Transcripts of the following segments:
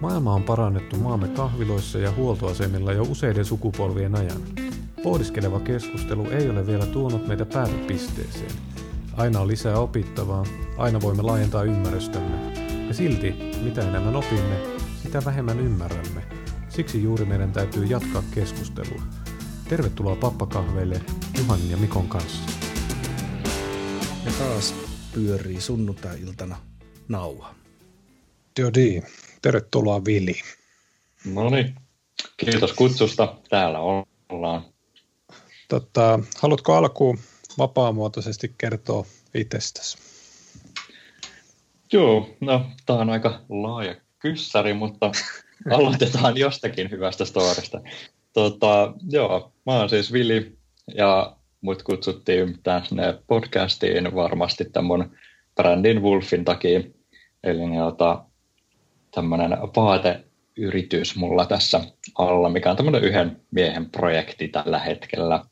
Maailma on parannettu maamme kahviloissa ja huoltoasemilla jo useiden sukupolvien ajan. Pohdiskeleva keskustelu ei ole vielä tuonut meitä päätepisteeseen. Aina on lisää opittavaa, aina voimme laajentaa ymmärrystämme. Ja silti, mitä enemmän opimme, sitä vähemmän ymmärrämme. Siksi juuri meidän täytyy jatkaa keskustelua. Tervetuloa pappakahveille Juhan ja Mikon kanssa. Ja taas pyörii sunnuntai-iltana nauha. Jodi, tervetuloa Vili. No niin, kiitos kutsusta. Täällä ollaan. Tota, haluatko alkuun vapaamuotoisesti kertoa itsestäsi? Joo, no tämä on aika laaja kyssäri, mutta aloitetaan jostakin hyvästä storista. Tota, joo, mä oon siis Vili ja mut kutsuttiin tänne podcastiin varmasti tämän brändin Wolfin takia. Eli jota, tämmöinen vaateyritys mulla tässä alla, mikä on tämmöinen yhden miehen projekti tällä hetkellä.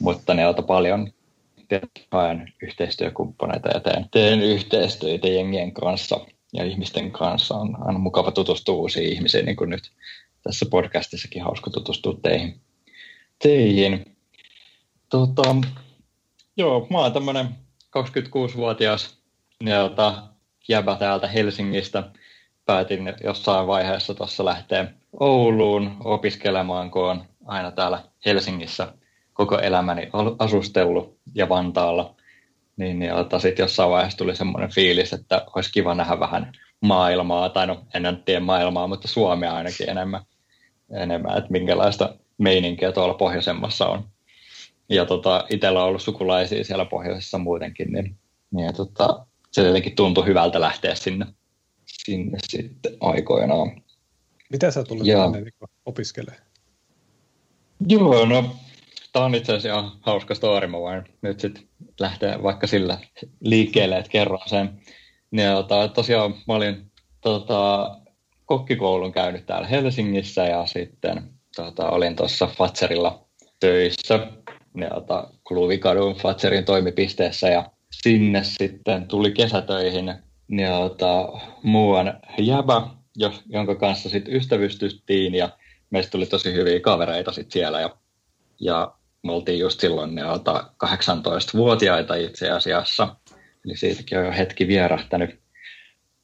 Mutta ne on paljon haen yhteistyökumppaneita ja teen, teen yhteistyötä jengien kanssa ja ihmisten kanssa. On aina mukava tutustua uusiin ihmisiin, niin kuin nyt tässä podcastissakin hauska tutustua teihin. teihin. Tota, joo, mä oon tämmöinen 26-vuotias jota, jäbä täältä Helsingistä. Päätin jossain vaiheessa tuossa lähteä Ouluun opiskelemaan, kun on aina täällä Helsingissä koko elämäni asustellut ja Vantaalla. Niin, niin sitten jossain vaiheessa tuli semmoinen fiilis, että olisi kiva nähdä vähän maailmaa, tai no en tiedä maailmaa, mutta Suomea ainakin enemmän, enemmän että minkälaista meininkiä tuolla pohjoisemmassa on ja tota, itsellä on ollut sukulaisia siellä pohjoisessa muutenkin, niin, niin tota, se jotenkin tuntui hyvältä lähteä sinne, sinne sitten aikoinaan. Mitä sä tulit ja... tänne niin opiskelemaan? Joo, no tämä on itse asiassa ihan hauska story, mä voin nyt sitten lähteä vaikka sillä liikkeelle, että kerron sen. Ja, tota, tosiaan mä olin tota, kokkikoulun käynyt täällä Helsingissä ja sitten tota, olin tuossa Fatserilla töissä ota, Kluvikadun Fatserin toimipisteessä ja sinne sitten tuli kesätöihin ota, muuan jäbä, jonka kanssa sitten ystävystyttiin ja meistä tuli tosi hyviä kavereita sitten siellä ja, ja me oltiin just silloin ne ota, 18-vuotiaita itse asiassa, eli siitäkin on jo hetki vierähtänyt.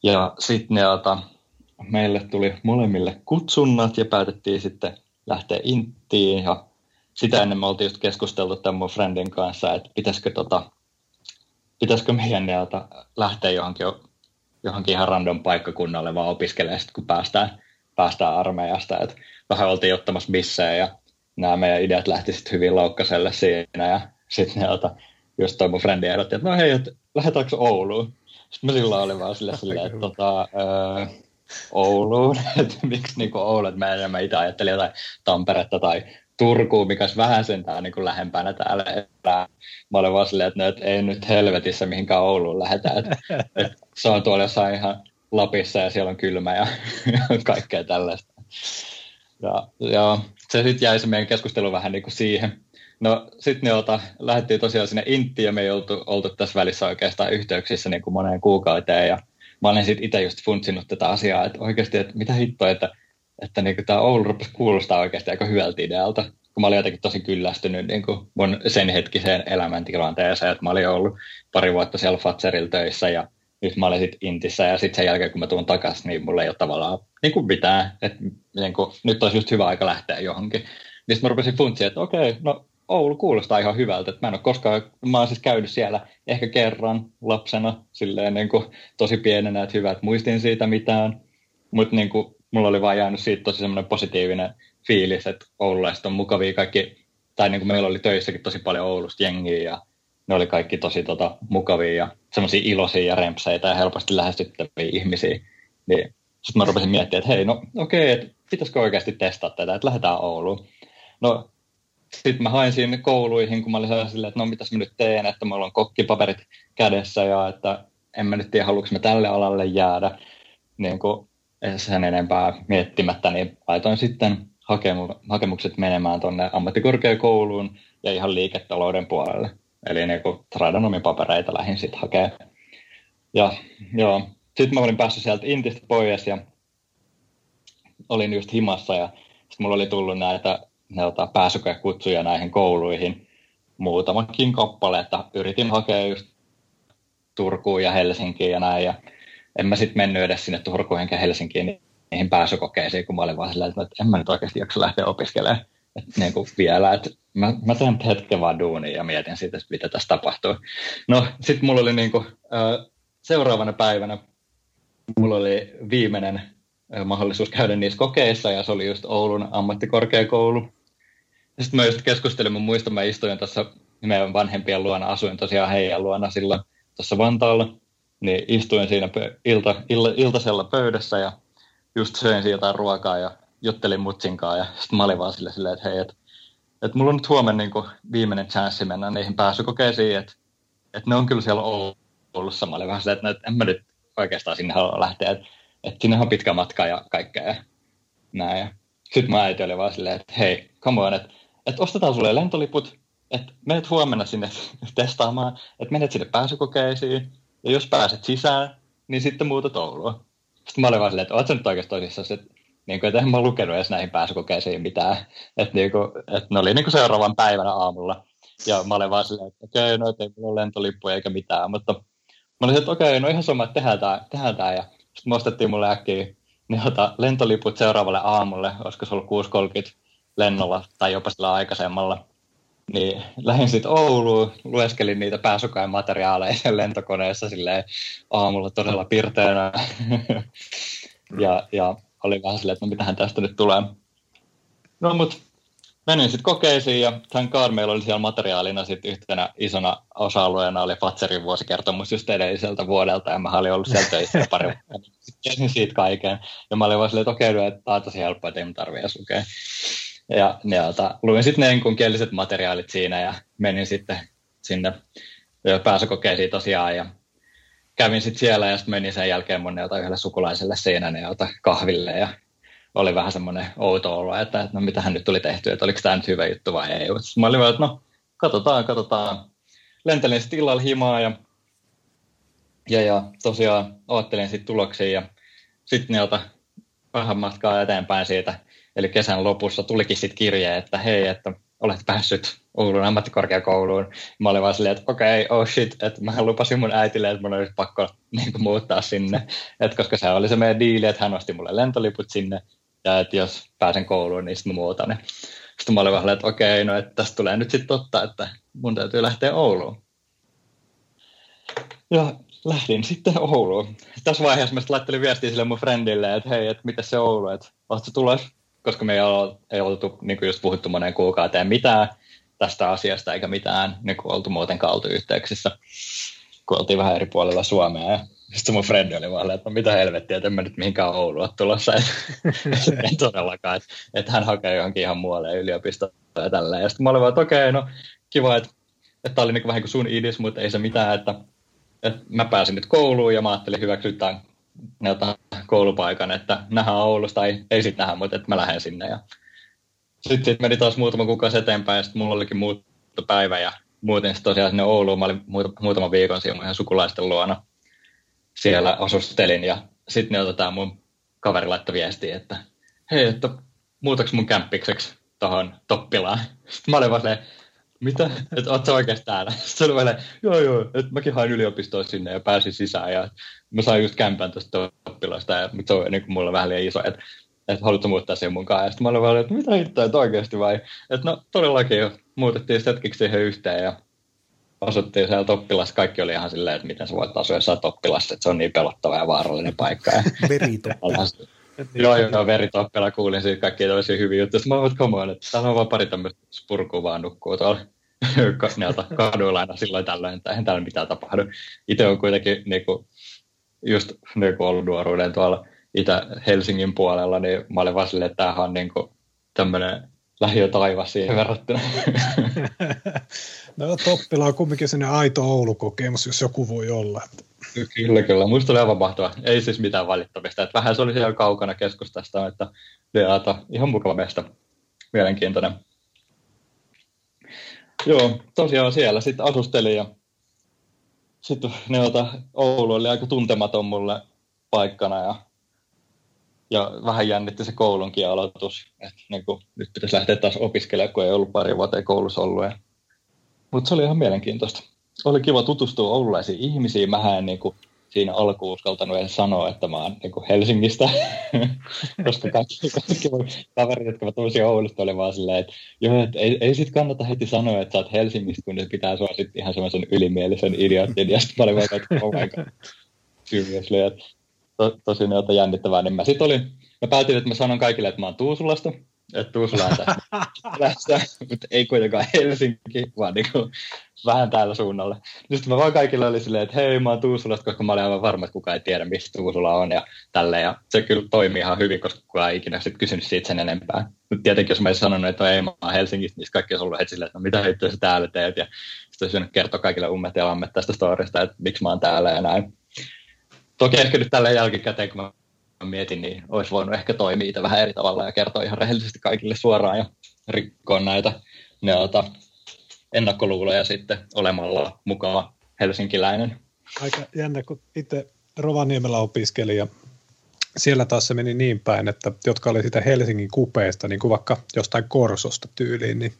Ja sitten ne ota, meille tuli molemmille kutsunnat ja päätettiin sitten lähteä Inttiin ja sitä ennen me oltiin just keskusteltu tämän mun friendin kanssa, että pitäisikö, tota, pitäisikö meidän lähteä johonkin, johonkin ihan random paikkakunnalle vaan opiskelemaan sit, kun päästään, päästään armeijasta. Et vähän oltiin ottamassa missään ja nämä meidän ideat lähti sitten hyvin laukkaselle siinä ja sitten neota, just toi mun frendi ehdotti, että no hei, et lähdetäänkö Ouluun? Sitten mä silloin olin vaan sille, silleen, että tota, öö, Ouluun, että miksi niin Oulu, että mä, mä itse ajattelin jotain Tamperetta tai Turkuun, mikä olisi vähän sentään niin kuin lähempänä täällä. Että mä olen vaan silleen, että, no, että ei nyt helvetissä mihinkään Ouluun lähdetä. Että, että se on tuolla jossain ihan Lapissa ja siellä on kylmä ja, ja kaikkea tällaista. Ja, ja se sitten jäi se meidän keskustelu vähän niin kuin siihen. No sitten ne ota, lähdettiin tosiaan sinne Inttiin ja me ei oltu, oltu tässä välissä oikeastaan yhteyksissä niin kuin moneen kuukauteen. Ja mä olen sitten itse just funtsinut tätä asiaa, että oikeasti, että mitä hittoa, että että niin tämä Oulu rupesi kuulostaa oikeasti aika hyvältä idealta, kun mä olin jotenkin tosi kyllästynyt niin kuin mun sen hetkiseen elämäntilanteeseen, että mä olin ollut pari vuotta siellä Fatserilla töissä ja nyt mä olin sitten Intissä ja sitten sen jälkeen kun mä tuun takaisin, niin mulla ei ole tavallaan niin kuin mitään, että niin kuin, nyt olisi just hyvä aika lähteä johonkin. Niin sitten mä rupesin funtsia, että okei, no Oulu kuulostaa ihan hyvältä, että mä en ole koskaan, mä oon siis käynyt siellä ehkä kerran lapsena, silleen niin kuin tosi pienenä, että hyvä, että muistin siitä mitään, mutta niin kuin mulla oli vaan jäänyt siitä tosi semmoinen positiivinen fiilis, että oululaiset on mukavia kaikki, tai niin kuin meillä oli töissäkin tosi paljon Oulusta jengiä ja ne oli kaikki tosi tota, mukavia ja semmoisia iloisia ja rempseitä ja helposti lähestyttäviä ihmisiä. Niin sitten mä rupesin miettimään, että hei, no okei, okay, että pitäisikö oikeasti testata tätä, että lähdetään Ouluun. No sitten mä hain sinne kouluihin, kun mä olin silleen, että no mitäs mä nyt teen, että mulla on kokkipaperit kädessä ja että en mä nyt tiedä, haluanko mä tälle alalle jäädä. Niin kuin sen enempää miettimättä, niin laitoin sitten hakemu- hakemukset menemään tuonne ammattikorkeakouluun ja ihan liiketalouden puolelle. Eli niin kuin papereita lähdin sitten hakemaan. Ja joo, sitten mä olin päässyt sieltä Intistä pois ja olin just himassa ja sitten mulla oli tullut näitä, näitä pääsykekutsuja näihin kouluihin muutamakin kappale, että yritin hakea just Turkuun ja Helsinkiin ja näin ja en mä sitten mennyt edes sinne Turkuun enkä Helsinkiin niihin pääsykokeisiin, kun mä olin vaan silleen, että en mä nyt oikeasti jaksa lähteä opiskelemaan et niin kuin vielä, että mä, mä teen hetken vaan duunia ja mietin siitä, että mitä tässä tapahtuu. No, sitten mulla oli niin kuin, seuraavana päivänä, mulla oli viimeinen mahdollisuus käydä niissä kokeissa, ja se oli just Oulun ammattikorkeakoulu. Sitten mä just keskustelin, mä muistan, mä istuin tuossa meidän vanhempien luona, asuin tosiaan heidän luona silloin tuossa Vantaalla, niin istuin siinä ilta, ilta, iltasella pöydässä ja just söin jotain ruokaa ja juttelin mutsinkaan ja sitten mä olin vaan sille, silleen, että hei, että, että mulla on nyt huomenna niin viimeinen chanssi mennä niihin pääsykokeisiin, että, että ne on kyllä siellä Oulussa. Mä olin vähän silleen, että en mä nyt oikeastaan sinne halua lähteä, että, että sinne on pitkä matka ja kaikkea ja näin. Ja sitten mä äiti oli vaan silleen, että hei, come on, että, että ostetaan sulle lentoliput, että menet huomenna sinne testaamaan, että menet sinne pääsykokeisiin, ja jos pääset sisään, niin sitten muutat Oulua. Sitten mä olin vaan silleen, että ootko nyt oikeasti tosissaan, että niin kuin, en mä lukenut edes näihin pääsykokeisiin mitään. Että, niin kuin, että ne oli niin kuin seuraavan päivänä aamulla. Ja mä olin vaan silleen, että okei, okay, no ei mulla ole lentolippuja eikä mitään. Mutta mä olin että okei, okay, no ihan sama, että tehdään tämä. Tehdään tämä. Ja sitten me ostettiin mulle äkkiä niin ota, lentoliput seuraavalle aamulle, olisiko se ollut 6.30 lennolla tai jopa sillä aikaisemmalla. Niin lähdin sitten Ouluun, lueskelin niitä pääsykoen materiaaleja sen lentokoneessa silleen aamulla todella pirteänä. ja, ja oli vähän silleen, että no mitähän tästä nyt tulee. No mut menin sitten kokeisiin ja thank God meillä oli siellä materiaalina sitten yhtenä isona osa-alueena oli Fatserin vuosikertomus just edelliseltä vuodelta ja mä olin ollut siellä töissä pari vuotta. siitä kaiken. Ja mä olin vaan silleen, että okei, okay, että tämä on tosi helppoa, että ei mun tarvitse lukea. Ja, ja ota, luin sitten ne niin kieliset materiaalit siinä ja menin sitten sinne pääsykokeisiin tosiaan ja kävin sitten siellä ja sitten menin sen jälkeen mun yhdelle sukulaiselle Seinäneeltä kahville ja oli vähän semmoinen outo olo, että, no mitähän nyt tuli tehty, että oliko tämä nyt hyvä juttu vai ei. Sitten mä olin vaan, että no katsotaan, katsotaan. Lentelin sitten illalla himaa ja, ja, ja tosiaan oottelin sitten tuloksia ja sitten ne vähän matkaa eteenpäin siitä. Eli kesän lopussa tulikin sitten kirje, että hei, että olet päässyt Oulun ammattikorkeakouluun. Mä olin vaan silleen, että okei, okay, oh shit, että mä lupasin mun äitille, että mun olisi pakko niin kuin, muuttaa sinne. Et koska se oli se meidän diili, että hän osti mulle lentoliput sinne, ja että jos pääsen kouluun, niin sitten mä muutan ne. Sitten mä olin vaan että okei, okay, no että tästä tulee nyt sitten totta, että mun täytyy lähteä Ouluun. Ja lähdin sitten Ouluun. Tässä vaiheessa mä laittelin viestiä sille mun friendille, että hei, että miten se Oulu, että ootko tulos? Koska me ei, ole, ei oltu niin kuin just puhuttu moneen kuukauteen mitään tästä asiasta eikä mitään niin kuin oltu muutenkaan oltu yhteyksissä, kun oltiin vähän eri puolella Suomea. Ja sitten mun frendi oli vaan, että no mitä helvettiä, että en mä nyt mihinkään Oulua tulossa. en todellakaan, että, että hän hakee johonkin ihan muualle yliopistoon ja tälleen. Ja sitten mä olin vaan, että okei, okay, no kiva, että, että tämä oli niin vähän kuin sun idis, mutta ei se mitään, että, että mä pääsin nyt kouluun ja mä ajattelin hyväksytään koulupaikan, että nähdään Oulusta, tai ei sitten nähdä, mutta että mä lähden sinne. Ja sitten sit meni taas muutama kuukausi eteenpäin ja sitten mulla olikin muuttopäivä ja muuten sitten tosiaan sinne Ouluun. Mä olin muutama viikon siellä ihan sukulaisten luona. Siellä asustelin ja sitten ne otetaan mun kaveri laittoi viestiä, että hei, että muutaks mun kämppikseksi tuohon Toppilaan. Sitten mä olin vaan mitä? Että oot sä oikeasti täällä? Sitten oli vielä, joo joo, että mäkin hain yliopistoon sinne ja pääsin sisään ja mä sain just kämpän tuosta Toppilasta, ja, mutta se on niin kuin mulla vähän liian iso, että että haluatko muuttaa siihen mukaan. Ja sitten mä olin vaan, että mitä hittoa, että oikeasti vai? Että no todellakin jo, muutettiin sitten hetkeksi siihen yhteen ja asuttiin siellä Toppilassa. Kaikki oli ihan silleen, että miten sä voit asua jossain Toppilassa, että se on niin pelottava ja vaarallinen paikka. Veritoppila. Joo, joo, veritoppila. Kuulin siitä kaikkia tällaisia hyviä juttuja. Mä olin, come on, että täällä on vaan pari tämmöistä spurkua vaan nukkuu tuolla kaduilla aina silloin tällöin, että eihän täällä mitään tapahdu. Itse on kuitenkin niin kuin, just niin kuin ollut nuoruuden tuolla Itä-Helsingin puolella, niin mä olin vaan silleen, että tämähän on niin kuin tämmöinen lähiö taivas siihen verrattuna. no Toppila on kumminkin sellainen aito Oulu-kokemus, jos joku voi olla. Kyllä, kyllä. Muista oli aivan mahtava. Ei siis mitään valittamista. Että vähän se oli siellä kaukana keskustasta, että Beata, ihan mukava mesta. Mielenkiintoinen. Joo, tosiaan siellä sitten asustelin ja sitten ne Oulu oli aika tuntematon mulle paikkana ja ja vähän jännitti se koulunkin aloitus, että niin kuin, nyt pitäisi lähteä taas opiskelemaan, kun ei ollut pari vuotta koulussa ollut. Ja... Mutta se oli ihan mielenkiintoista. Oli kiva tutustua oululaisiin ihmisiin. Mä en niin kuin, siinä alkuun uskaltanut edes sanoa, että mä oon niin Helsingistä, koska kaikki, kaikki mun kaverit, jotka mä tunsin Oulusta, oli vaan silleen, että joo, että ei, ei sit kannata heti sanoa, että sä oot Helsingistä, kun ne pitää sua sitten ihan semmoisen ylimielisen idiootin, ja sitten mä olin vaan, että oh my god, seriously, että to, tosi jännittävää, niin mä sitten olin, mä päätin, että mä sanon kaikille, että mä oon Tuusulasta, että Tuusula on tässä, mutta ei kuitenkaan Helsinki, vaan niin kuin vähän täällä suunnalla. Sitten mä vaan kaikille oli silleen, että hei, mä oon Tuusulasta, koska mä olin aivan varma, että kukaan ei tiedä, mistä Tuusula on ja tälle. Ja se kyllä toimii ihan hyvin, koska kukaan ei ikinä sitten kysynyt siitä sen enempää. Mutta tietenkin, jos mä olisin sanonut, että ei, mä oon Helsingistä, niin kaikki olisi ollut heti silleen, että no mitä itse täällä teet. Ja sitten olisi kertoa kaikille ummet ja lammet tästä storista, että miksi mä oon täällä ja näin. Toki ehkä nyt tällä jälkikäteen, kun mä mietin, niin olisi voinut ehkä toimia vähän eri tavalla ja kertoa ihan rehellisesti kaikille suoraan ja rikkoa näitä ne, ota, ennakkoluuloja sitten olemalla mukaan helsinkiläinen. Aika jännä, kun itse Rovaniemellä opiskelin ja siellä taas se meni niin päin, että jotka oli sitä Helsingin kupeesta, niin kuin vaikka jostain Korsosta tyyliin, niin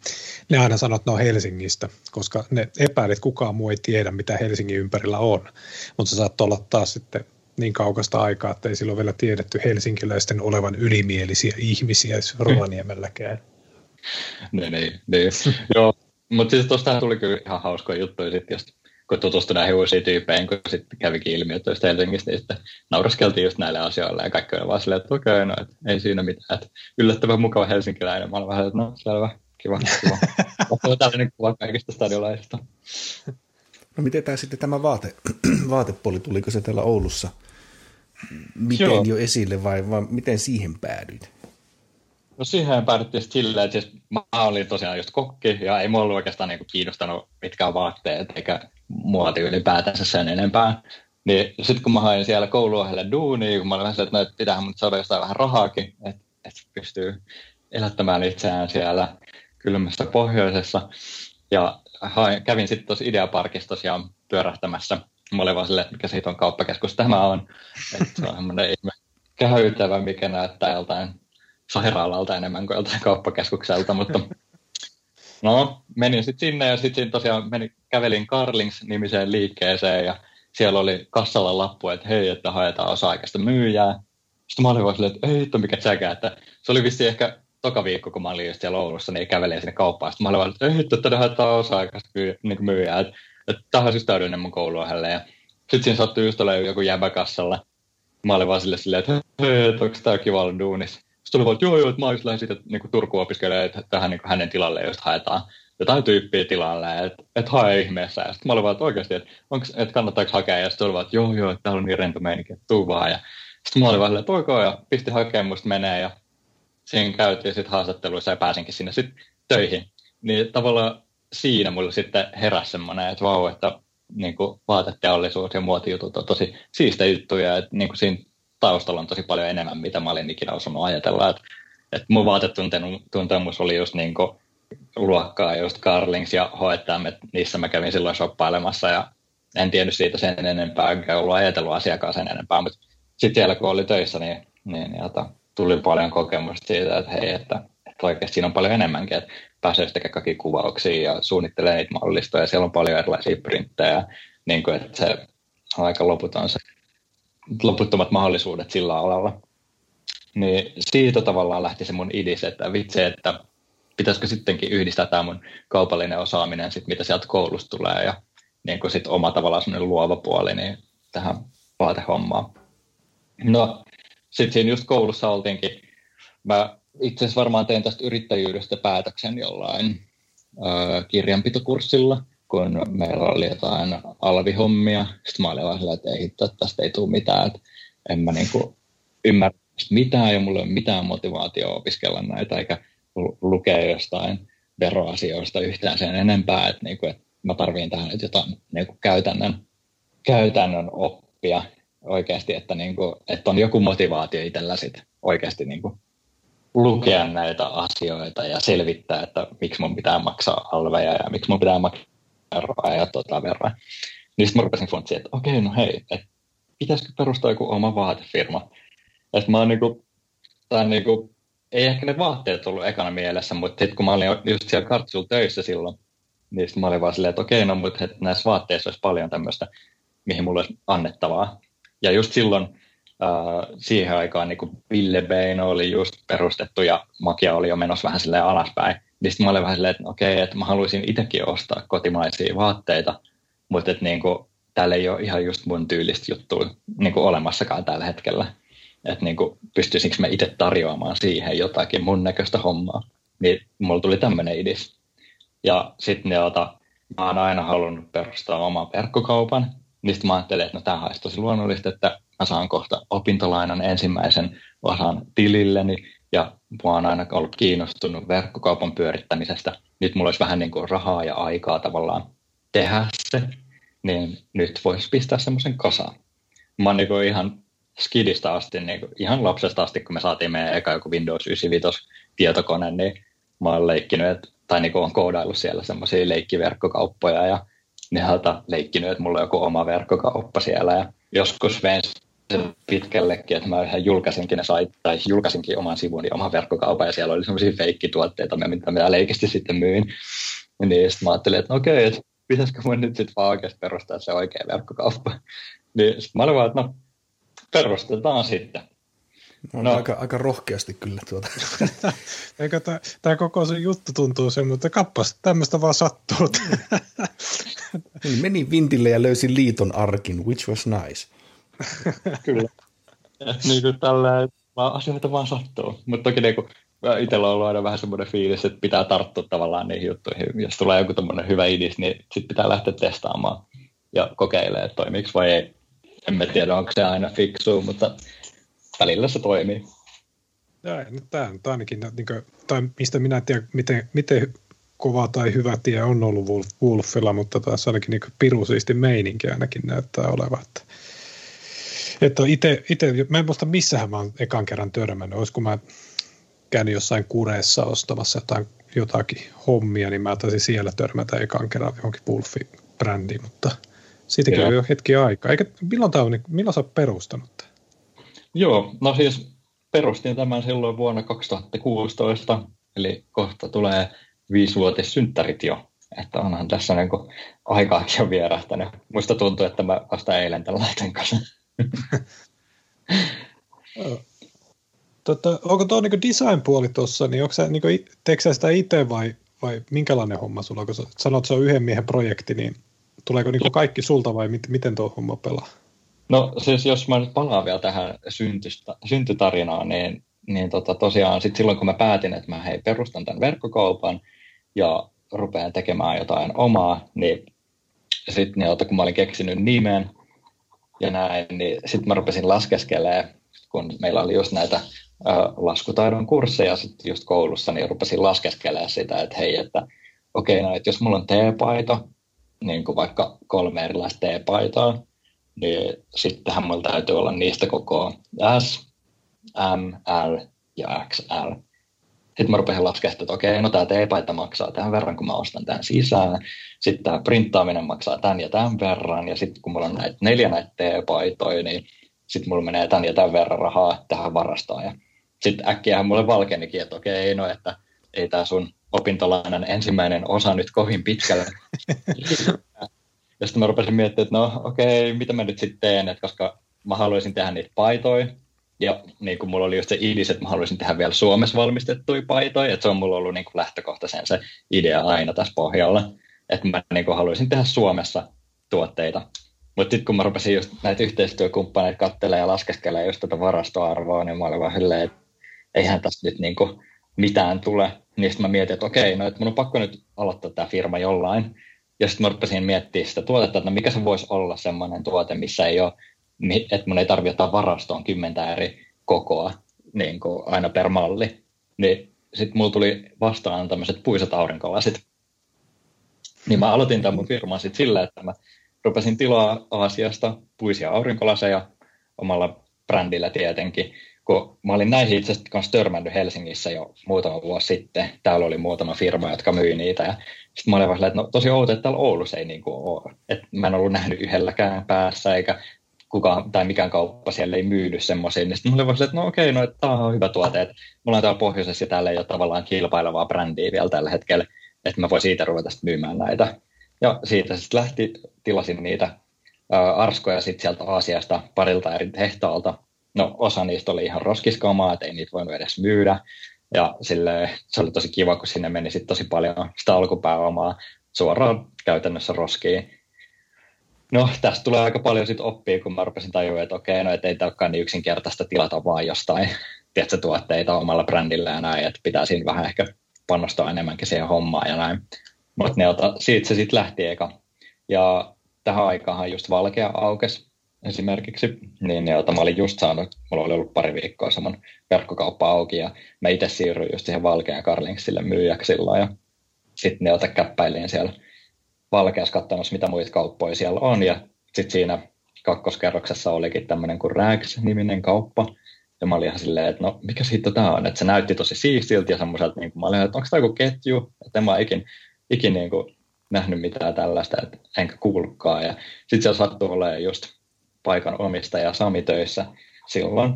ne aina sanoo, että ne on Helsingistä, koska ne epäilet, kukaan muu ei tiedä, mitä Helsingin ympärillä on. Mutta se saattaa olla taas sitten niin kaukasta aikaa, että ei silloin vielä tiedetty helsinkiläisten olevan ylimielisiä ihmisiä Rovaniemelläkään. niin, niin, niin. Joo, mutta siis tuosta tuli kyllä ihan hauskoja juttuja sitten, jos kun tutustui näihin uusiin tyyppeihin, kun sitten kävikin ilmi, että Helsingistä, niin sitten nauraskeltiin just näille asioille ja kaikki oli vaan silleen, että okei, okay, no, et ei siinä mitään, että yllättävän mukava helsinkiläinen. Mä olen vähän, että no selvä, kiva, kiva. Ottaa tällainen kuva kaikista stadiolaisista. No miten tämä sitten tämä vaate, vaatepuoli, tuliko se täällä Oulussa miten Joo. jo esille vai, vai miten siihen päädyit? No siihen päädyttiin silleen, että siis mä olin tosiaan just kokki ja ei mulla ollut oikeastaan niinku kiinnostanut mitkä on vaatteet eikä muoti ylipäätänsä sen enempää. Niin sitten kun mä hain siellä kouluohjelle duunia, kun mä olin vähän että no, pitää mun saada jostain vähän rahaakin, että et pystyy elättämään itseään siellä kylmässä pohjoisessa. Ja hain, kävin sitten tuossa Ideaparkissa tosiaan pyörähtämässä. Mä olin vaan silleen, että mikä siitä on kauppakeskus tämä on. Että se on semmoinen ihme käytävä, mikä näyttää joltain sairaalalta enemmän kuin joltain kauppakeskukselta, mutta no, menin sitten sinne ja sitten tosiaan menin, kävelin Carlings-nimiseen liikkeeseen ja siellä oli kassalla lappu, että hei, että haetaan osa-aikaista myyjää. Sitten mä olin vaan silleen, että ei hitto mikä tsäkä, että se oli vissi ehkä toka viikko, kun mä olin just siellä Oulussa, niin kävelin sinne kauppaan. Sitten mä olin vaan, että ei että haetaan osa-aikaista niin myyjää, että, että tämä on siis täydellinen mun kouluohjelle. Ja sitten siinä sattui just olemaan joku jäbä kassalla. Mä olin vaan silleen, että hei, että onko tämä kiva olla duunissa. Sitten oli vaan, että joo, joo, että mä just lähdin siitä niin Turkuun opiskelemaan, että tähän niin hänen tilalle just haetaan jotain tyyppiä tilalle, että et hae ihmeessä. Ja sitten mä olin vaan, että oikeasti, että, onks, että kannattaako hakea. Ja sitten oli vaan, että joo, joo, että täällä on niin rento meininki, että tuu vaan. Ja sitten mä olin vaan, että ok, ja pisti hakemusta menee. Ja siinä käytiin sitten haastatteluissa ja pääsinkin sinne sitten töihin. Niin tavallaan siinä mulla sitten heräsi semmoinen, että vau, että niin kuin vaateteollisuus ja muotijutut on tosi siistä juttuja, että niin kuin siinä taustalla on tosi paljon enemmän, mitä mä olin ikinä osannut ajatella. Että, että mun vaatetuntemus oli just niin kuin luokkaa, just Carlings ja H&M, että niissä mä kävin silloin shoppailemassa ja en tiennyt siitä sen enempää, enkä ollut ajatellut asiakkaan sen enempää, mutta sitten siellä kun oli töissä, niin, niin jota, tuli paljon kokemusta siitä, että hei, että, että oikeasti siinä on paljon enemmänkin, että pääsee tekemään kaikki kuvauksia ja suunnittelee niitä mallistoja, siellä on paljon erilaisia printtejä, niin kuin, että se on aika loputon se loputtomat mahdollisuudet sillä alalla. Niin siitä tavallaan lähti se mun idis, että vitsi, että pitäisikö sittenkin yhdistää tämä mun kaupallinen osaaminen, sit mitä sieltä koulusta tulee ja niin kuin sit oma tavallaan semmoinen luova puoli niin tähän vaatehommaan. No, sitten siinä just koulussa oltiinkin. Mä itse asiassa varmaan tein tästä yrittäjyydestä päätöksen jollain ö, kirjanpitokurssilla, kun meillä oli jotain alvihommia. Sitten mä olin vaan sillä, että ei hitto, että tästä ei tule mitään. Että en mä niinku ymmärrä mitään ja mulla ei ole mitään motivaatiota opiskella näitä eikä lukea jostain veroasioista yhtään sen enempää. Että, niinku, että mä tarviin tähän nyt jotain niinku käytännön, käytännön oppia oikeasti, että, niinku, että on joku motivaatio itsellä sit oikeasti niinku lukea näitä asioita ja selvittää, että miksi mun pitää maksaa alveja ja miksi mun pitää maksaa verran ja tota verran. Niin sitten mä rupesin funtsiin, että okei, no hei, että pitäisikö perustaa joku oma vaatefirma. Että mä oon niinku tai niin kuin, ei ehkä ne vaatteet ollut ekana mielessä, mutta sitten kun mä olin just siellä kartsulla töissä silloin, niin mä olin vaan silleen, että okei, no mutta näissä vaatteissa olisi paljon tämmöistä, mihin mulla olisi annettavaa. Ja just silloin äh, siihen aikaan niin kuin Ville Bain oli just perustettu ja Makia oli jo menossa vähän silleen alaspäin. Niin sitten mä olin vähän silleen, että okei, että mä haluaisin itsekin ostaa kotimaisia vaatteita, mutta että niin kuin, täällä ei ole ihan just mun tyylistä juttua niin kuin olemassakaan tällä hetkellä. Että niin pystyisinkö mä itse tarjoamaan siihen jotakin mun näköistä hommaa. Niin mulla tuli tämmöinen idis. Ja sitten ota, mä oon aina halunnut perustaa oman verkkokaupan. Niin mä ajattelin, että no tämähän olisi tosi luonnollista, että mä saan kohta opintolainan ensimmäisen osan tililleni. Ja mä oon aina ollut kiinnostunut verkkokaupan pyörittämisestä. Nyt mulla olisi vähän niin kuin rahaa ja aikaa tavallaan tehdä se. Niin nyt voisi pistää semmoisen kasaan. Mä oon niin ihan skidistä asti, niin kuin, ihan lapsesta asti, kun me saatiin meidän eka joku Windows 95 tietokone, niin mä oon leikkinyt, että, tai niin kuin on koodaillut siellä semmoisia leikkiverkkokauppoja ja ne on leikkinyt, että mulla on joku oma verkkokauppa siellä ja joskus vein sen pitkällekin, että mä ihan julkaisinkin ne sait, tai julkaisinkin oman sivuni, oman verkkokaupan ja siellä oli semmoisia feikkituotteita, mitä mä leikisti sitten myin. Niin sitten mä ajattelin, että no okei, että pitäisikö mun nyt sitten vaan oikeasti perustaa se oikea verkkokauppa. Niin sitten mä olin vaan, että no perustetaan sitten. No, no. Aika, aika rohkeasti kyllä tuota. Eikö tämä koko se juttu tuntuu semmoinen, että kappas, tämmöistä vaan sattuu. niin, menin vintille ja löysin liiton arkin, which was nice. kyllä. niin kuin tällä, vaan asioita vaan sattuu. Mutta toki niin kuin, itsellä on ollut aina vähän semmoinen fiilis, että pitää tarttua tavallaan niihin juttuihin. Jos tulee joku tämmöinen hyvä idis, niin sitten pitää lähteä testaamaan ja kokeilemaan, että toimiiko vai ei en mä tiedä, onko se aina fiksu, mutta välillä se toimii. Ja, no, tämä on ainakin, niin kuin, tai mistä minä en tiedä, miten, miten kova tai hyvä tie on ollut Wolfilla, mutta taas ainakin niin pirusiisti meininki ainakin näyttää olevan. Että, että itse, itse, mä en muista missähän mä oon ekan kerran törmännyt, olisiko mä käynyt jossain kureessa ostamassa jotain, jotakin hommia, niin mä taisin siellä törmätä ekan kerran johonkin Wolfin brändiin, mutta – Siitäkin on jo hetki aikaa. Eikä, milloin, tämä on, milloin sä oot perustanut tämän? Joo, no siis perustin tämän silloin vuonna 2016, eli kohta tulee viisivuotissynttärit jo. Että onhan tässä niin aikaakin on vierähtänyt. Muista tuntuu, että mä vasta eilen tämän laiten kanssa. Tota, onko tuo niin design-puoli tuossa, niin onko sä, niin kuin, teekö sä sitä itse vai, vai minkälainen homma sulla, kun sä sanot, että se on yhden miehen projekti, niin Tuleeko niin kaikki sulta vai mit, miten tuo homma pelaa? No siis jos mä nyt palaan vielä tähän syntystä, syntytarinaan, niin, niin tota, tosiaan sit silloin kun mä päätin, että mä hei perustan tämän verkkokaupan ja rupean tekemään jotain omaa, niin sitten niin, kun mä olin keksinyt nimen ja näin, niin sitten mä rupesin laskeskelemaan, kun meillä oli just näitä ö, laskutaidon kursseja sitten just koulussa, niin rupesin laskeskelemaan sitä, että hei, että okei, okay, no, että jos mulla on teepaito, niin kuin vaikka kolme erilaista T-paitaa, niin sittenhän mulla täytyy olla niistä koko S, M, L ja XL. Sitten mä rupesin laskemaan, että okei, no tämä T-paita maksaa tämän verran, kun mä ostan tämän sisään. Sitten tämä printtaaminen maksaa tämän ja tämän verran. Ja sitten kun mulla on näitä neljä näitä T-paitoja, niin sitten mulla menee tämän ja tämän verran rahaa tähän varastoon. Ja sitten äkkiähän mulle valkenikin, että okei, no että ei tämä sun opintolainan ensimmäinen osa nyt kovin pitkällä. ja sitten mä rupesin miettimään, että no okei, mitä mä nyt sitten teen, että koska mä haluaisin tehdä niitä paitoja, ja niin kuin mulla oli just se idis, että mä haluaisin tehdä vielä Suomessa valmistettuja paitoja, että se on mulla ollut niin kuin lähtökohtaisen se idea aina tässä pohjalla, että mä niin kuin haluaisin tehdä Suomessa tuotteita. Mutta sitten kun mä rupesin just näitä yhteistyökumppaneita katselemaan ja laskeskelemaan just tätä varastoarvoa, niin mä olin vaan silleen, että eihän tässä nyt niin kuin mitään tule. Niin mä mietin, että okei, no että mun on pakko nyt aloittaa tämä firma jollain. Ja sitten mä rupesin miettimään sitä tuotetta, että no mikä se voisi olla semmoinen tuote, missä ei ole, että mun ei tarvitse ottaa varastoon kymmentä eri kokoa niin kuin aina per malli. Niin sitten mulla tuli vastaan tämmöiset puiset aurinkolasit. Niin mä aloitin tämän mun firman sitten sillä, että mä rupesin tilaa Aasiasta puisia aurinkolaseja omalla brändillä tietenkin kun mä olin näihin itse asiassa kanssa törmännyt Helsingissä jo muutama vuosi sitten. Täällä oli muutama firma, jotka myi niitä. Ja sitten mä olin vaan että no tosi outo, että täällä Oulussa ei niin kuin ole. Että mä en ollut nähnyt yhdelläkään päässä, eikä kukaan tai mikään kauppa siellä ei myydy semmoisia, niin sitten mulle vaan että no okei, no tämä on hyvä tuote, että mulla on täällä pohjoisessa ja täällä ei ole tavallaan kilpailevaa brändiä vielä tällä hetkellä, että mä voin siitä ruveta myymään näitä. Ja siitä sitten lähti, tilasin niitä arskoja sitten sieltä Aasiasta parilta eri tehtaalta. No osa niistä oli ihan roskiskamaa, että ei niitä voinut edes myydä. Ja sille, se oli tosi kiva, kun sinne meni sit tosi paljon sitä alkupääomaa suoraan käytännössä roskiin. No, tästä tulee aika paljon sit oppia, kun mä rupesin tajua, että okei, no et ei olekaan niin yksinkertaista tilata vaan jostain tiedätkö, tuotteita omalla brändillä ja näin, että pitää siinä vähän ehkä panostaa enemmänkin siihen hommaan ja näin. Mutta siitä se sitten lähti eka. Ja tähän aikaan just Valkea aukesi esimerkiksi, niin jota mä olin just saanut, mulla oli ollut pari viikkoa saman verkkokauppa auki ja mä itse siirryin just siihen Valkean Carlingsille myyjäksi silloin ja sitten ne ota käppäiliin siellä Valkeassa katsomassa, mitä muita kauppoja siellä on ja sitten siinä kakkoskerroksessa olikin tämmöinen kuin Rags-niminen kauppa, ja mä olin ihan silleen, että no mikä siitä tämä on, että se näytti tosi siistiltä ja semmoiselta, niin kuin mä olin, että onko tämä joku ketju, että en mä ikin, ikin niin kuin nähnyt mitään tällaista, että enkä kuullutkaan. Ja sitten siellä sattui olemaan just paikan omistaja Sami töissä silloin.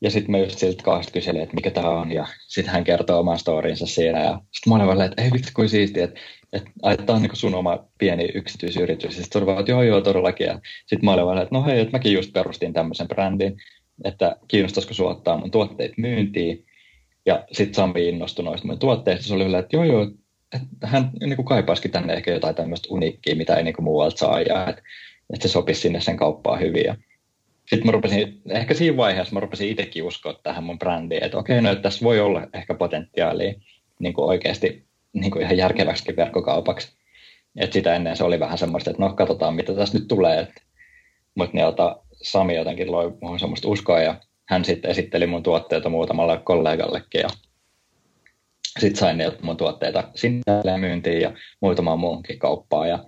Ja sitten mä just siltä kahdesta kyselin, että mikä tämä on, ja sitten hän kertoo oman storinsa siinä, ja sitten mä olin että ei vitsi kuin siisti, että, että, että tämä on niin sun oma pieni yksityisyritys, ja sitten tuli vaan, että joo joo todellakin, ja sitten mä olin vaan, että no hei, että mäkin just perustin tämmöisen brändin, että kiinnostaisiko sinua ottaa mun tuotteet myyntiin, ja sitten Sami innostui noista mun tuotteista, se oli vielä, että joo joo, että hän niin kaipaisikin tänne ehkä jotain tämmöistä uniikkiä, mitä ei niin kuin muualta saa, ja että, että se sopisi sinne sen kauppaan hyvin. Ja sitten mä rupesin, ehkä siinä vaiheessa mä rupesin itsekin uskoa tähän mun brändiin, että okei, no että tässä voi olla ehkä potentiaalia niin kuin oikeasti niin kuin ihan järkeväksi verkkokaupaksi. Et sitä ennen se oli vähän semmoista, että no katsotaan mitä tässä nyt tulee. Mutta ota, Sami jotenkin loi muun semmoista uskoa ja hän sitten esitteli mun tuotteita muutamalle kollegallekin ja sitten sain ne mun tuotteita sinne myyntiin ja muutamaan muunkin kauppaan ja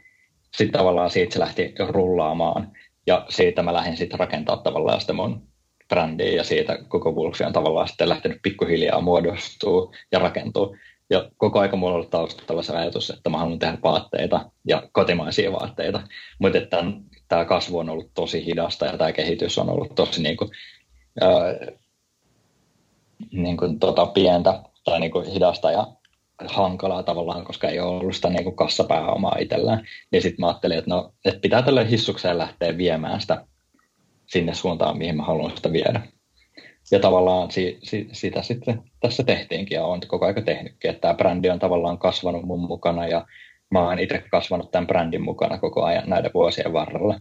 sitten tavallaan siitä se lähti rullaamaan ja siitä mä lähdin sitten rakentaa tavallaan sitä mun brändiä ja siitä koko Wolfi on tavallaan sitten lähtenyt pikkuhiljaa muodostuu ja rakentuu. Ja koko aika mulla on ollut taustalla se ajatus, että mä haluan tehdä vaatteita ja kotimaisia vaatteita, mutta että tämä kasvu on ollut tosi hidasta ja tämä kehitys on ollut tosi niin kuin, ää, niin kuin tota pientä tai niin kuin hidasta ja hankalaa tavallaan, koska ei ole ollut sitä niin kuin kassapääomaa itsellään. Niin sitten mä ajattelin, että, no, että pitää tälle hissukseen lähteä viemään sitä sinne suuntaan, mihin mä haluan sitä viedä. Ja tavallaan si, si, sitä sitten tässä tehtiinkin ja on koko aika tehnytkin, että tämä brändi on tavallaan kasvanut mun mukana ja mä oon itse kasvanut tämän brändin mukana koko ajan näiden vuosien varrella.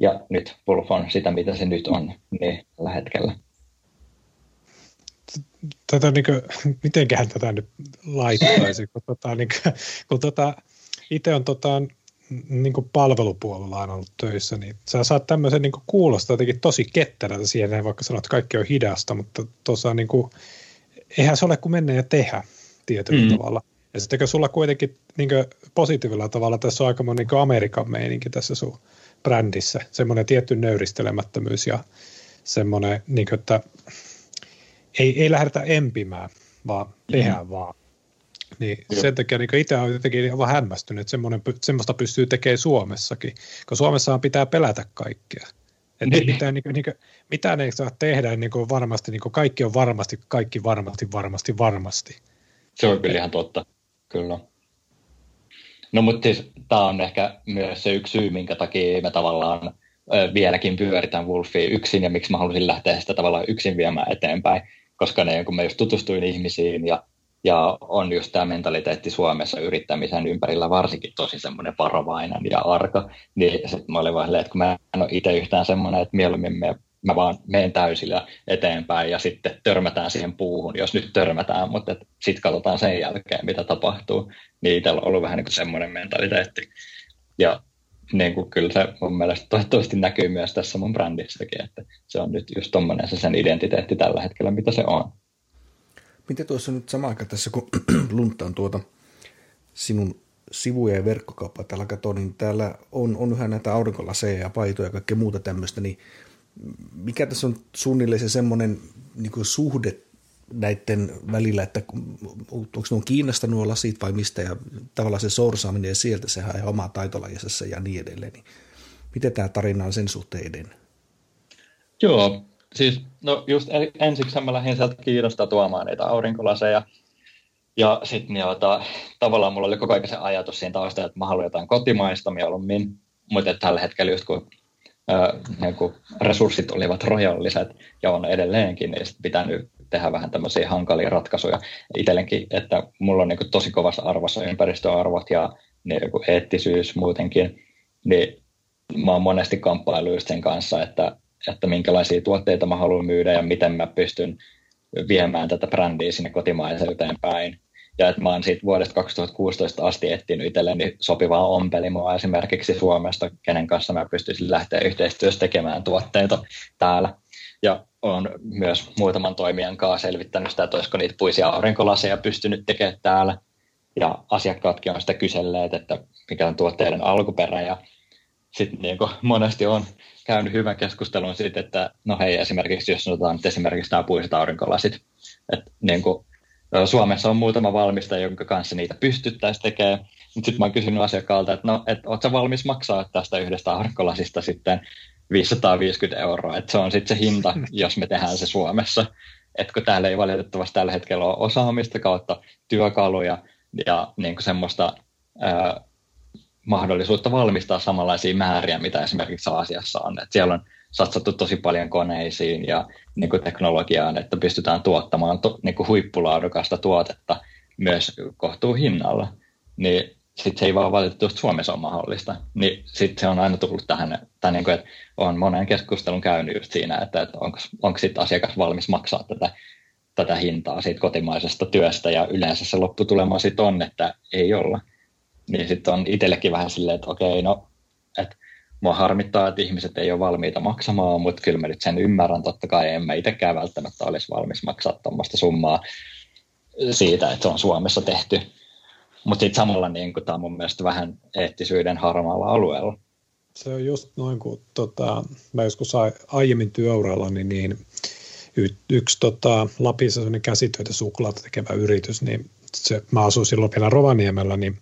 Ja nyt Wolf on sitä, mitä se nyt on niin tällä hetkellä tätä niin kuin, mitenköhän tätä nyt laittaisi, kun, tota, niin kuin, kun tota, itse on tota, niin kuin palvelupuolella on ollut töissä, niin sä saat tämmöisen niin kuin kuulostaa jotenkin tosi ketterältä siihen, vaikka sanot, että kaikki on hidasta, mutta tuossa niin kuin, eihän se ole kuin mennä ja tehdä tietyllä mm. tavalla. Ja sitten sulla kuitenkin niin kuin, positiivilla tavalla tässä on aika niin kuin Amerikan meininki tässä sun brändissä, semmoinen tietty nöyristelemättömyys ja semmoinen, niin kuin, että ei, ei lähdetä empimään, vaan tehdään mm. vaan. Niin Jop. sen takia niin itse olen jotenkin aivan hämmästynyt, että semmoista pystyy tekemään Suomessakin, kun Suomessahan pitää pelätä kaikkea. Että niin. mitään, niin kuin, niin kuin, mitään ei saa tehdä niin kuin varmasti, niin kuin kaikki on varmasti, kaikki varmasti, varmasti, varmasti. Se on kyllä ihan totta, kyllä. No mutta siis, tämä on ehkä myös se yksi syy, minkä takia me tavallaan vieläkin pyöritään Wolfia yksin ja miksi mä halusin lähteä sitä tavallaan yksin viemään eteenpäin koska ne, kun mä just tutustuin ihmisiin ja, ja on just tämä mentaliteetti Suomessa yrittämisen ympärillä varsinkin tosi semmoinen varovainen ja arka, niin sitten mä olin vaan että kun mä en ole itse yhtään semmoinen, että mieluummin me, mä vaan menen täysillä eteenpäin ja sitten törmätään siihen puuhun, jos nyt törmätään, mutta sitten katsotaan sen jälkeen, mitä tapahtuu. Niin itsellä on ollut vähän niin kuin semmoinen mentaliteetti. Ja niin kuin kyllä se mun mielestä toivottavasti näkyy myös tässä mun brändissäkin, että se on nyt just tommonen se sen identiteetti tällä hetkellä, mitä se on. Miten tuossa nyt sama aika tässä, kun luntaan tuota sinun sivuja ja verkkokauppaa täällä katsoin, niin täällä on, on yhä näitä aurinkolaseja ja paitoja ja kaikkea muuta tämmöistä, niin mikä tässä on suunnilleen se semmoinen niin suhde näiden välillä, että onko ne on Kiinasta nuo lasit vai mistä, ja tavallaan se sorsaaminen ja sieltä sehän on oma taitolajisessa ja niin edelleen. Niin miten tämä tarina on sen suhteen edennyt? Joo, siis no just ensiksi mä lähdin sieltä Kiinasta tuomaan niitä aurinkolaseja. Ja sitten niin, tavallaan mulla oli koko ajan se ajatus siinä taustalla, että mä haluan jotain kotimaista mieluummin. Mutta tällä hetkellä just kun niin kuin resurssit olivat rajalliset ja on edelleenkin, niin sitten pitää nyt tehdä vähän tämmöisiä hankalia ratkaisuja itsellenkin, että mulla on niin kuin tosi kovassa arvossa ympäristöarvot ja niin kuin eettisyys muutenkin, niin mä oon monesti kamppailu sen kanssa, että, että minkälaisia tuotteita mä haluan myydä ja miten mä pystyn viemään tätä brändiä sinne kotimaiseen päin. Ja että mä oon siitä vuodesta 2016 asti etsinyt itselleni sopivaa ompelimoa esimerkiksi Suomesta, kenen kanssa mä pystyisin lähteä yhteistyössä tekemään tuotteita täällä. Ja on myös muutaman toimijan kanssa selvittänyt sitä, että olisiko niitä puisia aurinkolaseja pystynyt tekemään täällä. Ja asiakkaatkin on sitä kyselleet, että mikä on tuotteiden alkuperä. Ja sitten niin monesti on käynyt hyvän keskustelun siitä, että no hei, esimerkiksi jos sanotaan että esimerkiksi nämä puiset aurinkolasit, että niin kuin, Suomessa on muutama valmistaja, jonka kanssa niitä pystyttäisiin tekemään, mutta sitten mä oon kysynyt asiakkaalta, että no, et ootko valmis maksaa tästä yhdestä aurinkolasista sitten 550 euroa, että se on sitten se hinta, jos me tehdään se Suomessa. Että kun täällä ei valitettavasti tällä hetkellä ole osaamista kautta työkaluja ja niin kuin semmoista ää, mahdollisuutta valmistaa samanlaisia määriä, mitä esimerkiksi Aasiassa on. Et siellä on satsattu tosi paljon koneisiin ja niin kuin teknologiaan, että pystytään tuottamaan to, niin kuin huippulaadukasta tuotetta myös kohtuu hinnalla. Niin sitten se ei vaan valitettavasti Suomessa ole mahdollista. Niin sitten se on aina tullut tähän, tai niin kuin, että on monen keskustelun käynyt just siinä, että, että onko, onko sitten asiakas valmis maksaa tätä, tätä hintaa siitä kotimaisesta työstä, ja yleensä se lopputulema sitten on, että ei olla. Niin sitten on itsellekin vähän silleen, että okei, no, että mua harmittaa, että ihmiset ei ole valmiita maksamaan, mutta kyllä mä nyt sen ymmärrän, totta kai en mä itsekään välttämättä olisi valmis maksaa tuommoista summaa siitä, että se on Suomessa tehty mutta sitten samalla niin tämä on mun mielestä vähän eettisyyden harmaalla alueella. Se on just noin, kun tota, mä joskus aiemmin työuralla, niin, niin y, yksi tota, Lapissa käsitöitä suklaata tekevä yritys, niin se, mä asuin silloin vielä Rovaniemellä, niin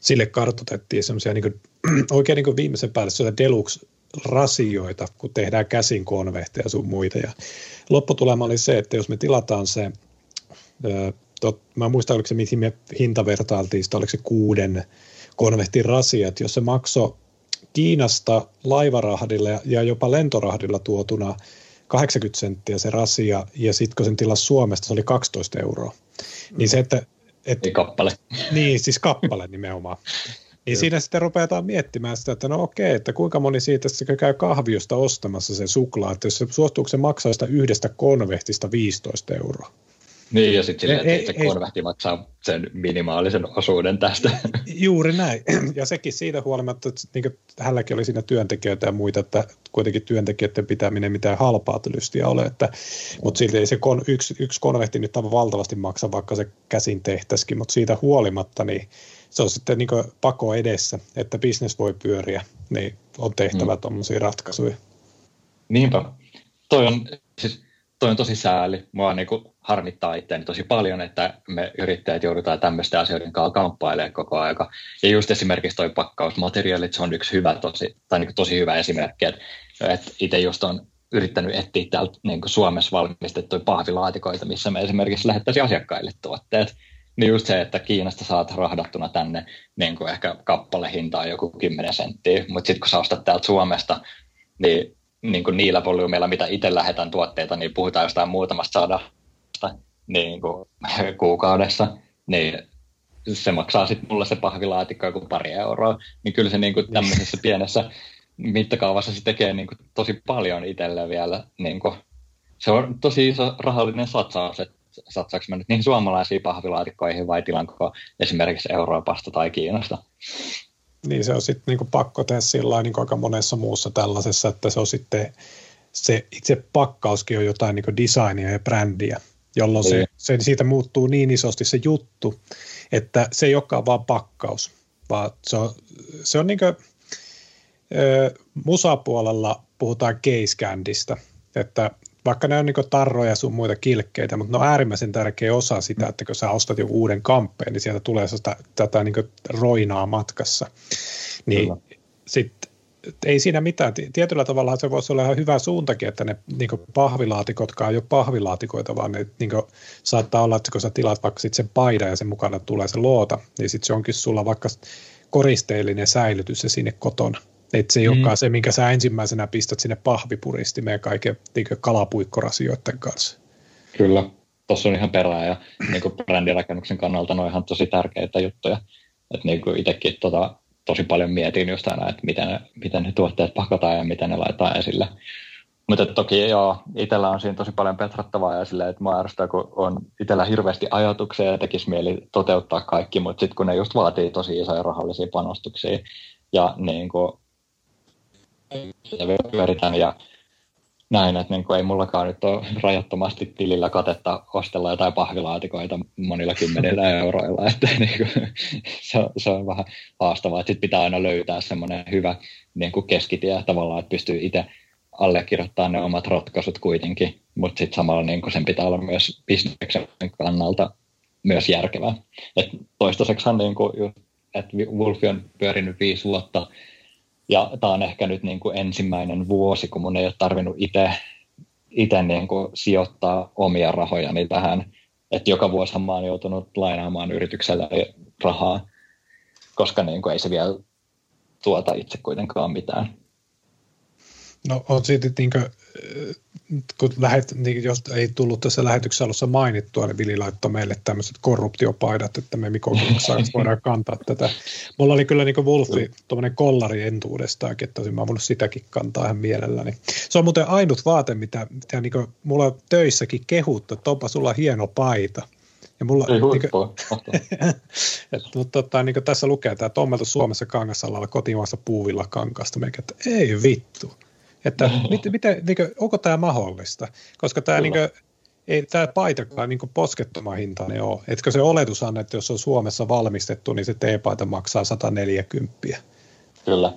sille kartoitettiin semmoisia niin oikein niin viimeisen päälle deluxe rasioita, kun tehdään käsin konvehteja sun muita. Ja lopputulema oli se, että jos me tilataan se tot, mä muistan, oliko se, mihin me hinta vertailtiin, sitä oliko se kuuden konvehtin rasia, että jos se maksoi Kiinasta laivarahdilla ja jopa lentorahdilla tuotuna 80 senttiä se rasia, ja sitten kun sen tilasi Suomesta, se oli 12 euroa. Niin se, että... Et, Ei kappale. Niin, siis kappale nimenomaan. Niin siinä sitten rupeataan miettimään sitä, että no okei, että kuinka moni siitä sitten käy kahviosta ostamassa sen suklaa, että jos se suostuuko se maksaa sitä yhdestä konvehtista 15 euroa. Niin, ja sitten silleen, että se konvehti maksaa sen minimaalisen osuuden tästä. Juuri näin. Ja sekin siitä huolimatta, että niin hänelläkin oli siinä työntekijöitä ja muita, että kuitenkin työntekijöiden pitäminen mitään halpaa lystiä ole. Että, mutta silti ei se kon, yksi, yksi konvehti nyt valtavasti maksa, vaikka se käsin tehtäisikin, mutta siitä huolimatta niin se on sitten niin pako edessä, että bisnes voi pyöriä, niin on tehtävä hmm. tuommoisia ratkaisuja. Niinpä. Toi on, siis, toi on tosi sääli. Mua niin kuin harmittaa itseäni tosi paljon, että me yrittäjät joudutaan tämmöisten asioiden kanssa kamppailemaan koko aika. Ja just esimerkiksi toi pakkausmateriaalit, se on yksi hyvä tosi, tai niin tosi hyvä esimerkki, että, että itse just on yrittänyt etsiä täältä niin Suomessa valmistettuja pahvilaatikoita, missä me esimerkiksi lähettäisiin asiakkaille tuotteet. Niin just se, että Kiinasta saat rahdattuna tänne niin kuin ehkä kappalehintaa joku 10 senttiä, mutta sitten kun sä ostat täältä Suomesta, niin, niin kuin niillä volyymeilla, mitä itse lähetän tuotteita, niin puhutaan jostain muutamasta sadasta niin kuin, kuukaudessa, niin se maksaa sitten mulle se pahvilaatikko joku pari euroa, niin kyllä se niin kuin tämmöisessä pienessä mittakaavassa se tekee niin kuin tosi paljon itselle vielä. Niin kuin, se on tosi iso rahallinen satsaus, että satsaako mä nyt niihin suomalaisiin pahvilaatikkoihin vai tilanko esimerkiksi Euroopasta tai Kiinasta. Niin se on sitten niinku pakko tehdä sillä niin aika monessa muussa tällaisessa, että se on sitten se itse pakkauskin on jotain niin designia ja brändiä jolloin se, niin. se, siitä muuttuu niin isosti se juttu, että se ei olekaan vaan pakkaus, vaan se on, se on niin kuin, musapuolella puhutaan candystä, että vaikka ne on niin tarroja sun muita kilkkeitä, mutta ne on äärimmäisen tärkeä osa sitä, että kun sä ostat joku uuden kamppeen, niin sieltä tulee sitä, tätä niin roinaa matkassa. Niin sitten ei siinä mitään. Tietyllä tavalla se voisi olla ihan hyvä suuntakin, että ne niin pahvilaatikotkaan ei ole pahvilaatikoita, vaan ne niin saattaa olla, että kun sä tilaat vaikka sit sen paidan ja sen mukana tulee se loota, niin sitten se onkin sulla vaikka koristeellinen säilytys ja sinne kotona. Että se ei mm. olekaan se, minkä sä ensimmäisenä pistät sinne pahvipuristimeen kaiken niin kalapuikkorasioiden kanssa. Kyllä, tuossa on ihan perää ja niin brändirakennuksen kannalta ne on ihan tosi tärkeitä juttuja. Että niin itsekin tota, tosi paljon mietin just aina, että miten ne, miten ne tuotteet pakataan ja miten ne laitetaan esille. Mutta toki joo, itsellä on siinä tosi paljon petrattavaa ja silleen, että mä arvostan, kun on itsellä hirveästi ajatuksia ja tekisi mieli toteuttaa kaikki, mutta sitten kun ne just vaatii tosi isoja rahallisia panostuksia ja niin kuin, ja näin, että niin kuin ei mullakaan nyt ole rajattomasti tilillä katetta ostella jotain pahvilaatikoita monilla kymmenillä euroilla, että niin kuin, se, on, se on vähän haastavaa, että sit pitää aina löytää semmoinen hyvä niin kuin keskitie tavallaan, että pystyy itse allekirjoittamaan ne omat ratkaisut kuitenkin, mutta sitten samalla niin kuin sen pitää olla myös bisneksen kannalta myös järkevää. Et toistaiseksihan niin kuin, että Wolfi on pyörinyt viisi vuotta ja tämä on ehkä nyt niin kuin ensimmäinen vuosi, kun mun ei ole tarvinnut itse itse niin kuin sijoittaa omia rahojani tähän. Että joka vuosi mä oon joutunut lainaamaan yritykselle rahaa, koska niin kuin ei se vielä tuota itse kuitenkaan mitään. No on siitä, niin kuin, kun lähet, niin jos ei tullut tässä lähetyksessä alussa mainittua, niin Vili laittoi meille tämmöiset korruptiopaidat, että me Mikon kanssa voidaan kantaa tätä. Mulla oli kyllä niin kuin Wolfi tuommoinen kollari entuudestaankin, että olisin mä voinut sitäkin kantaa ihan mielelläni. Se on muuten ainut vaate, mitä, mitä niin kuin, mulla on töissäkin kehuttu, että onpa sulla hieno paita. Ja mulla, Ei niin kuin, et, mutta tota, niin tässä lukee tämä Tommeltu Suomessa kangasalalla kotimaassa puuvilla kankasta, meikä, että ei vittu. Että mit, miten, niin kuin, onko tämä mahdollista? Koska tämä, niin kuin, ei tämä paitakaan niin poskettoman hintainen ole. Etkö se oletus on, että jos on Suomessa valmistettu, niin se T-paita maksaa 140. Kyllä,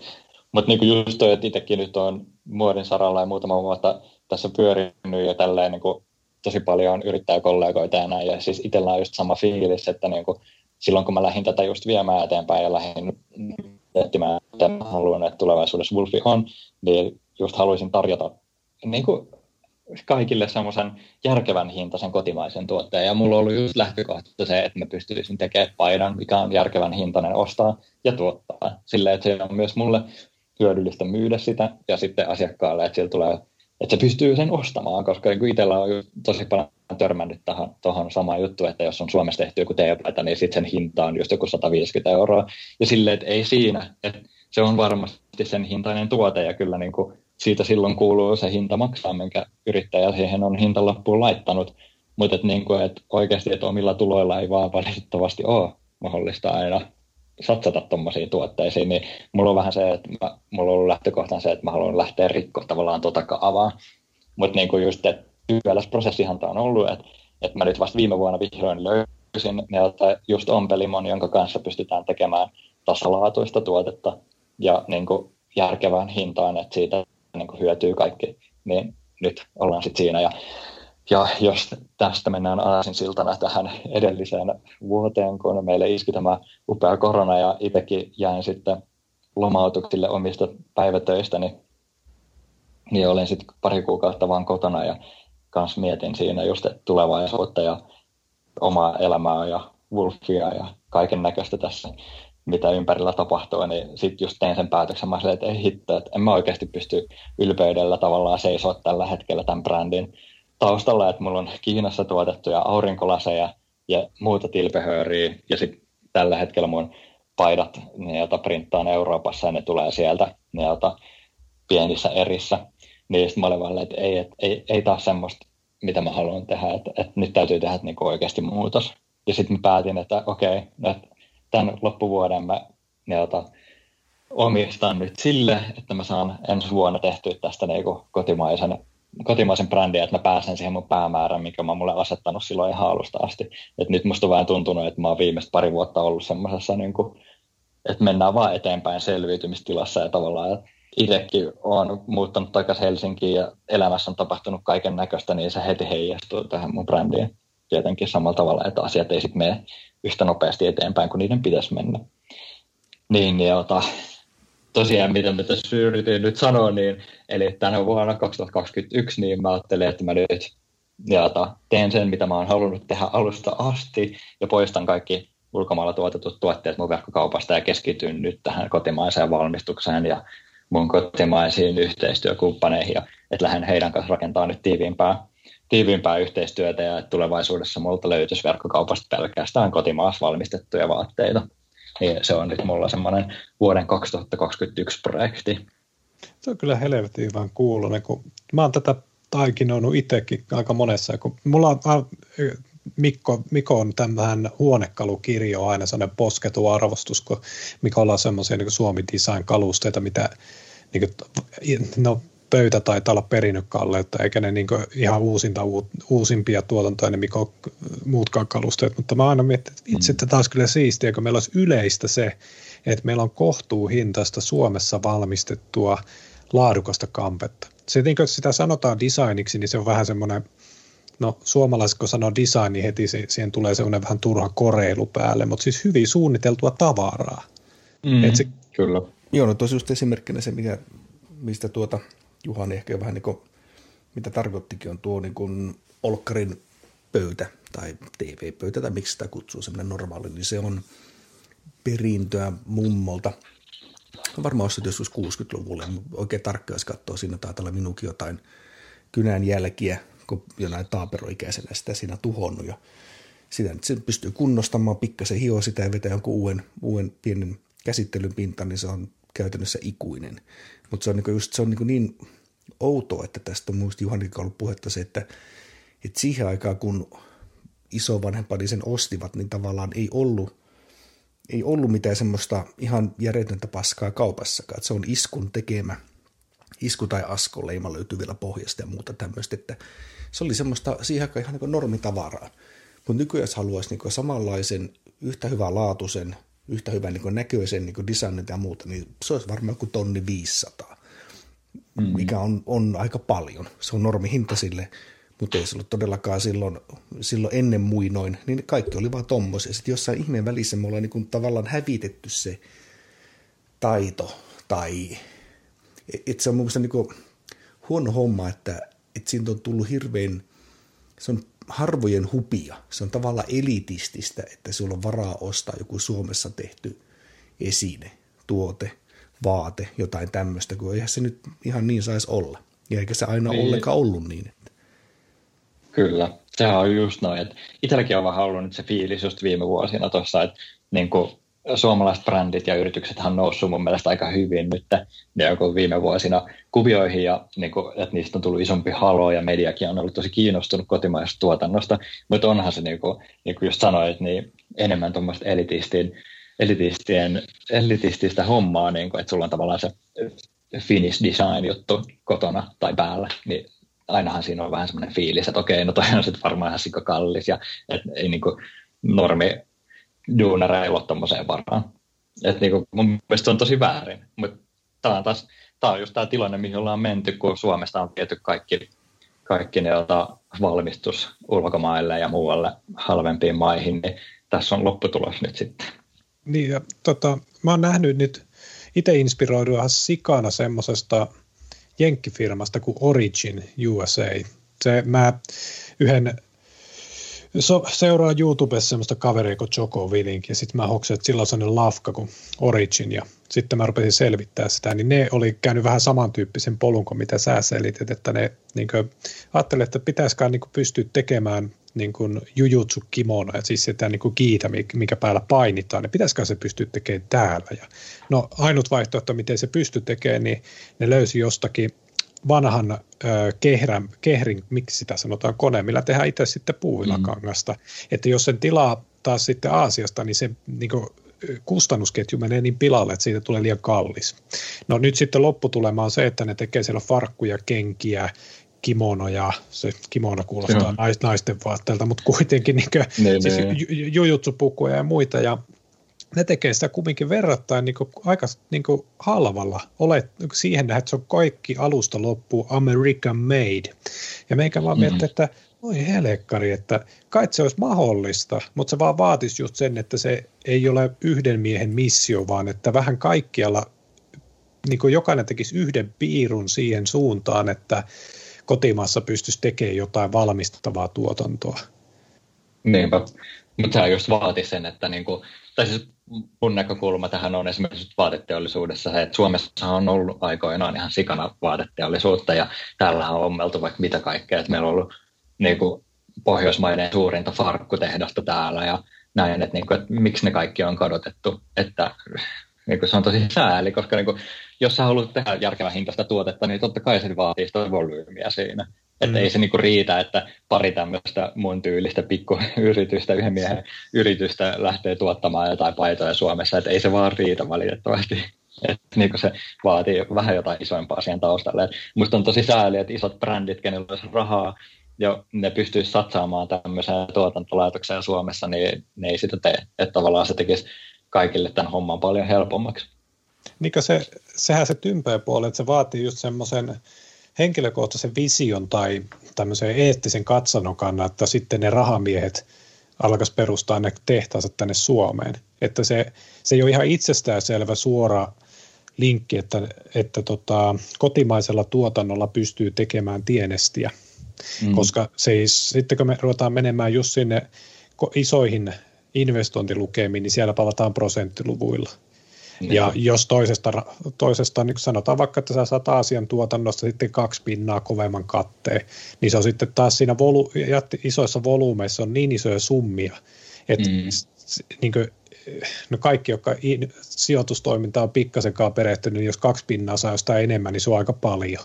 mutta niin just toi, että itsekin nyt on muodin saralla ja muutama vuotta tässä pyörinyt ja tälleen niin kuin tosi paljon yrittäjäkollegoita ja näin. Ja siis itsellä on just sama fiilis, että niin kuin silloin kun mä lähdin tätä just viemään eteenpäin ja lähdin miettimään, että haluan, että tulevaisuudessa Wolfi on, niin just haluaisin tarjota niin kuin kaikille semmoisen järkevän hintaisen kotimaisen tuotteen. Ja mulla ollut just lähtökohta se, että mä pystyisin tekemään paidan, mikä on järkevän hintainen ostaa ja tuottaa. Silleen, että se on myös mulle hyödyllistä myydä sitä ja sitten asiakkaalle, että sillä tulee että se pystyy sen ostamaan, koska niin itsellä on tosi paljon törmännyt tähän, tuohon samaan juttuun, että jos on Suomessa tehty joku teepaita, niin sitten sen hinta on just joku 150 euroa. Ja silleen, että ei siinä, että se on varmasti sen hintainen tuote ja kyllä niin kuin siitä silloin kuuluu se hinta maksaa, minkä yrittäjä siihen on hintalappuun laittanut. Mutta et niin kuin, et oikeasti, että omilla tuloilla ei vaan valitettavasti ole mahdollista aina satsata tuommoisiin tuotteisiin, niin mulla on vähän se, että mä, mulla on ollut lähtökohtaan se, että mä haluan lähteä rikkoa tavallaan tota kaavaa. Mutta niin kuin just, että prosessihan tämä on ollut, että, että mä nyt vasta viime vuonna vihdoin löysin ne, just ompelimon, jonka kanssa pystytään tekemään tasalaatuista tuotetta ja niin kuin järkevään hintaan, että siitä niin kuin hyötyy kaikki, niin nyt ollaan sitten siinä. Ja, ja jos tästä mennään siltana tähän edelliseen vuoteen, kun meille iski tämä upea korona ja itsekin jäin sitten lomautuksille omista päivätöistä, niin, niin olen sitten pari kuukautta vaan kotona ja kans mietin siinä just tulevaisuutta ja omaa elämää ja Wolfia ja kaiken näköistä tässä mitä ympärillä tapahtuu, niin sitten just tein sen päätöksen, mä että ei hitto, että en mä oikeasti pysty ylpeydellä tavallaan seisoa tällä hetkellä tämän brändin taustalla, että mulla on Kiinassa tuotettuja aurinkolaseja ja muuta tilpehööriä, ja sitten tällä hetkellä mun paidat, ne joita printtaan Euroopassa, ja ne tulee sieltä, ne joita pienissä erissä. Niin sitten mä olin vaan, että ei, et, ei, ei taas semmoista, mitä mä haluan tehdä, että, että nyt täytyy tehdä niinku oikeasti muutos. Ja sitten mä päätin, että okei, okay, että tämän loppuvuoden mä ne, omistan nyt sille, että mä saan ensi vuonna tehtyä tästä niinku kotimaisen, kotimaisen brändin, että mä pääsen siihen mun päämäärän, mikä mä mulle asettanut silloin ihan alusta asti. Et nyt musta on vähän tuntunut, että mä oon viimeistä pari vuotta ollut semmoisessa, niinku, että mennään vaan eteenpäin selviytymistilassa ja tavallaan itsekin olen muuttanut takaisin Helsinkiin ja elämässä on tapahtunut kaiken näköistä, niin se heti heijastuu tähän mun brändiin tietenkin samalla tavalla, että asiat ei sitten mene yhtä nopeasti eteenpäin kuin niiden pitäisi mennä. Niin, niin ota, tosiaan, mitä mä tässä yritin nyt sanoa, niin eli tänä vuonna 2021, niin mä ajattelin, että mä nyt jata, teen sen, mitä mä oon halunnut tehdä alusta asti, ja poistan kaikki ulkomailla tuotetut tuotteet mun verkkokaupasta ja keskityn nyt tähän kotimaiseen valmistukseen ja mun kotimaisiin yhteistyökumppaneihin, ja että lähden heidän kanssa rakentamaan nyt tiiviimpää, tiiviimpää yhteistyötä, ja että tulevaisuudessa multa löytyisi verkkokaupasta pelkästään kotimaassa valmistettuja vaatteita. Niin se on nyt mulla semmoinen vuoden 2021 projekti. Se on kyllä helvetin hyvän kuulonen, kun mä oon tätä taikinoinut itsekin aika monessa, kun mulla on Mikko, Mikko on tämmöinen huonekalukirjo aina sellainen posketu arvostus, kun Mikolla on semmoisia niin Suomi Design-kalusteita, mitä niin kuin, no, pöytä taitaa olla perinyt kalleutta, eikä ne niin ihan uusinta, uusimpia tuotantoja ne Mikko muutkaan kalusteet, mutta mä aina mietin, että itse että taas kyllä siistiä, kun meillä olisi yleistä se, että meillä on kohtuuhintaista Suomessa valmistettua laadukasta kampetta. Se, niin kun sitä sanotaan designiksi, niin se on vähän semmoinen no suomalaiset kun sanoo design, niin heti siihen tulee semmoinen vähän turha koreilu päälle, mutta siis hyvin suunniteltua tavaraa. Mm, Et se, kyllä. Joo, no tosi just esimerkkinä se, mikä, mistä tuota Juhani ehkä vähän niin kuin, mitä tarkoittikin, on tuo niin kuin Olkkarin pöytä tai TV-pöytä tai miksi sitä kutsuu semmoinen normaali, niin se on perintöä mummolta. Varmaan ostat joskus 60-luvulla, oikein tarkkaan jos katsoo, siinä taitaa olla minunkin jotain kynän jälkiä kun jonain taaperoikäisenä sitä siinä tuhonnut ja sitä nyt pystyy kunnostamaan, pikkasen hio sitä ja vetää jonkun uuden, uuden pienen käsittelyn pinta, niin se on käytännössä ikuinen. Mutta se on, niinku just, se on niinku niin outoa, että tästä on muista Juhanikin ollut puhetta se, että, että siihen aikaan kun isovanhempani sen ostivat, niin tavallaan ei ollut, ei ollut mitään semmoista ihan järjetöntä paskaa kaupassakaan. Että se on iskun tekemä isku tai asko, leima löytyy vielä pohjasta ja muuta tämmöistä, että se oli semmoista siihen aikaan ihan niin normitavaraa. Mutta nykyään haluaisi niin samanlaisen, yhtä hyvää laatuisen, yhtä hyvän niin näköisen niin designin ja muuta, niin se olisi varmaan joku tonni 500, mm-hmm. mikä on, on aika paljon. Se on normihinta sille, mutta ei se ollut todellakaan silloin, silloin ennen muinoin, niin kaikki oli vaan tommosia. Sitten jossain ihmeen välissä me ollaan niin tavallaan hävitetty se taito tai että se on mun niin huono homma, että, että siitä on tullut hirveän, se on harvojen hupia. Se on tavallaan elitististä, että sulla on varaa ostaa joku Suomessa tehty esine, tuote, vaate, jotain tämmöistä, kun eihän se nyt ihan niin saisi olla. Ja eikä se aina niin. ollenkaan ollut niin. Että. Kyllä, sehän on just noin. Että itselläkin on vähän ollut nyt se fiilis just viime vuosina tuossa, että niin kuin suomalaiset brändit ja yritykset on noussut mun mielestä aika hyvin nyt joku viime vuosina kuvioihin ja niin kuin, että niistä on tullut isompi halo ja mediakin on ollut tosi kiinnostunut kotimaisesta tuotannosta, mutta onhan se niin kuin, niin kuin just sanoit, niin enemmän tuommoista elitistin, elitistien, elitististä hommaa, niin kuin, että sulla on tavallaan se finish design juttu kotona tai päällä, niin ainahan siinä on vähän semmoinen fiilis, että okei, no toi on sitten varmaan ihan kallis ja että ei niin kuin normi duunareilla ole tuommoiseen varaan. Et niinku, mun mielestä se on tosi väärin, mutta tämä on taas tämä on just tämä tilanne, mihin ollaan menty, kun Suomesta on viety kaikki, kaikki ne ota, valmistus ulkomaille ja muualle halvempiin maihin, niin tässä on lopputulos nyt sitten. Niin, ja tota, mä oon nähnyt nyt itse inspiroidu ihan sikana semmoisesta jenkkifirmasta kuin Origin USA. Se, mä yhden so, seuraa YouTubessa semmoista kaveria kuin Joko Willink, ja sitten mä hoksin, että sillä on sellainen lafka kuin Origin, ja sitten mä rupesin selvittää sitä, niin ne oli käynyt vähän samantyyppisen polun kuin mitä sä selitit, että ne niin ajattelee, että pitäisikään niin pystyä tekemään niin kuin jujutsu kimono, ja siis sitä niin kuin kiitä, mikä päällä painitaan, niin pitäisikö se pystyä tekemään täällä. Ja no ainut vaihtoehto, miten se pystyy tekemään, niin ne löysi jostakin vanhan ö, kehrän, kehrin, miksi sitä sanotaan kone, millä tehdään itse sitten puuvillakangasta. Mm. Että jos sen tilaa taas sitten Aasiasta, niin se niin kuin, kustannusketju menee niin pilalle, että siitä tulee liian kallis. No nyt sitten lopputulema on se, että ne tekee siellä farkkuja, kenkiä, kimonoja, se kimono kuulostaa Joo. naisten vaatteelta, mutta kuitenkin niin kuin, ne, siis ne. jujutsupukuja ja muita, ja ne tekee sitä kumminkin verrattain niin kuin, aika niin kuin, halvalla. Olet siihen että se on kaikki alusta loppu American made. Ja meikä vaan mm-hmm. miettii, että oi helekkari, että kai se olisi mahdollista, mutta se vaan vaatisi just sen, että se ei ole yhden miehen missio, vaan että vähän kaikkialla niin kuin jokainen tekisi yhden piirun siihen suuntaan, että kotimaassa pystyisi tekemään jotain valmistavaa tuotantoa. Niinpä, mutta sehän just vaati sen, että niin kuin, tai siis mun näkökulma tähän on esimerkiksi vaateteollisuudessa se, että Suomessa on ollut aikoinaan ihan sikana vaateteollisuutta ja täällä on ommeltu vaikka mitä kaikkea, että meillä on ollut niin kuin, Pohjoismaiden suurinta farkkutehdasta täällä ja näin, että, niin kuin, että miksi ne kaikki on kadotettu, että niin kuin se on tosi sääli, koska niin kuin, jos sä haluat tehdä järkevän hintaista tuotetta, niin totta kai se vaatii sitä volyymiä siinä. Että mm. ei se niinku riitä, että pari tämmöistä mun tyylistä pikkuyritystä, yhden miehen yritystä lähtee tuottamaan jotain paitoja Suomessa, että ei se vaan riitä valitettavasti. Että niinku se vaatii vähän jotain isompaa siihen taustalle. Et musta on tosi sääli, että isot brändit, kenellä olisi rahaa, ja ne pystyisi satsaamaan tämmöiseen tuotantolaitokseen Suomessa, niin ne ei sitä tee. Että tavallaan se tekisi kaikille tämän homman paljon helpommaksi. Niin se, sehän se tympeä puoli, että se vaatii just semmoisen henkilökohtaisen vision tai tämmöisen eettisen katsannon kannalta, että sitten ne rahamiehet alkaisi perustaa ne tehtaansa tänne Suomeen. Että se, se ei ole ihan itsestäänselvä suora linkki, että, että tota, kotimaisella tuotannolla pystyy tekemään tienestiä. Mm. Koska se ei, sitten kun me ruvetaan menemään just sinne isoihin investointilukemiin, niin siellä palataan prosenttiluvuilla. Niin. Ja jos toisesta, toisesta niin sanotaan vaikka, että sä saat Aasian tuotannosta sitten kaksi pinnaa kovemman katteen, niin se on sitten taas siinä volu, isoissa volyymeissa on niin isoja summia, että mm. niin kuin, no kaikki, jotka sijoitustoiminta on pikkasenkaan perehtynyt, niin jos kaksi pinnaa saa jostain enemmän, niin se on aika paljon.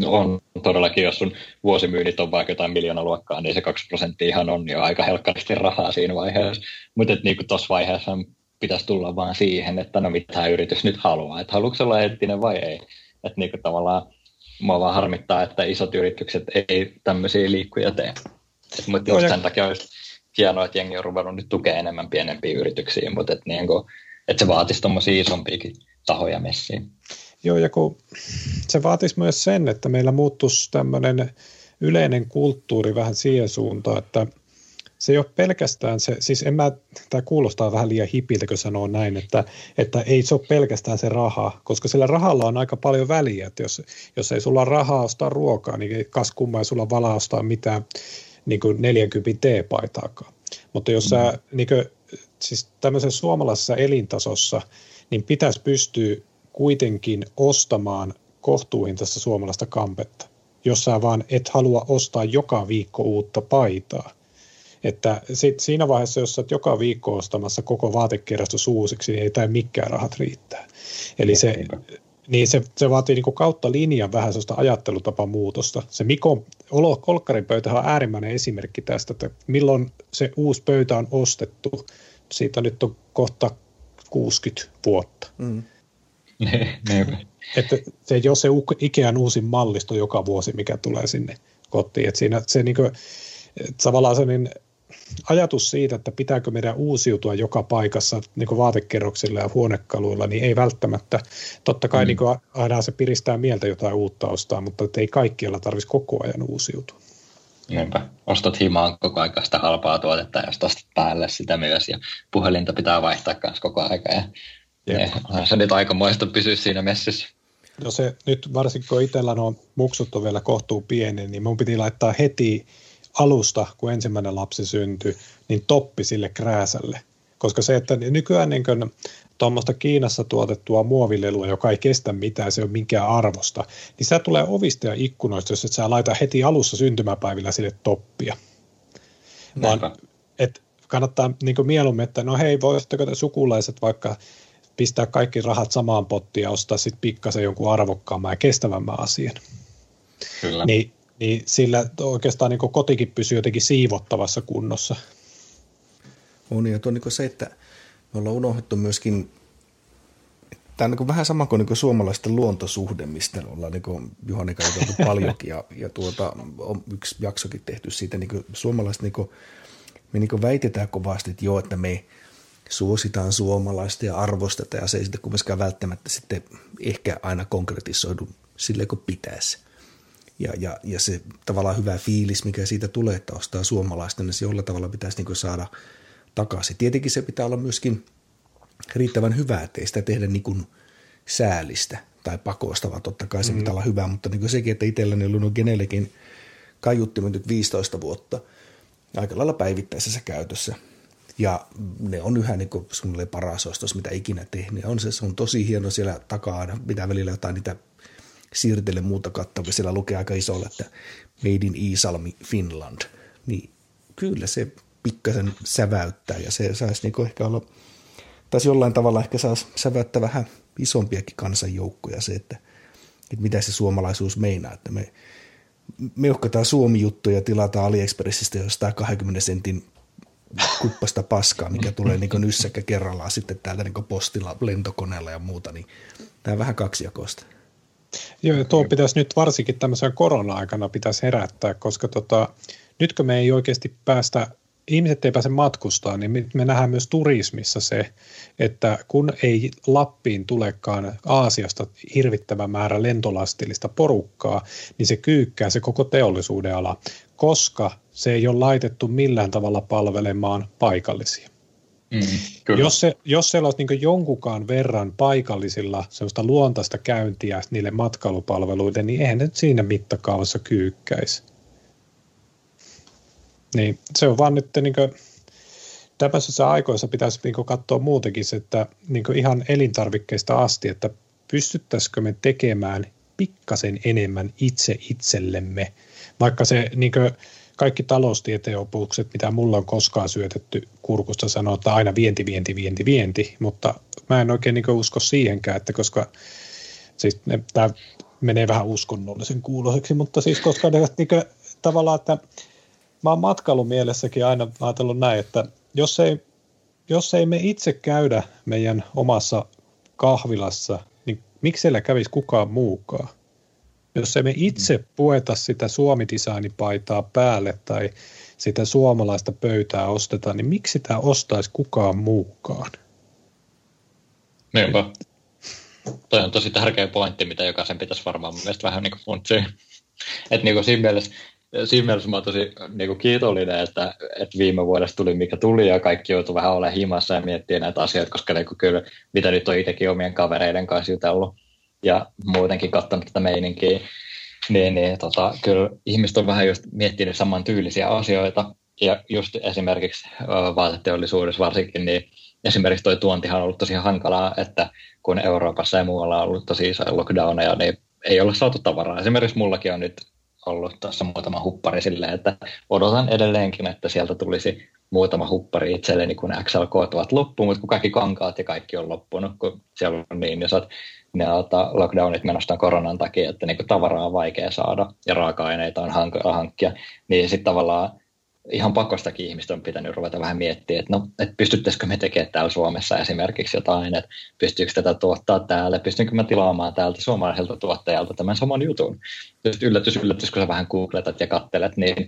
No on todellakin, jos sun vuosimyynnit on vaikka jotain miljoona luokkaa, niin se 2 prosenttia ihan on jo aika helkkaristi rahaa siinä vaiheessa. Mutta niin tuossa vaiheessa pitäisi tulla vaan siihen, että no mitä yritys nyt haluaa, että haluatko olla eettinen vai ei. Että niin kuin tavallaan mua vaan harmittaa, että isot yritykset ei tämmöisiä liikkuja tee. Mutta just sen takia olisi hienoa, että jengi on ruvennut nyt tukea enemmän pienempiä yrityksiä, mutta että, niin kuin, että se vaatisi tuommoisia isompiakin tahoja messiin. Joo, ja kun se vaatisi myös sen, että meillä muuttuisi tämmöinen yleinen kulttuuri vähän siihen suuntaan, että se ei ole pelkästään se, siis en mä, tämä kuulostaa vähän liian hipiltä, kun sanoo näin, että, että ei se ole pelkästään se raha, koska sillä rahalla on aika paljon väliä, että jos, jos ei sulla rahaa ostaa ruokaa, niin kas kumma ei sulla valaa ostaa mitään niin kuin 40 T-paitaakaan. Mutta jos mm. sä, niin kuin, siis tämmöisessä suomalaisessa elintasossa, niin pitäisi pystyä kuitenkin ostamaan kohtuuhintaista suomalaista kampetta, jos sä vaan et halua ostaa joka viikko uutta paitaa. Että sit siinä vaiheessa, jos olet joka viikko ostamassa koko vaatekerrastus uusiksi, niin ei tämä mikään rahat riittää. Eli se, niin se, se vaatii niin kautta linjan vähän sellaista ajattelutapamuutosta. Se Mikon Kolkkarin pöytä on äärimmäinen esimerkki tästä, että milloin se uusi pöytä on ostettu. Siitä nyt on kohta 60 vuotta. Mm. että se ei ole se Ikean uusin mallisto joka vuosi, mikä tulee sinne kotiin. Että siinä se niin kuin, tavallaan se niin ajatus siitä, että pitääkö meidän uusiutua joka paikassa niin vaatekerroksilla ja huonekaluilla, niin ei välttämättä. Totta kai mm. niin aina se piristää mieltä jotain uutta ostaa, mutta ei kaikkialla tarvitsisi koko ajan uusiutua. Niinpä. Ostat himaan koko ajan sitä halpaa tuotetta ja ostat päälle sitä myös ja puhelinta pitää vaihtaa myös koko ajan. Ja ne, se nyt aikamoista pysyä siinä messissä. No se nyt varsinkin kun itsellä on muksut on vielä kohtuu pieni, niin mun piti laittaa heti alusta, kun ensimmäinen lapsi syntyi, niin toppi sille krääsälle. Koska se, että nykyään niin tuommoista Kiinassa tuotettua muovilelua, joka ei kestä mitään, se ei ole minkään arvosta, niin se tulee ovista ja ikkunoista, jos et sä laita heti alussa syntymäpäivillä sille toppia. Vaan, et kannattaa niin mieluummin, että no hei, voisitteko te sukulaiset vaikka pistää kaikki rahat samaan pottiin ja ostaa sitten pikkasen jonkun arvokkaamman ja kestävämmän asian. Kyllä. Niin niin sillä oikeastaan niin kotikin pysyy jotenkin siivottavassa kunnossa. On ja tuo niin se, että me ollaan unohdettu myöskin, tämä on niin vähän sama kuin, niin suomalaisten luontosuhde, mistä ollaan niin Juhani käytetty paljonkin ja, ja tuota, on yksi jaksokin tehty siitä, niin suomalaiset, niin kuin, me niin väitetään kovasti, että joo, että me suositaan suomalaista ja arvostetaan ja se ei sitten kuitenkaan välttämättä sitten ehkä aina konkretisoidu sille kuin pitäisi ja, ja, ja se tavallaan hyvä fiilis, mikä siitä tulee, että ostaa suomalaista, niin se jollain tavalla pitäisi niin saada takaisin. Tietenkin se pitää olla myöskin riittävän hyvää, ettei sitä tehdä niin kuin säälistä jostain pakosta, vaan totta kai se mm. pitää olla hyvä, mutta niin sekin, että itselläni on ollut Genelekin kaiuttimet nyt 15 vuotta aika lailla päivittäisessä käytössä. Ja ne on yhä niin kuin paras ostos, mitä ikinä tehnyt. On se, se on tosi hieno siellä takaa, mitä välillä jotain niitä siirtele muuta kattavia. Siellä lukee aika isolla, että Made in Iisalmi, Finland. Niin kyllä se pikkasen säväyttää ja se saisi niin ehkä olla, tai jollain tavalla ehkä saisi säväyttää vähän isompiakin kansanjoukkoja se, että, että mitä se suomalaisuus meinaa, että me meuhkataan Suomi-juttuja ja tilataan AliExpressistä jostain 20 sentin kuppasta paskaa, mikä tulee niin nyssäkkä kerrallaan sitten täältä niin postilla, lentokoneella ja muuta, niin tämä on vähän kaksijakoista. Joo, ja tuo pitäisi nyt varsinkin tämmöisen korona-aikana pitäisi herättää, koska tota, nytkö me ei oikeasti päästä ihmiset ei pääse matkustaa, niin me nähdään myös turismissa se, että kun ei Lappiin tulekaan Aasiasta hirvittävä määrä lentolastillista porukkaa, niin se kyykkää se koko teollisuuden ala, koska se ei ole laitettu millään tavalla palvelemaan paikallisia. Mm, jos, se, jos siellä olisi niin jonkunkaan verran paikallisilla sellaista luontaista käyntiä niille matkailupalveluille, niin eihän ne siinä mittakaavassa kyykkäisi. Niin, se on vaan nyt niin kuin, tämmöisessä aikoissa pitäisi niin katsoa muutenkin se, että niin ihan elintarvikkeista asti, että pystyttäisikö me tekemään pikkasen enemmän itse itsellemme, vaikka se niin kuin, kaikki taloustieteen opukset, mitä mulla on koskaan syötetty kurkusta, sanoo, että aina vienti, vienti, vienti, vienti, mutta mä en oikein niin usko siihenkään, että koska siis ne, tämä menee vähän uskonnollisen kuuloiseksi, mutta siis koska ne, niin kuin, tavallaan, että mä oon matkailumielessäkin aina ajatellut näin, että jos ei, jos ei me itse käydä meidän omassa kahvilassa, niin miksi siellä kävisi kukaan muukaan? Jos ei me itse pueta sitä suomi paitaa päälle tai sitä suomalaista pöytää osteta, niin miksi sitä ostaisi kukaan muukaan? Niinpä. Toi on tosi tärkeä pointti, mitä jokaisen pitäisi varmaan mun mielestä vähän niin kuin funtsia. Että niin kuin siinä mielessä siinä mielessä mä oon tosi niin kuin kiitollinen, että, että viime vuodesta tuli mikä tuli ja kaikki joutui vähän olemaan himassa ja miettiä näitä asioita, koska niin kuin kyllä mitä nyt on itsekin omien kavereiden kanssa jutellut ja muutenkin katsonut tätä meininkiä, niin, niin tota, kyllä ihmiset on vähän just miettinyt saman tyylisiä asioita ja just esimerkiksi vaateteollisuudessa varsinkin, niin esimerkiksi tuo tuontihan on ollut tosi hankalaa, että kun Euroopassa ja muualla on ollut tosi isoja lockdowneja, niin ei ole saatu tavaraa. Esimerkiksi mullakin on nyt ollut tässä muutama huppari silleen, että odotan edelleenkin, että sieltä tulisi muutama huppari itselleni, kun XLK ovat loppuun, mutta kun kaikki kankaat ja kaikki on loppunut, kun siellä on niin isot ne ota, lockdownit menossa koronan takia, että niin tavaraa on vaikea saada ja raaka-aineita on hankkia, niin sitten tavallaan ihan pakostakin ihmistä on pitänyt ruveta vähän miettiä, että no, että pystyttäisikö me tekemään täällä Suomessa esimerkiksi jotain, että pystyykö tätä tuottaa täällä, pystynkö mä tilaamaan täältä suomalaiselta tuottajalta tämän saman jutun. Just yllätys, yllätys, kun sä vähän googletat ja kattelet, niin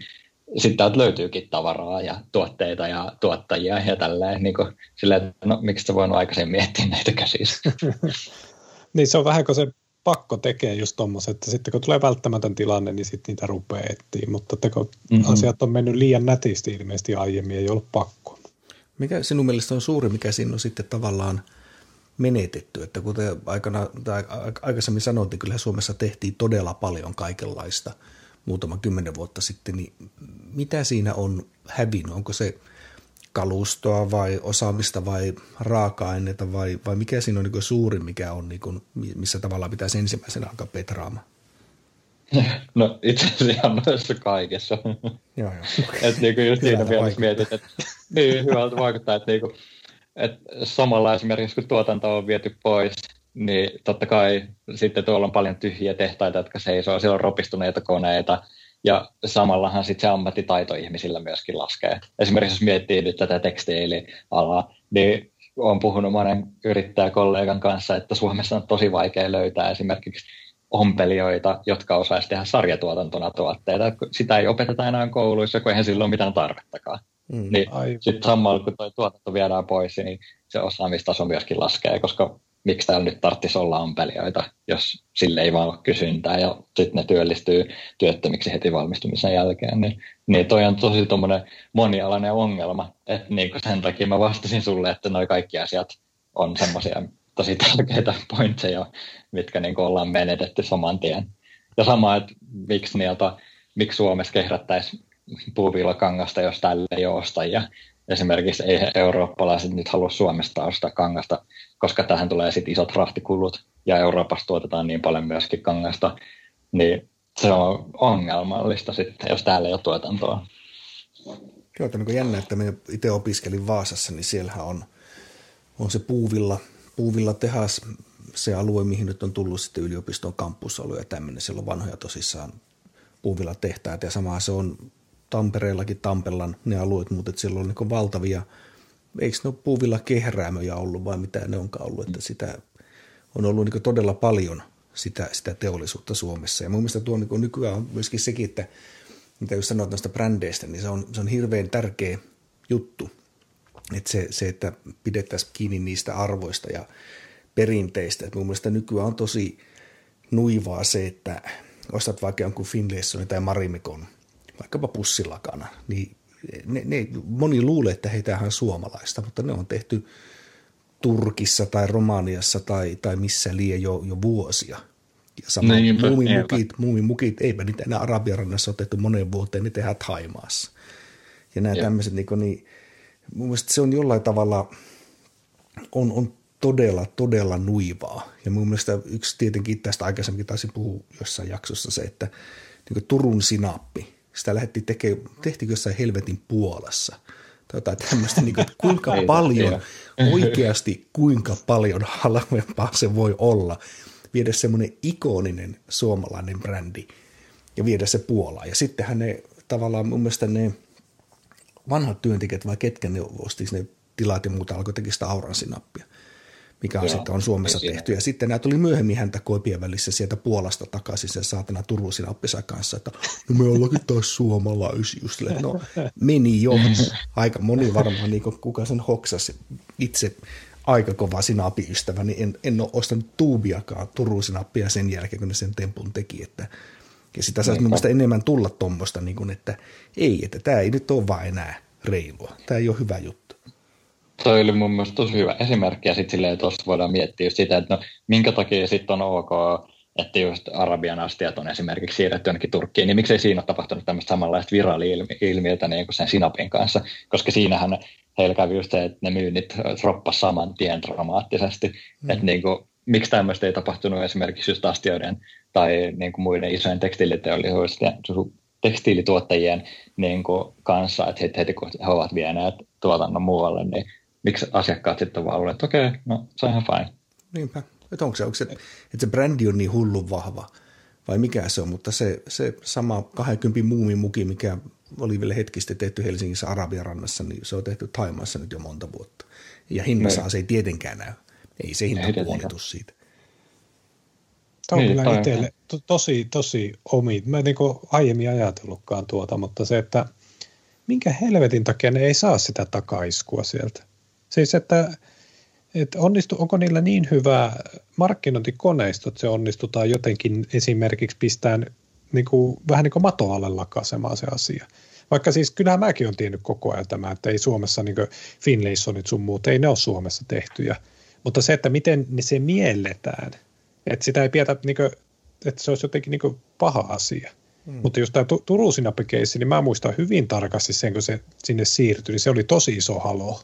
sitten täältä löytyykin tavaraa ja tuotteita ja tuottajia ja tälleen, niin kuin, silleen, että no miksi sä voinut aikaisemmin miettiä näitä käsissä. niin se on vähän kuin se pakko tekee just tuommoiset, että sitten kun tulee välttämätön tilanne, niin sitten niitä rupeaa etsiä, mutta että kun mm-hmm. asiat on mennyt liian nätisti ilmeisesti aiemmin, ei ollut pakko. Mikä sinun mielestä on suuri, mikä siinä on sitten tavallaan menetetty, että kuten aikana, tai aikaisemmin sanoin, niin kyllä Suomessa tehtiin todella paljon kaikenlaista muutama kymmenen vuotta sitten, niin mitä siinä on hävinnyt? Onko se kalustoa vai osaamista vai raaka-aineita vai, vai mikä siinä on niin suurin, mikä on, niin kuin, missä tavallaan pitäisi ensimmäisenä alkaa petraamaan? No itse asiassa ihan noissa kaikessa. Joo, joo. että niinku just siinä mielessä mietit, että niin hyvältä vaikuttaa, että niinku, et samalla esimerkiksi kun tuotanto on viety pois, niin totta kai sitten tuolla on paljon tyhjiä tehtaita, jotka seisoo, siellä on ropistuneita koneita, ja samallahan sitten se ammattitaito ihmisillä myöskin laskee. Esimerkiksi jos miettii nyt tätä tekstiilialaa, niin olen puhunut monen yrittäjäkollegan kanssa, että Suomessa on tosi vaikea löytää esimerkiksi ompelijoita, jotka osaisi tehdä sarjatuotantona tuotteita. Sitä ei opeteta enää kouluissa, kun eihän sillä ole mitään tarvettakaan. Mm, niin sitten samalla kun tuo tuotanto viedään pois, niin se osaamistaso myöskin laskee, koska miksi täällä nyt tarvitsisi olla ampelijoita, jos sille ei vaan ole kysyntää ja sitten ne työllistyy työttömiksi heti valmistumisen jälkeen. Niin, niin toi on tosi monialainen ongelma, että niin sen takia mä vastasin sulle, että noi kaikki asiat on semmoisia tosi tärkeitä pointseja, mitkä niin kuin ollaan menetetty saman tien. Ja sama, että miksi, niiltä, miksi Suomessa kehrättäisiin puuvillakangasta, jos täällä ei ole ostajia. Esimerkiksi ei eurooppalaiset nyt halua Suomesta ostaa kangasta, koska tähän tulee sitten isot rahtikulut ja Euroopassa tuotetaan niin paljon myöskin kangasta, niin se on ongelmallista sitten, jos täällä ei ole tuotantoa. Joo, että niin jännä, että me itse opiskelin Vaasassa, niin siellähän on, on se puuvilla, puuvilla tehas, se alue, mihin nyt on tullut sitten yliopiston kampusalue ja tämmöinen. Siellä on vanhoja tosissaan puuvilla tehtäät ja samaa se on Tampereellakin Tampellan ne alueet, mutta siellä on niin valtavia, eikö ne ole puuvilla kehräämöjä ollut vai mitä ne onkaan ollut, että sitä on ollut niin todella paljon sitä, sitä teollisuutta Suomessa. Ja mun mielestä tuo niin nykyään on myöskin sekin, että mitä jos sanoit noista brändeistä, niin se on, se on hirveän tärkeä juttu. Että se, se, että pidettäisiin kiinni niistä arvoista ja perinteistä. Et mun mielestä nykyään on tosi nuivaa se, että ostat vaikka jonkun Finlaysonin tai Marimekon, vaikkapa pussilakana, niin ne, ne, moni luulee, että heitä on suomalaista, mutta ne on tehty Turkissa tai Romaniassa tai, tai missä liian jo, jo vuosia. Ja sama Niinpä, muumimukit, muumimukit, eipä niitä enää Arabiarannassa otettu moneen vuoteen, ne tehdään Haimaassa. Ja nämä tämmöiset, niin, niin mun mielestä se on jollain tavalla, on, on todella, todella nuivaa. Ja mun mielestä yksi tietenkin tästä aikaisemmin taisin puhua jossain jaksossa se, että niin Turun sinappi, sitä lähdettiin tekemään, tehtiin jossain helvetin Puolassa – tai jotain tämmöistä, niin kuin, että kuinka paljon, oikeasti kuinka paljon halvempaa se voi olla viedä semmoinen ikoninen suomalainen brändi ja viedä se Puolaan. Ja sittenhän ne tavallaan mun mielestä ne vanhat työntekijät vai ketkä ne osti ne tilat ja muuta alkoi tekemään sitä auransinappia mikä on Joo, sitten on Suomessa siinä. tehty. Ja sitten nämä tuli myöhemmin häntä koipien välissä sieltä Puolasta takaisin sen saatana Turusin oppisa kanssa, että no me ollaankin taas suomalaisia. Just no meni jo. Aika moni varmaan, niin kuka sen hoksasi itse aika kova sinapiystävä, niin en, en ole ostanut tuubiakaan Turusin sen jälkeen, kun ne sen tempun teki, että ja sitä saisi mielestä enemmän tulla tuommoista, niin että ei, että tämä ei nyt ole vain enää reilua. Tämä ei ole hyvä juttu. Toi oli mun mielestä tosi hyvä esimerkki, ja sitten silleen tuossa voidaan miettiä just sitä, että no, minkä takia sitten on ok, että just Arabian astiat on esimerkiksi siirretty jonnekin Turkkiin, niin miksei siinä ole tapahtunut tämmöistä samanlaista viraali-ilmiötä niin kuin sen sinapin kanssa, koska siinähän heillä kävi just se, että ne myynnit roppas saman tien dramaattisesti, mm. että niin kuin, miksi tämmöistä ei tapahtunut esimerkiksi just astioiden tai niin kuin muiden isojen tekstiiliteollisuuden tekstiilituottajien niin kuin kanssa, että heti, heti kun he ovat vieneet tuotannon muualle, niin miksi asiakkaat sitten vaan että okei, okay, no se on ihan fine. Niinpä. Että onko se, onko se, että se brändi on niin hullun vahva vai mikä se on, mutta se, se sama 20 muumimuki, mikä oli vielä hetkistä tehty Helsingissä Arabian rannassa, niin se on tehty Taimaassa nyt jo monta vuotta. Ja hinnassa se ei tietenkään näy. Ei se hinta puolitus siitä. Tämä on niin, kyllä itselle to, tosi, tosi omi. Mä en niin aiemmin ajatellutkaan tuota, mutta se, että minkä helvetin takia ne ei saa sitä takaiskua sieltä. Siis, että, että onnistu, onko niillä niin hyvä markkinointikoneisto, että se onnistutaan jotenkin esimerkiksi pistään niin kuin, vähän niin kuin matoalle lakasemaan se asia. Vaikka siis kyllähän mäkin olen tiennyt koko ajan tämä, että ei Suomessa niin Finlaysonit sun muut, ei ne ole Suomessa tehtyjä. Mutta se, että miten ne se mielletään, että sitä ei pidetä, niin kuin, että se olisi jotenkin niin paha asia. Hmm. Mutta jos tämä Turun niin mä muistan hyvin tarkasti sen, kun se sinne siirtyi, niin se oli tosi iso halo.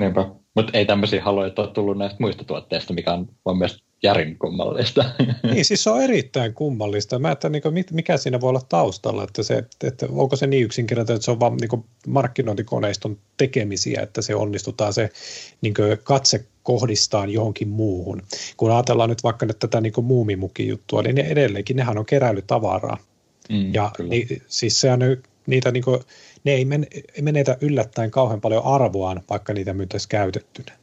Niinpä. Mutta ei tämmöisiä haloja ole tullut näistä muista tuotteista, mikä on mun mielestä järin kummallista. Niin, siis se on erittäin kummallista. Mä että niin kuin, mikä siinä voi olla taustalla, että, se, että onko se niin yksinkertainen, että se on vain niin markkinointikoneiston tekemisiä, että se onnistutaan se niin katse kohdistaa johonkin muuhun. Kun ajatellaan nyt vaikka nyt tätä niin muumimuki-juttua, niin ne edelleenkin, nehän on keräilytavaraa. Mm, ja niin, siis sehän niitä niin kuin, ne ei, men, ei menetä yllättäen kauhean paljon arvoaan, vaikka niitä myytäisiin käytettynä.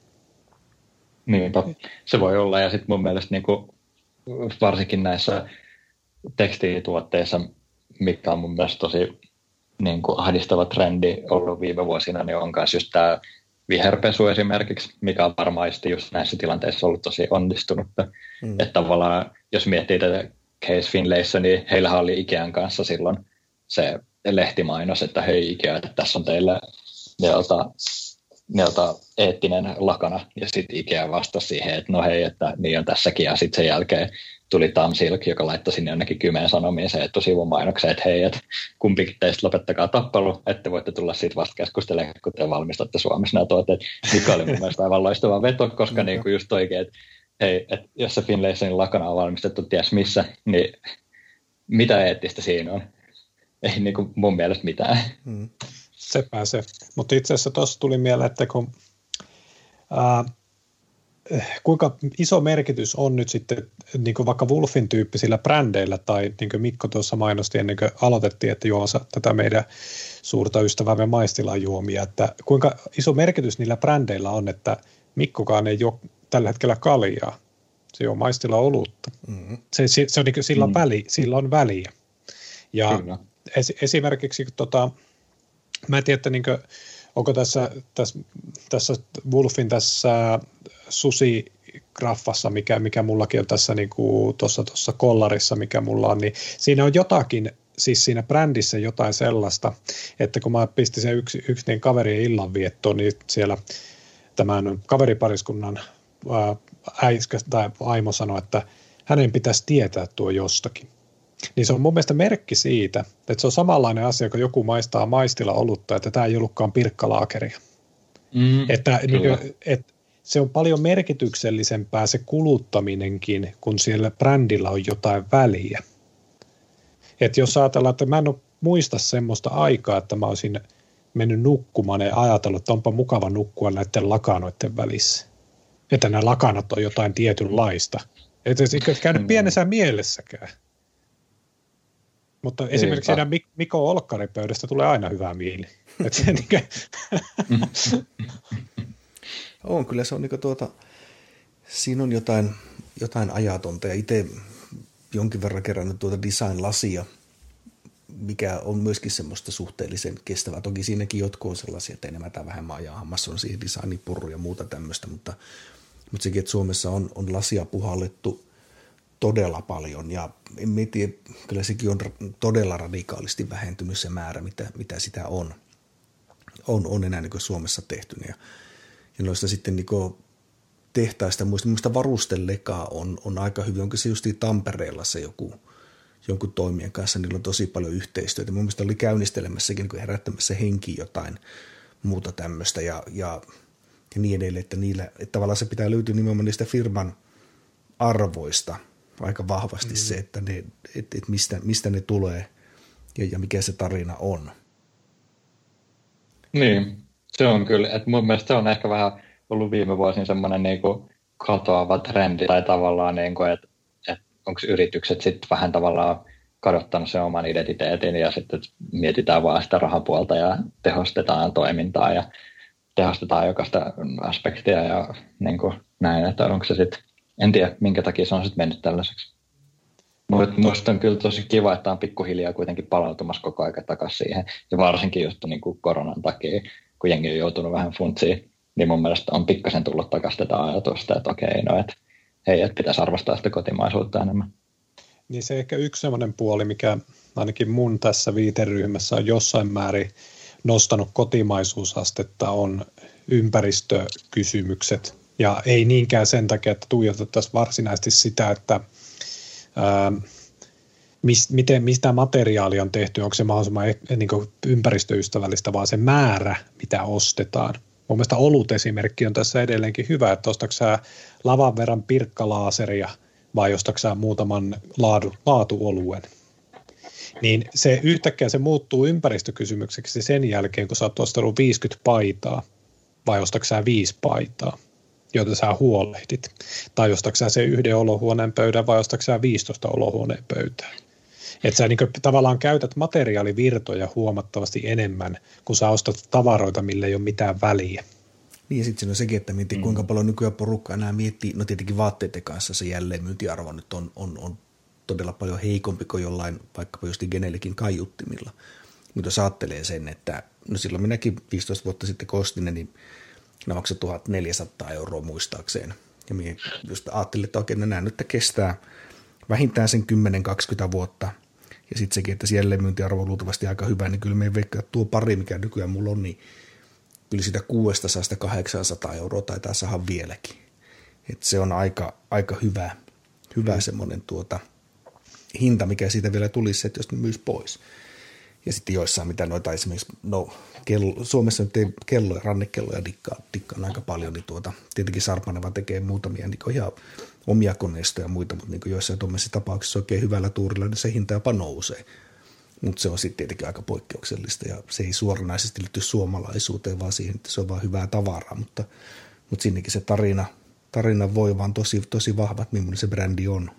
Niinpä, se voi olla. Ja sitten mun mielestä niin kuin, varsinkin näissä tekstiilituotteissa, mikä on mun mielestä tosi niin kuin ahdistava trendi ollut viime vuosina, niin on myös just tämä viherpesu esimerkiksi, mikä on varmaan just näissä tilanteissa ollut tosi onnistunut. Mm. Että tavallaan, jos miettii tätä Case Finlayssä, niin heillähän oli Ikean kanssa silloin se lehtimainos, että hei Ikea, että tässä on teille jolta, niiltä eettinen lakana, ja sitten Ikea vastasi siihen, että no hei, että niin on tässäkin, ja sitten sen jälkeen tuli Tam Silk, joka laittoi sinne jonnekin kymmen sanomiin se etusivun mainokseen, että hei, että kumpikin teistä lopettakaa tappelu, että voitte tulla siitä vasta keskustelemaan, kun te valmistatte Suomessa nämä tuotteet, mikä oli mun mielestä aivan loistava veto, koska niin kuin just oikein, että hei, että jos se Finlaysonin lakana on valmistettu ties missä, niin mitä eettistä siinä on? Ei niin kuin mun mielestä mitään. Hmm. Sepä se. Mutta itse asiassa tuossa tuli mieleen, että kun, ää, kuinka iso merkitys on nyt sitten niin kuin vaikka Wolfin tyyppisillä brändeillä, tai niin kuin Mikko tuossa mainosti ennen kuin aloitettiin, että juomassa tätä meidän suurta ystävämme maistilan juomia, että kuinka iso merkitys niillä brändeillä on, että Mikkokaan ei ole tällä hetkellä kaljaa, se juo maistilla olutta. Mm-hmm. Se, se, se on niin kuin, sillä, on mm. väli, sillä on väliä. Ja es, esimerkiksi tota, mä en tiedä, että niin kuin, onko tässä, tässä, tässä Wolfin tässä susi graffassa, mikä, mikä mullakin on tässä niin tuossa, tuossa kollarissa, mikä mulla on, niin siinä on jotakin, siis siinä brändissä jotain sellaista, että kun mä pistin sen yksi, yksi niin kaverien illanviettoon, niin siellä tämän kaveripariskunnan äiskä tai aimo sanoi, että hänen pitäisi tietää tuo jostakin. Niin se on mun mielestä merkki siitä, että se on samanlainen asia, kun joku maistaa maistilla olutta, että tämä ei ollutkaan pirkkalaakeria. Mm, että niin kuin, et, se on paljon merkityksellisempää se kuluttaminenkin, kun siellä brändillä on jotain väliä. Et jos ajatellaan, että mä en ole muista semmoista aikaa, että mä olisin mennyt nukkumaan ja ajatellut, että onpa mukava nukkua näiden lakanoiden välissä. Että nämä lakanat on jotain tietynlaista. Että se ei käynyt mm. pienessä mielessäkään. Mutta esimerkiksi siinä Mikko Olkkarin pöydästä tulee aina hyvää mieli. on, kyllä se on niin tuota, siinä on jotain, jotain ajatonta ja itse jonkin verran kerännyt tuota design-lasia, mikä on myöskin semmoista suhteellisen kestävää. Toki siinäkin jotkut on sellaisia, että enemmän tai vähemmän ajaa hammassa on siihen designipurru ja muuta tämmöistä, mutta, mutta sekin, että Suomessa on, on lasia puhallettu todella paljon ja en tiedä, kyllä sekin on todella radikaalisti vähentynyt se määrä, mitä, mitä sitä on, on, on enää niin Suomessa tehty. Ja, ja noista sitten niin tehtaista, muista, muista varustelekaa on, on aika hyvin, onko se justiin Tampereella se joku, jonkun toimijan kanssa, niillä on tosi paljon yhteistyötä. Mun mielestä oli käynnistelemässäkin niin herättämässä henki jotain muuta tämmöistä ja, ja, ja niin edelleen, että, niillä, että tavallaan se pitää löytyä nimenomaan niistä firman arvoista – aika vahvasti mm. se, että ne, et, et mistä, mistä ne tulee ja, ja mikä se tarina on. Niin, se on kyllä. Et mun mielestä se on ehkä vähän ollut viime vuosina semmoinen niinku katoava trendi tai tavallaan, niinku, että et onko yritykset sitten vähän tavallaan kadottanut sen oman identiteetin ja sitten mietitään vaan sitä rahapuolta ja tehostetaan toimintaa ja tehostetaan jokaista aspektia ja niin kuin näin, että onko se sitten en tiedä, minkä takia se on sitten mennyt tällaiseksi. Mutta minusta on kyllä tosi kiva, että on pikkuhiljaa kuitenkin palautumassa koko ajan takaisin siihen. Ja varsinkin just niin kuin koronan takia, kun jengi on joutunut vähän funtsiin, niin mun mielestä on pikkasen tullut takaisin tätä ajatusta, että okei, no että hei, että pitäisi arvostaa sitä kotimaisuutta enemmän. Niin se ehkä yksi sellainen puoli, mikä ainakin mun tässä viiteryhmässä on jossain määrin nostanut kotimaisuusastetta, on ympäristökysymykset ja ei niinkään sen takia, että tuijotettaisiin varsinaisesti sitä, että ää, mis, miten, mistä materiaali on tehty, onko se mahdollisimman e, niin ympäristöystävällistä, vaan se määrä, mitä ostetaan. Mun mielestä olut esimerkki on tässä edelleenkin hyvä, että ostatko lavan verran pirkkalaaseria vai ostatko muutaman laadu, laatuoluen. Niin se yhtäkkiä se muuttuu ympäristökysymykseksi sen jälkeen, kun sä oot ostanut 50 paitaa vai ostatko sä 5 paitaa joita sä huolehdit. Tai ostatko se yhden olohuoneen pöydän vai ostatko sä 15 olohuoneen pöytää. Että sä niin tavallaan käytät materiaalivirtoja huomattavasti enemmän, kun sä ostat tavaroita, millä ei ole mitään väliä. Niin ja sitten on sekin, että miettii, mm. kuinka paljon nykyään porukka enää miettii, no tietenkin vaatteiden kanssa se jälleen myyntiarvo nyt on, on, on todella paljon heikompi kuin jollain vaikkapa just Genelikin kaiuttimilla. Mutta jos ajattelee sen, että no silloin minäkin 15 vuotta sitten kostin ne, niin ne maksoi 1400 euroa muistaakseen. Ja minä just ajattelin, että oikein nämä nyt kestää vähintään sen 10-20 vuotta. Ja sitten sekin, että siellä myyntiarvo on luultavasti aika hyvä, niin kyllä me veikkaa, että tuo pari, mikä nykyään mulla on, niin kyllä sitä 600-800 euroa taitaa saada vieläkin. Et se on aika, aika hyvä, hyvä mm. semmoinen tuota, hinta, mikä siitä vielä tulisi, että jos ne myys pois. Ja sitten joissain, mitä noita esimerkiksi, no kello, Suomessa nyt ei kelloja, rannekelloja dikkaa, dikkaan aika paljon, niin tuota, tietenkin Sarpaneva tekee muutamia niin ihan omia koneistoja ja muita, mutta niin joissain tuommoisissa tapauksissa oikein hyvällä tuurilla, niin se hinta jopa nousee. Mutta se on sitten tietenkin aika poikkeuksellista ja se ei suoranaisesti liitty suomalaisuuteen, vaan siihen, että se on vain hyvää tavaraa, mutta, mutta sinnekin se tarina, tarina voi vaan tosi, tosi vahva, että millainen se brändi on.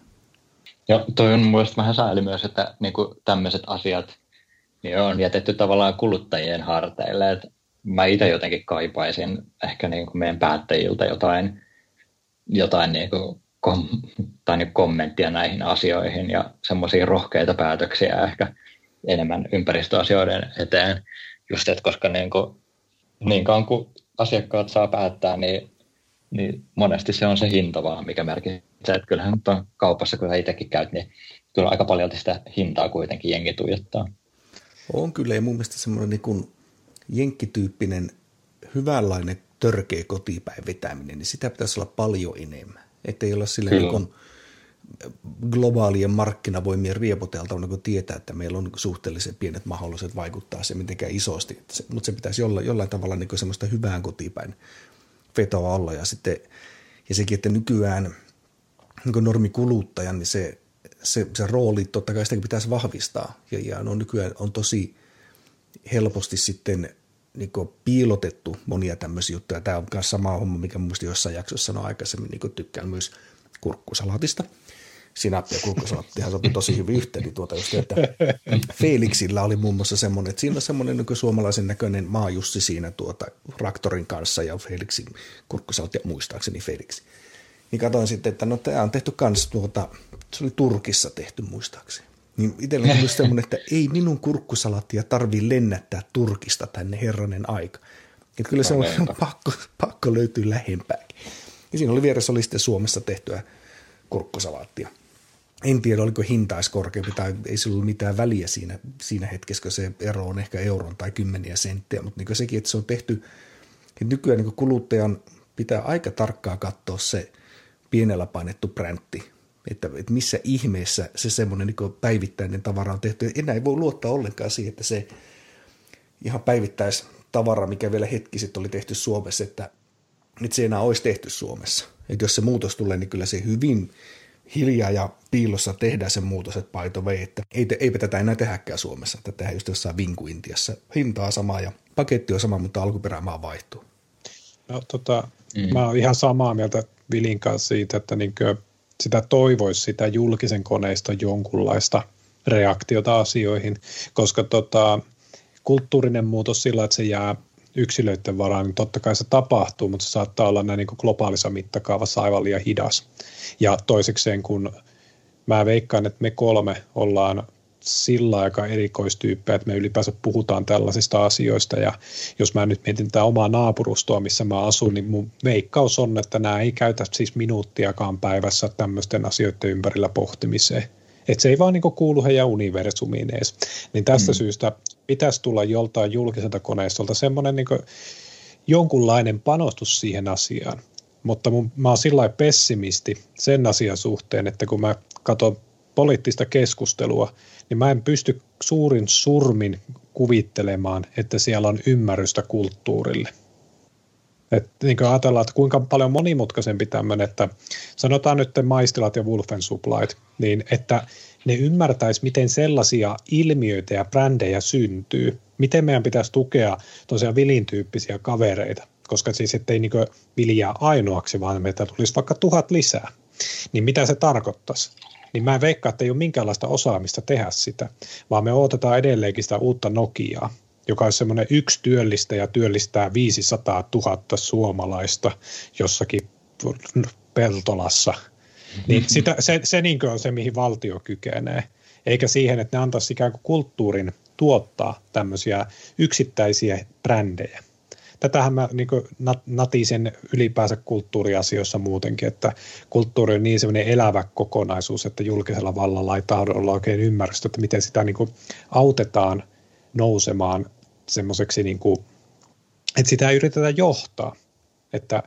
Ja toi on mielestäni vähän sääli myös, että niin tämmöiset asiat niin on jätetty tavallaan kuluttajien harteille. Et mä itse jotenkin kaipaisin ehkä niin kuin meidän päättäjiltä jotain, jotain niin kuin kom, tai niin kommenttia näihin asioihin ja semmoisia rohkeita päätöksiä ehkä enemmän ympäristöasioiden eteen. Just, että koska niin, kuin, niin kauan kuin asiakkaat saa päättää, niin, niin monesti se on se hinta vaan, mikä merkitsee. Että kyllähän nyt on kaupassa, kun itsekin käyt, niin kyllä aika paljon sitä hintaa kuitenkin jengi tuijottaa. On kyllä, ja mun mielestä semmoinen niin kuin jenkkityyppinen hyvänlainen törkeä kotipäin vetäminen, niin sitä pitäisi olla paljon enemmän. Että ei olla sille niin kuin globaalien markkinavoimien riepoteltavana, kun tietää, että meillä on suhteellisen pienet mahdollisuudet vaikuttaa se mitenkään isosti. Se, mutta se pitäisi jollain, jollain tavalla niin semmoista hyvään kotipäin vetoa olla. Ja, sitten, ja sekin, että nykyään niin normikuluttajan, niin se se, se rooli totta kai sitäkin pitäisi vahvistaa. Ja, ja no nykyään on tosi helposti sitten niin piilotettu monia tämmöisiä juttuja. Tämä on myös sama homma, mikä minusta jossain jaksossa sanoi aikaisemmin, niin tykkään myös kurkkusalaatista. Sinappi ja kurkkusalattihan sopii tosi hyvin yhteen, niin tuota just, että Felixillä oli muun muassa semmoinen, että siinä on semmoinen niin suomalaisen näköinen maajussi siinä tuota Raktorin kanssa ja Felixin kurkkusalatti, muistaakseni Felix. Niin katsoin sitten, että no tämä on tehty kans tuota, se oli Turkissa tehty muistaakseni. Niin itsellä tuli semmoinen, että ei minun kurkkusalattia tarvii lennättää Turkista tänne herranen aika. Että kyllä se on, on pakko, pakko löytyä lähempääkin. Ja siinä oli vieressä oli sitten Suomessa tehtyä kurkkusalaattia. En tiedä, oliko hintais korkeampi tai ei sillä ollut mitään väliä siinä, siinä hetkessä, kun se ero on ehkä euron tai kymmeniä senttejä, mutta niin sekin, että se on tehty, että nykyään niin kuluttajan pitää aika tarkkaa katsoa se pienellä painettu präntti, että, että missä ihmeessä se semmoinen niin päivittäinen tavara on tehty. Enää ei voi luottaa ollenkaan siihen, että se ihan päivittäis tavara, mikä vielä hetki sitten oli tehty Suomessa, että, että se enää olisi tehty Suomessa. Että jos se muutos tulee, niin kyllä se hyvin hiljaa ja piilossa tehdään se muutos, että paito vei, että ei, eipä tätä enää tehdäkään Suomessa, että tehdään just jossain Vinku-Intiassa. Hintaa sama ja paketti on sama, mutta alkuperämaa vaihtuu. No, tota, mm. Mä oon ihan samaa mieltä Vilin kanssa siitä, että niin sitä toivoisi sitä julkisen koneiston jonkunlaista reaktiota asioihin, koska tota, kulttuurinen muutos sillä, että se jää yksilöiden varaan, niin totta kai se tapahtuu, mutta se saattaa olla näin niin globaalissa mittakaavassa aivan liian hidas. Ja toisekseen, kun mä veikkaan, että me kolme ollaan sillä aika erikoistyyppejä, että me ylipäänsä puhutaan tällaisista asioista. Ja jos mä nyt mietin tätä omaa naapurustoa, missä mä asun, niin mun veikkaus on, että nämä ei käytä siis minuuttiakaan päivässä tämmöisten asioiden ympärillä pohtimiseen. Että se ei vaan niin kuulu heidän universumiin edes. Niin tästä mm. syystä pitäisi tulla joltain julkiselta koneistolta semmoinen niin jonkunlainen panostus siihen asiaan. Mutta mun, mä oon sillä pessimisti sen asian suhteen, että kun mä katson poliittista keskustelua, niin mä en pysty suurin surmin kuvittelemaan, että siellä on ymmärrystä kulttuurille. Et niin kuin ajatellaan, että kuinka paljon monimutkaisempi tämmöinen, että sanotaan nyt maistilat ja Wolfensupplyt, niin että ne ymmärtäisi, miten sellaisia ilmiöitä ja brändejä syntyy, miten meidän pitäisi tukea tosiaan vilin tyyppisiä kavereita, koska siis ettei niin viljaa ainoaksi, vaan meitä tulisi vaikka tuhat lisää. Niin mitä se tarkoittaisi? Niin mä en veikkaa, että ei ole minkäänlaista osaamista tehdä sitä, vaan me odotetaan edelleenkin sitä uutta Nokiaa, joka on semmoinen yksi työllistä ja työllistää 500 000 suomalaista jossakin Peltolassa. Niin sitä, se, se niin on se, mihin valtio kykenee, eikä siihen, että ne antaisi ikään kuin kulttuurin tuottaa tämmöisiä yksittäisiä brändejä tätähän mä niin natisen ylipäänsä kulttuuriasioissa muutenkin, että kulttuuri on niin semmoinen elävä kokonaisuus, että julkisella vallalla ei tahdo olla oikein ymmärrystä, että miten sitä niin autetaan nousemaan semmoiseksi niin että sitä ei yritetä johtaa. Että,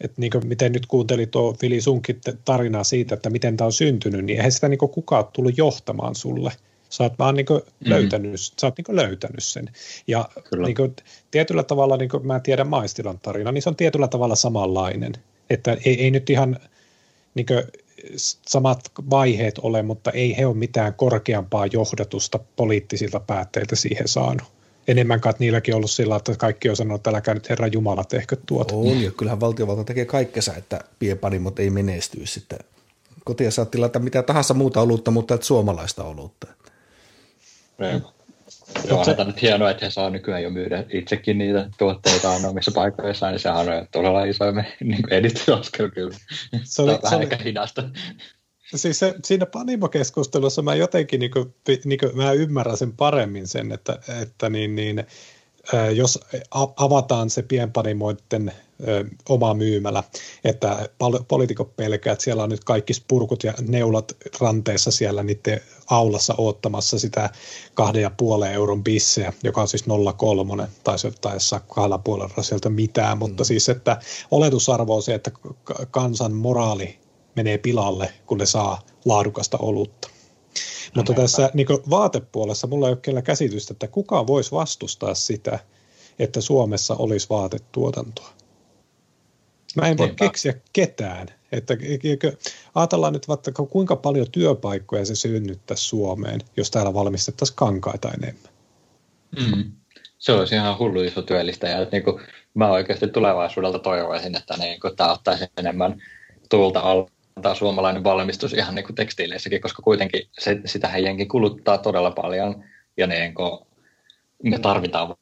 että niin miten nyt kuuntelit tuo Vili sunkin tarinaa siitä, että miten tämä on syntynyt, niin eihän sitä niin kukaan tullut johtamaan sulle. Sä oot vaan niin mm. löytänyt, sä oot niin löytänyt sen. Ja niin kuin, tietyllä tavalla, niin kuin mä tiedän Maistilan tarina, niin se on tietyllä tavalla samanlainen. Että ei, ei nyt ihan niin kuin, samat vaiheet ole, mutta ei he ole mitään korkeampaa johdatusta poliittisilta päätteiltä siihen saanut. Enemmän kai niilläkin ollut sillä, että kaikki on sanonut, että älkää nyt Herra Jumala tehkö tuota. On, ja kyllähän valtiovalta tekee kaikkensa, että pienpanimot ei menestyisi. Sitten kotia saa tilata mitä tahansa muuta olutta, mutta että suomalaista olutta. Niin. Joo, se... on nyt hienoa, että he saa nykyään jo myydä itsekin niitä tuotteita omissa paikoissa, niin sehän on todella iso niin edistysaskel kyllä. Se oli, se oli, ehkä hidasta. Siis se, siinä Panimo-keskustelussa mä jotenkin niin kuin, niin kuin, mä ymmärrän sen paremmin sen, että, että niin, niin, jos avataan se pienpanimoiden oma myymälä, että poliitikot pelkää, että siellä on nyt kaikki spurkut ja neulat ranteessa siellä niiden aulassa oottamassa sitä kahden ja puolen euron bisseä, joka on siis 0,3 tai se taisi kahdella puolella sieltä mitään, mutta mm. siis että oletusarvo on se, että kansan moraali menee pilalle, kun ne saa laadukasta olutta. No, Mutta tässä niin vaatepuolessa mulla ei ole kyllä käsitystä, että kuka voisi vastustaa sitä, että Suomessa olisi vaatetuotantoa. Mä en voi Niinpä. keksiä ketään. Että, ajatellaan nyt vaikka kuinka paljon työpaikkoja se synnyttäisi Suomeen, jos täällä valmistettaisiin kankaita enemmän. Mm. Se olisi ihan hullu iso työllistäjä. Että niin kuin, mä oikeasti tulevaisuudelta toivoisin, että niin kuin, tämä ottaisi enemmän tuulta alta suomalainen valmistus ihan niin kuin tekstiileissäkin, koska kuitenkin se, sitä heidänkin kuluttaa todella paljon ja niin kuin, me tarvitaan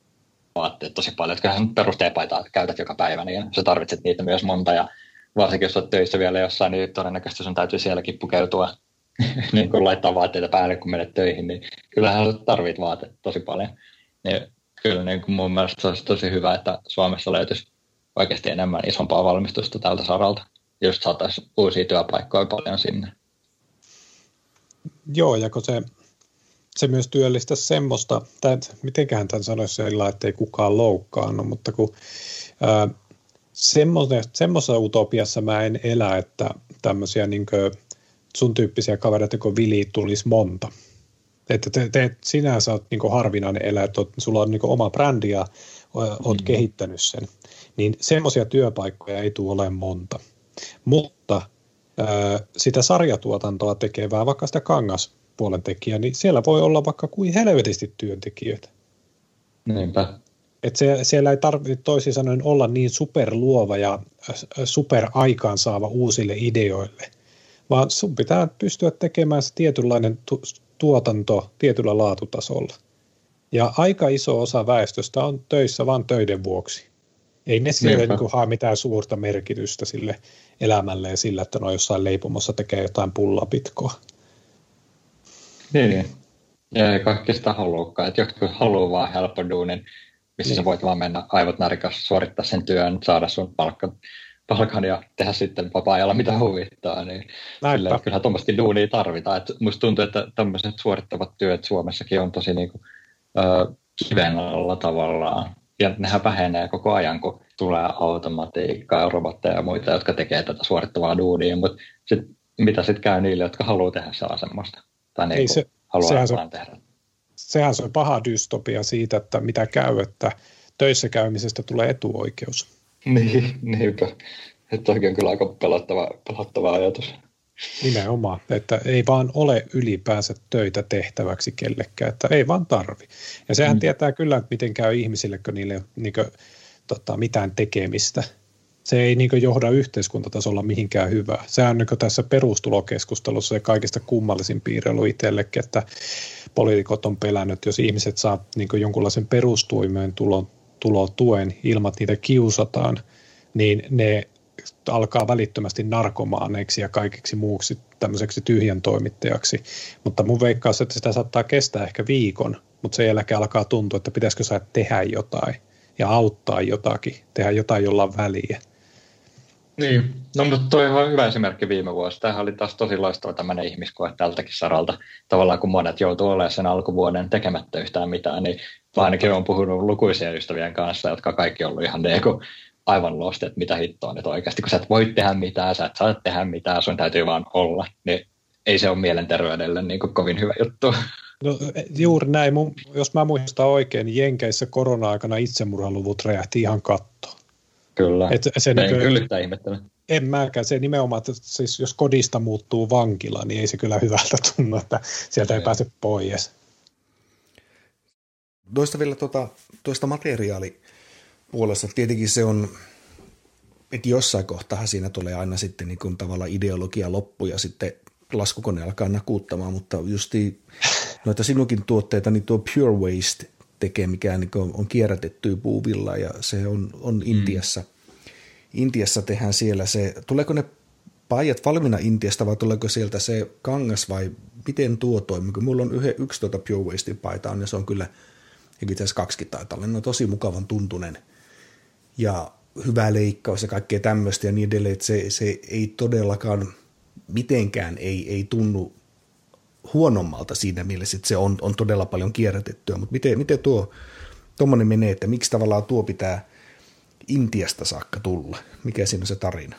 vaatteet tosi paljon. Että kyllähän perusteepaitaa käytät joka päivä, niin sä tarvitset niitä myös monta. Ja varsinkin jos olet töissä vielä jossain, niin todennäköisesti sun täytyy sielläkin pukeutua, niin kun laittaa vaatteita päälle, kun menet töihin, niin kyllähän sä tarvit vaatteet tosi paljon. Niin kyllä niin kuin mun mielestä se olisi tosi hyvä, että Suomessa löytyisi oikeasti enemmän isompaa valmistusta tältä saralta. Just saataisiin uusia työpaikkoja paljon sinne. Joo, ja kun se se myös työllistä semmoista, tai mitenkään tämän sanoisi sillä, että ei kukaan loukkaannut, mutta kun ää, semmoisessa utopiassa mä en elä, että tämmöisiä niin sun tyyppisiä kavereita kuin Vili tulisi monta. Että te, te, sinänsä oot niin harvinainen elä, että oot, sulla on niin oma brändi ja oot mm. kehittänyt sen. Niin semmoisia työpaikkoja ei tule olemaan monta. Mutta sitä sarjatuotantoa tekevää, vaikka sitä kangas puolen tekijä, niin siellä voi olla vaikka kuin helvetisti työntekijöitä. Niinpä. Et se, siellä ei tarvitse toisin sanoen olla niin superluova ja super aikaansaava uusille ideoille, vaan sun pitää pystyä tekemään se tietynlainen tu- tuotanto tietyllä laatutasolla. Ja aika iso osa väestöstä on töissä vain töiden vuoksi. Ei ne sille niin haa mitään suurta merkitystä sille elämälle ja sillä, että no jossain leipomossa tekee jotain pullapitkoa. Niin, niin. Ja kaikki sitä haluukaan, että joku haluaa vaan helppo duunin, missä niin. sä voit vaan mennä aivot narikas, suorittaa sen työn, saada sun palkka, palkan ja tehdä sitten vapaa-ajalla mitä huvittaa. Niin sille, kyllähän tuommoista duunia tarvitaan. Et musta tuntuu, että tämmöiset suorittavat työt Suomessakin on tosi niinku, ö, kiven alla tavallaan. Ja nehän vähenee koko ajan, kun tulee automatiikkaa, robotteja ja muita, jotka tekee tätä suorittavaa duunia. Mutta sit, mitä sitten käy niille, jotka haluaa tehdä saa semmoista? Tai niin Ei se, sehän, se, tehdä. sehän se on paha dystopia siitä, että mitä käy, että töissä käymisestä tulee etuoikeus. Niin, niinpä. Että on kyllä aika pelottava, pelottava ajatus. Nimenomaan, että ei vaan ole ylipäänsä töitä tehtäväksi kellekään, että ei vaan tarvi. Ja sehän mm. tietää kyllä, että miten käy ihmisille, kun niille ei ole niin kuin, tota, mitään tekemistä – se ei niin johda yhteiskuntatasolla mihinkään hyvää. Sehän on niin tässä perustulokeskustelussa se kaikista kummallisin piirre ollut itsellekin, että poliitikot on pelännyt, jos ihmiset saa niin jonkunlaisen perustuimeen tulon, tulotuen ilman, niitä kiusataan, niin ne alkaa välittömästi narkomaaneiksi ja kaikiksi muuksi tämmöiseksi tyhjän toimittajaksi. Mutta mun veikkaus, että sitä saattaa kestää ehkä viikon, mutta sen jälkeen alkaa tuntua, että pitäisikö saada tehdä jotain ja auttaa jotakin, tehdä jotain, jolla väliä. Niin, no mutta toi on hyvä esimerkki viime vuosi. Tämähän oli taas tosi loistava tämmöinen ihmiskoe tältäkin saralta. Tavallaan kun monet joutuu olemaan sen alkuvuoden tekemättä yhtään mitään, niin ainakin olen puhunut lukuisia ystävien kanssa, jotka kaikki ollut ihan niinku aivan lost, että mitä hittoa nyt oikeasti, kun sä et voi tehdä mitään, sä et saa tehdä mitään, sun täytyy vaan olla, niin ei se ole mielenterveydelle niin kuin kovin hyvä juttu. No, juuri näin. Mun, jos mä muistan oikein, niin Jenkeissä korona-aikana itsemurhaluvut räjähti ihan kattoon. Kyllä, Et se, niin kyllä ihmettele. En mäkään. Se nimenomaan, että siis jos kodista muuttuu vankila, niin ei se kyllä hyvältä tunnu, että sieltä ei, ei pääse pois. Toista vielä tuota, tuosta materiaalipuolesta. Tietenkin se on, että jossain kohtaa siinä tulee aina sitten niin kuin tavallaan ideologia loppu ja sitten laskukone alkaa nakuuttamaan, mutta justi noita sinunkin tuotteita, niin tuo Pure Waste tekee, mikä niin on, on kierrätettyä puuvilla ja se on, on mm. Intiassa. Intiassa tehdään siellä se, tuleeko ne paijat valmiina Intiasta vai tuleeko sieltä se kangas vai miten tuo toimii? Kun mulla on yhe, yksi tuota Pure Wastein paita on ja se on kyllä, itse asiassa kaksi taitaa olla, on tosi mukavan tuntunen ja hyvä leikkaus ja kaikkea tämmöistä ja niin edelleen, että se, se ei todellakaan mitenkään ei, ei tunnu huonommalta siinä mielessä, että se on, on todella paljon kierrätettyä, mutta miten, miten tuo tuommoinen menee, että miksi tavallaan tuo pitää Intiasta saakka tulla? Mikä siinä on se tarina?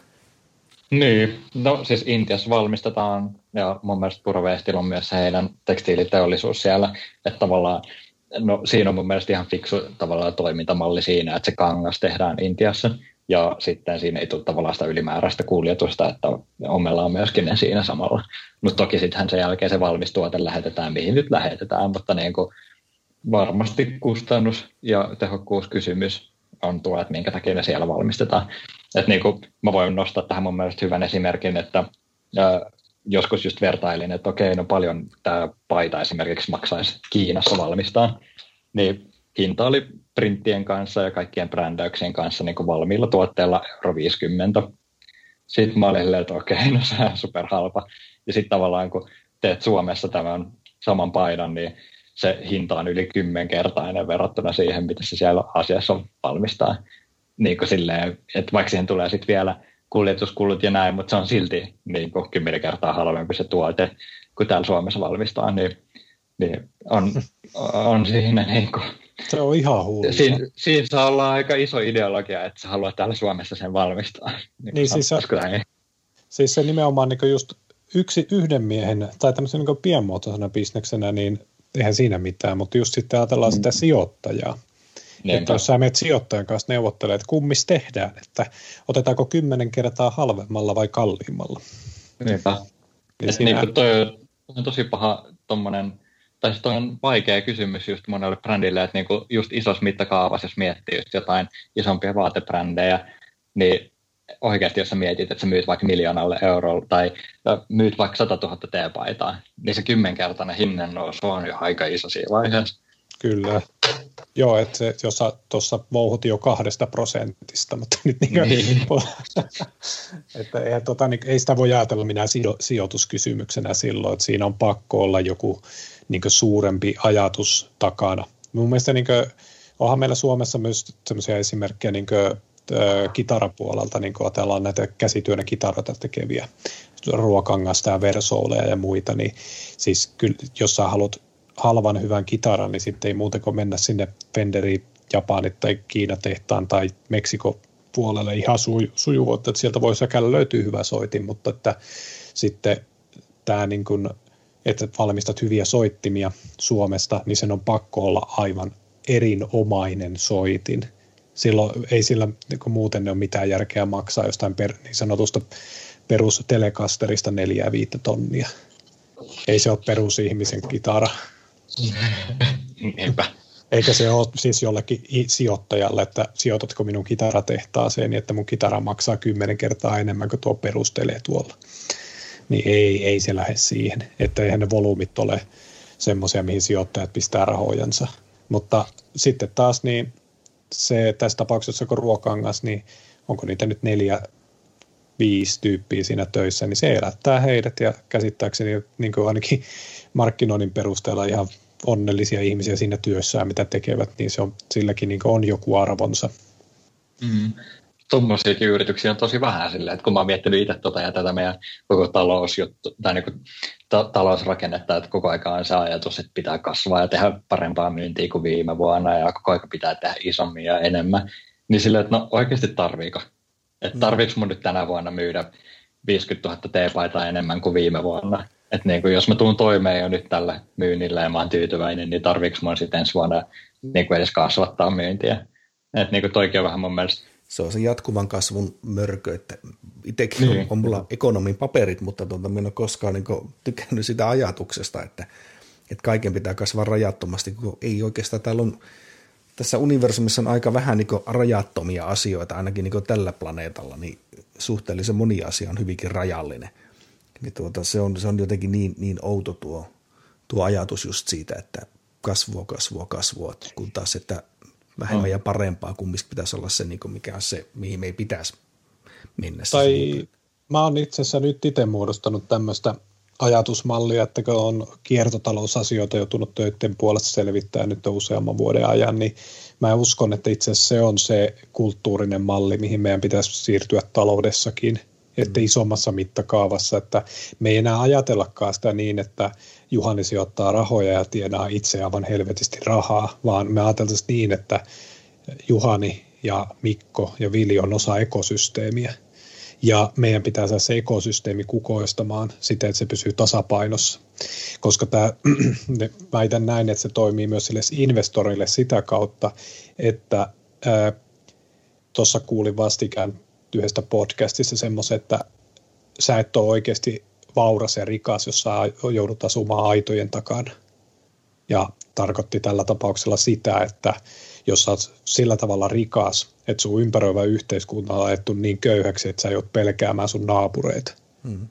Niin, no siis Intiassa valmistetaan, ja mun mielestä Purveestillä on myös heidän tekstiiliteollisuus siellä, että tavallaan no, siinä on mun mielestä ihan fiksu tavallaan toimintamalli siinä, että se kangas tehdään Intiassa, ja sitten siinä ei tule tavallaan sitä ylimääräistä kuljetusta, että on myöskin ne siinä samalla. Mutta toki sittenhän sen jälkeen se valmis tuote lähetetään, mihin nyt lähetetään, mutta niin kuin varmasti kustannus- ja tehokkuuskysymys on tuo, että minkä takia ne siellä valmistetaan. Et niin kuin mä voin nostaa tähän mun mielestä hyvän esimerkin, että joskus just vertailin, että okei, no paljon tämä paita esimerkiksi maksaisi Kiinassa valmistaa, niin hinta oli printtien kanssa ja kaikkien brändäyksien kanssa niin kuin valmiilla tuotteilla euro 50. Sitten mä olin että okei, no se on superhalpa. Ja sitten tavallaan kun teet Suomessa tämän saman paidan, niin se hinta on yli kymmenkertainen verrattuna siihen, mitä se siellä asiassa valmistaa. Niin kuin silleen, että vaikka siihen tulee sitten vielä kuljetuskulut ja näin, mutta se on silti niin kuin kymmenen kertaa halvempi se tuote, kuin täällä Suomessa valmistaa, niin, niin on, on siinä niin kuin se on ihan hullu. Siin, siinä saa olla aika iso ideologia, että sä haluat täällä Suomessa sen valmistaa. Niin, niin siis, se, siis se nimenomaan niin just yksi, yhden miehen tai tämmöisen niin pienmuotoisena bisneksenä, niin eihän siinä mitään, mutta just sitten ajatellaan mm. sitä sijoittajaa. Niinpä. Että jos sä menet sijoittajan kanssa neuvottelemaan, että kummis tehdään, että otetaanko kymmenen kertaa halvemmalla vai kalliimmalla. Niinpä. Niin siinä... niin, toi on tosi paha tuommoinen tai se on vaikea kysymys just monelle brändille, että niinku just isossa mittakaavassa, jos miettii just jotain isompia vaatebrändejä, niin oikeasti jos sä mietit, että sä myyt vaikka miljoonalle eurolle tai myyt vaikka 100 000 teepaitaa, niin se kymmenkertainen hinnan nousu on jo aika iso siinä vaiheessa. Kyllä. Joo, että se, jos sä tuossa vouhut jo kahdesta prosentista, mutta nyt niin kuin, niin. että ei, tota, niin, ei sitä voi ajatella minä sijoituskysymyksenä silloin, että siinä on pakko olla joku niin suurempi ajatus takana. Mun mielestä niin kuin, onhan meillä Suomessa myös sellaisia esimerkkejä niin kuin, kitarapuolelta, niin kuin ajatellaan näitä käsityönä kitaroita tekeviä, ruokangasta ja versouleja ja muita, niin siis kyllä, jos sä haluat halvan hyvän kitaran, niin sitten ei muuten kuin mennä sinne Fenderi Japanit tai Kiina-tehtaan tai Meksiko puolelle ihan suju, sujuvoittaa, että sieltä voi säkällä löytyy hyvä soitin, mutta että sitten tämä niin kuin että valmistat hyviä soittimia Suomesta, niin sen on pakko olla aivan erinomainen soitin. Silloin ei sillä niin muuten ole mitään järkeä maksaa jostain per, niin sanotusta perus telekasterista neljää viittä tonnia. Ei se ole perusihmisen kitara. Niinpä. Eikä se ole siis jollekin sijoittajalle, että sijoitatko minun kitaratehtaaseen, niin että mun kitara maksaa kymmenen kertaa enemmän kuin tuo perustelee tuolla niin ei, ei se lähde siihen. Että eihän ne volyymit ole semmoisia, mihin sijoittajat pistää rahojansa. Mutta sitten taas niin se tässä tapauksessa, kun ruokangas, niin onko niitä nyt neljä, viisi tyyppiä siinä töissä, niin se elättää heidät ja käsittääkseni niin kuin ainakin markkinoinnin perusteella ihan onnellisia ihmisiä siinä työssään, mitä tekevät, niin se on, silläkin niin on joku arvonsa. Mm. Tuommoisiakin yrityksiä on tosi vähän silleen, että kun mä oon miettinyt itse tota ja tätä meidän koko talousjuttu, tai niin kuin ta- talousrakennetta, että koko ajan on se ajatus, että pitää kasvaa ja tehdä parempaa myyntiä kuin viime vuonna ja koko ajan pitää tehdä isommin ja enemmän, niin silleen, että no oikeasti tarviiko? Että mm. tarviiko mun nyt tänä vuonna myydä 50 000 T-paitaa enemmän kuin viime vuonna? Että niin kuin jos mä tuun toimeen jo nyt tällä myynnillä ja mä oon tyytyväinen, niin tarviiko mun sitten ensi vuonna niin kuin edes kasvattaa myyntiä? Että niin kuin toikin on vähän mun mielestä se on se jatkuvan kasvun mörkö, että itsekin niin. on, mulla ekonomin paperit, mutta tuota, minä en ole koskaan niin tykännyt sitä ajatuksesta, että, että kaiken pitää kasvaa rajattomasti, kun ei oikeastaan täällä on, tässä universumissa on aika vähän niin rajattomia asioita, ainakin niin tällä planeetalla, niin suhteellisen moni asia on hyvinkin rajallinen. Niin tuota, se, on, se on jotenkin niin, niin outo tuo, tuo ajatus just siitä, että kasvua, kasvua, kasvua, kun taas, että vähemmän oh. ja parempaa, kumminkin pitäisi olla se, niin kuin mikä on se, mihin me ei pitäisi mennä. Tai mä oon itse asiassa nyt itse muodostanut tämmöistä ajatusmallia, että kun on kiertotalousasioita joutunut töiden puolesta selvittää nyt useamman vuoden ajan, niin mä uskon, että itse asiassa se on se kulttuurinen malli, mihin meidän pitäisi siirtyä taloudessakin, että mm. isommassa mittakaavassa, että me ei enää ajatellakaan sitä niin, että Juhani sijoittaa rahoja ja tienaa itse aivan helvetisti rahaa, vaan me ajateltaisiin niin, että Juhani ja Mikko ja Vili on osa ekosysteemiä. Ja meidän pitää saada se ekosysteemi kukoistamaan siten, että se pysyy tasapainossa. Koska tämä, väitän näin, että se toimii myös sille investorille sitä kautta, että tuossa kuulin vastikään yhdestä podcastissa semmoisen, että sä et ole oikeasti vauras ja rikas, jos sä joudut asumaan aitojen takana. Ja tarkoitti tällä tapauksella sitä, että jos sä oot sillä tavalla rikas, että sun ympäröivä yhteiskunta on ajettu niin köyhäksi, että sä joudut pelkäämään sun naapureita. Mm.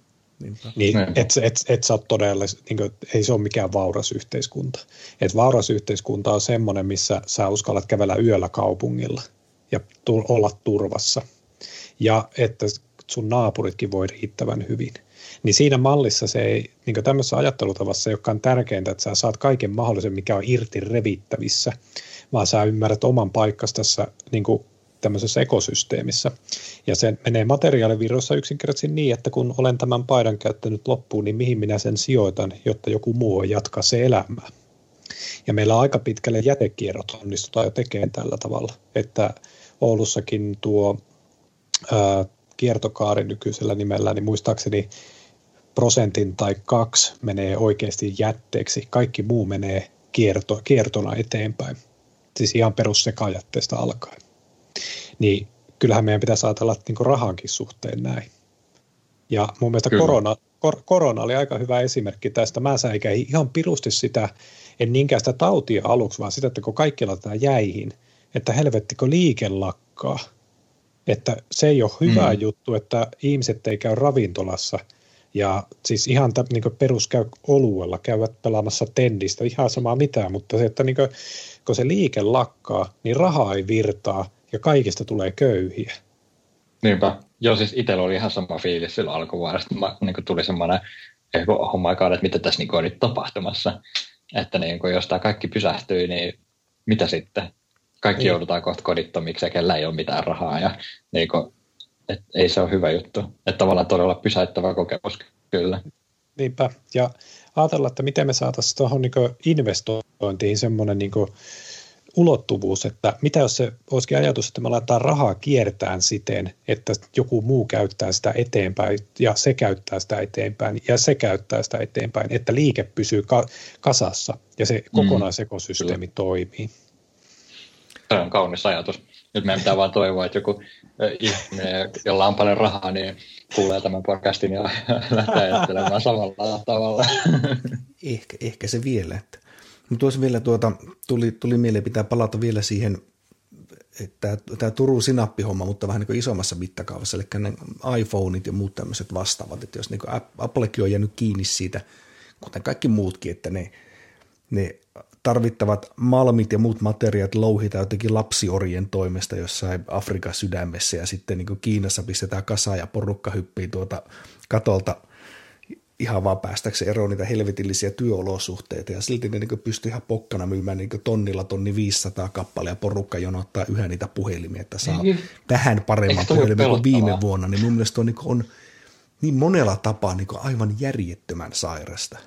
Niin, et, et, et sä todella, niin kuin, ei se ole mikään vauras yhteiskunta. Et vauras yhteiskunta on semmoinen, missä sä uskallat kävellä yöllä kaupungilla ja tu- olla turvassa. Ja että sun naapuritkin voi riittävän hyvin niin siinä mallissa se ei, niin tämmöisessä ajattelutavassa ei olekaan tärkeintä, että sä saat kaiken mahdollisen, mikä on irti revittävissä, vaan sä ymmärrät oman paikkasi tässä niin kuin tämmöisessä ekosysteemissä. Ja se menee materiaalivirroissa yksinkertaisesti niin, että kun olen tämän paidan käyttänyt loppuun, niin mihin minä sen sijoitan, jotta joku muu voi jatkaa se elämää. Ja meillä aika pitkälle jätekierrot onnistutaan jo tekemään tällä tavalla, että Oulussakin tuo ää, kiertokaari nykyisellä nimellä, niin muistaakseni prosentin tai kaksi menee oikeasti jätteeksi, kaikki muu menee kierto, kiertona eteenpäin. Siis ihan perussekajätteestä alkaen. Niin kyllähän meidän pitäisi ajatella niin rahankin suhteen näin. Ja mun mielestä korona, kor, korona oli aika hyvä esimerkki tästä. Mä säikäin ihan pirusti sitä, en niinkään sitä tautia aluksi, vaan sitä, että kun kaikki laitetaan jäihin, että helvettikö liike lakkaa. Että se ei ole hyvä mm. juttu, että ihmiset ei käy ravintolassa – ja siis ihan tä, niin perus käy oluella, käyvät pelaamassa tendistä, ihan samaa mitään, mutta se, että niin kuin, kun se liike lakkaa, niin rahaa ei virtaa ja kaikista tulee köyhiä. Niinpä. Joo, siis itsellä oli ihan sama fiilis silloin alkuvuodesta. Mä, niin tuli semmoinen eh, homma aikaan, että mitä tässä niin on nyt tapahtumassa. Että niin kuin, jos tämä kaikki pysähtyy, niin mitä sitten? Kaikki niin. joudutaan kohta kodittomiksi ja kellä ei ole mitään rahaa. Ja niin kuin, et ei se ole hyvä juttu. Että tavallaan todella pysäyttävä kokemus kyllä. Niinpä. Ja ajatella, että miten me saataisiin tuohon niin investointiin semmoinen niin ulottuvuus, että mitä jos se olisikin ajatus, että me laitetaan rahaa kiertään siten, että joku muu käyttää sitä eteenpäin ja se käyttää sitä eteenpäin ja se käyttää sitä eteenpäin, että liike pysyy ka- kasassa ja se mm. kokonaisekosysteemi mm, toimii. Se on kaunis ajatus. Nyt meidän pitää vaan toivoa, että joku ihminen, jolla on paljon rahaa, niin kuulee tämän podcastin ja lähtee ajattelemaan samalla tavalla. Ehkä, ehkä se vielä. Mutta tuossa vielä tuota, tuli, tuli mieleen, pitää palata vielä siihen, tämä Turun sinappihomma, mutta vähän niin isommassa mittakaavassa, eli ne iPhoneit ja muut tämmöiset vastaavat, että jos niin Applekin on jäänyt kiinni siitä, kuten kaikki muutkin, että ne, ne tarvittavat malmit ja muut materiaalit louhitaan jotenkin lapsiorien toimesta jossain Afrikan sydämessä ja sitten niin Kiinassa pistetään kasaan ja porukka hyppii tuota katolta ihan vaan päästäkseen eroon niitä helvetillisiä työolosuhteita ja silti ne niin pystyy ihan pokkana myymään niin tonnilla tonni 500 kappaleja porukka jonottaa yhä niitä puhelimia, että saa niin. vähän paremman puhelimen kuin viime vuonna, niin mun mielestä on, niin on niin monella tapaa niin aivan järjettömän sairasta.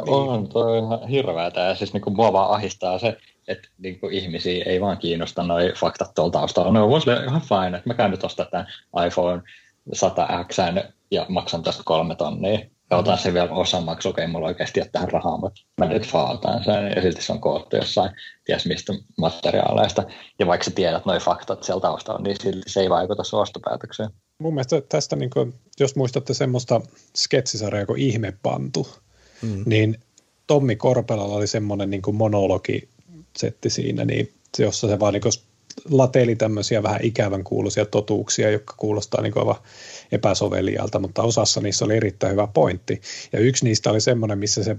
No niin. on toi ihan hirveätä ja siis niin kuin mua vaan ahistaa se, että niin kuin ihmisiä ei vaan kiinnosta noi faktat tuolla taustalla. No on ihan fine, että mä käyn nyt ostaa tämän iPhone 100X ja maksan tästä kolme tonnia. Ja otan sen vielä osan maksu, okei, mulla oikeasti ole tähän rahaa, mutta mä nyt faataan sen ja silti se on koottu jossain ties mistä materiaaleista. Ja vaikka sä tiedät noin faktat sieltä taustalla, niin silti se ei vaikuta ostopäätökseen. Mun mielestä tästä, niin kuin, jos muistatte semmoista sketsisarjaa kuin Ihmepantu, mm. niin Tommi Korpelalla oli semmoinen niin monologi setti siinä, niin jossa se vaan niin lateli tämmöisiä vähän ikävän kuuluisia totuuksia, jotka kuulostaa niin aivan epäsovelialta, mutta osassa niissä oli erittäin hyvä pointti. Ja yksi niistä oli semmoinen, missä se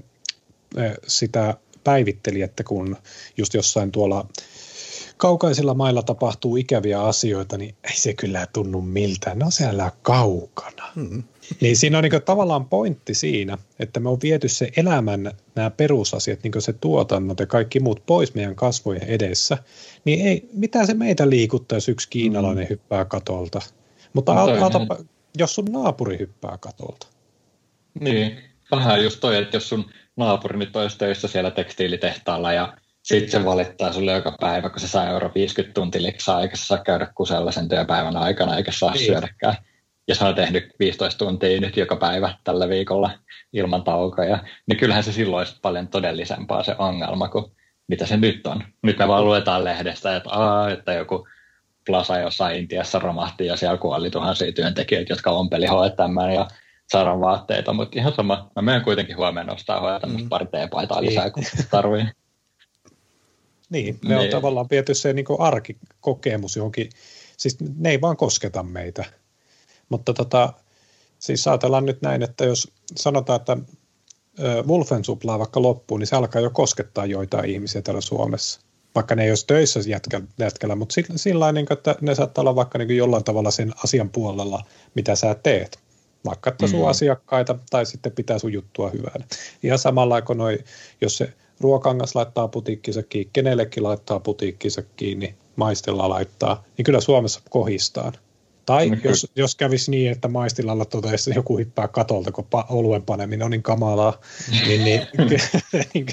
sitä päivitteli, että kun just jossain tuolla kaukaisilla mailla tapahtuu ikäviä asioita, niin ei se kyllä tunnu miltään. No siellä kaukana. Hmm. Niin siinä on niin tavallaan pointti siinä, että me on viety se elämän nämä perusasiat, niin se tuotannot ja kaikki muut pois meidän kasvojen edessä, niin ei, mitä se meitä liikuttaa, jos yksi kiinalainen mm. hyppää katolta. Mutta no, autapa, jos sun naapuri hyppää katolta. Niin, vähän just toi, että jos sun naapuri nyt olisi töissä siellä tekstiilitehtaalla ja sitten se valittaa sulle joka päivä, kun se saa euro 50 tunti liksaa, eikä se saa käydä kusella sen työpäivän aikana, eikä saa niin. syödäkään ja se on tehnyt 15 tuntia nyt joka päivä tällä viikolla ilman taukoja, niin kyllähän se silloin olisi paljon todellisempaa se ongelma kuin mitä se nyt on. Nyt me vaan luetaan lehdestä, että, aa, että joku plasa jossain Intiassa romahti ja siellä kuoli tuhansia työntekijöitä, jotka ompeli H&M ja saadaan vaatteita, mutta ihan sama. Mä menen kuitenkin huomenna ostaa H&M mm. pari teepaitaa lisää, kun tarvii. Niin, me niin. on tavallaan viety se niin arkikokemus johonkin, siis ne ei vaan kosketa meitä. Mutta tota, siis ajatellaan nyt näin, että jos sanotaan, että Wolfensuplaa vaikka loppuu, niin se alkaa jo koskettaa joitain ihmisiä täällä Suomessa. Vaikka ne ei olisi töissä jätkällä, mutta sillä, sillä niin että ne saattaa olla vaikka niin jollain tavalla sen asian puolella, mitä sä teet. Vaikka että sun mm. asiakkaita tai sitten pitää sun juttua hyvänä. Ihan samalla kuin noi, jos se ruokangas laittaa putiikkinsa kiinni, kenellekin laittaa putiikkinsa kiinni, maistella laittaa, niin kyllä Suomessa kohistaan. Tai mm-hmm. jos, jos kävisi niin, että maistilalla totesi joku hyppää katolta, kun pa- oluen paneminen on niin kamalaa, niin, niin, niin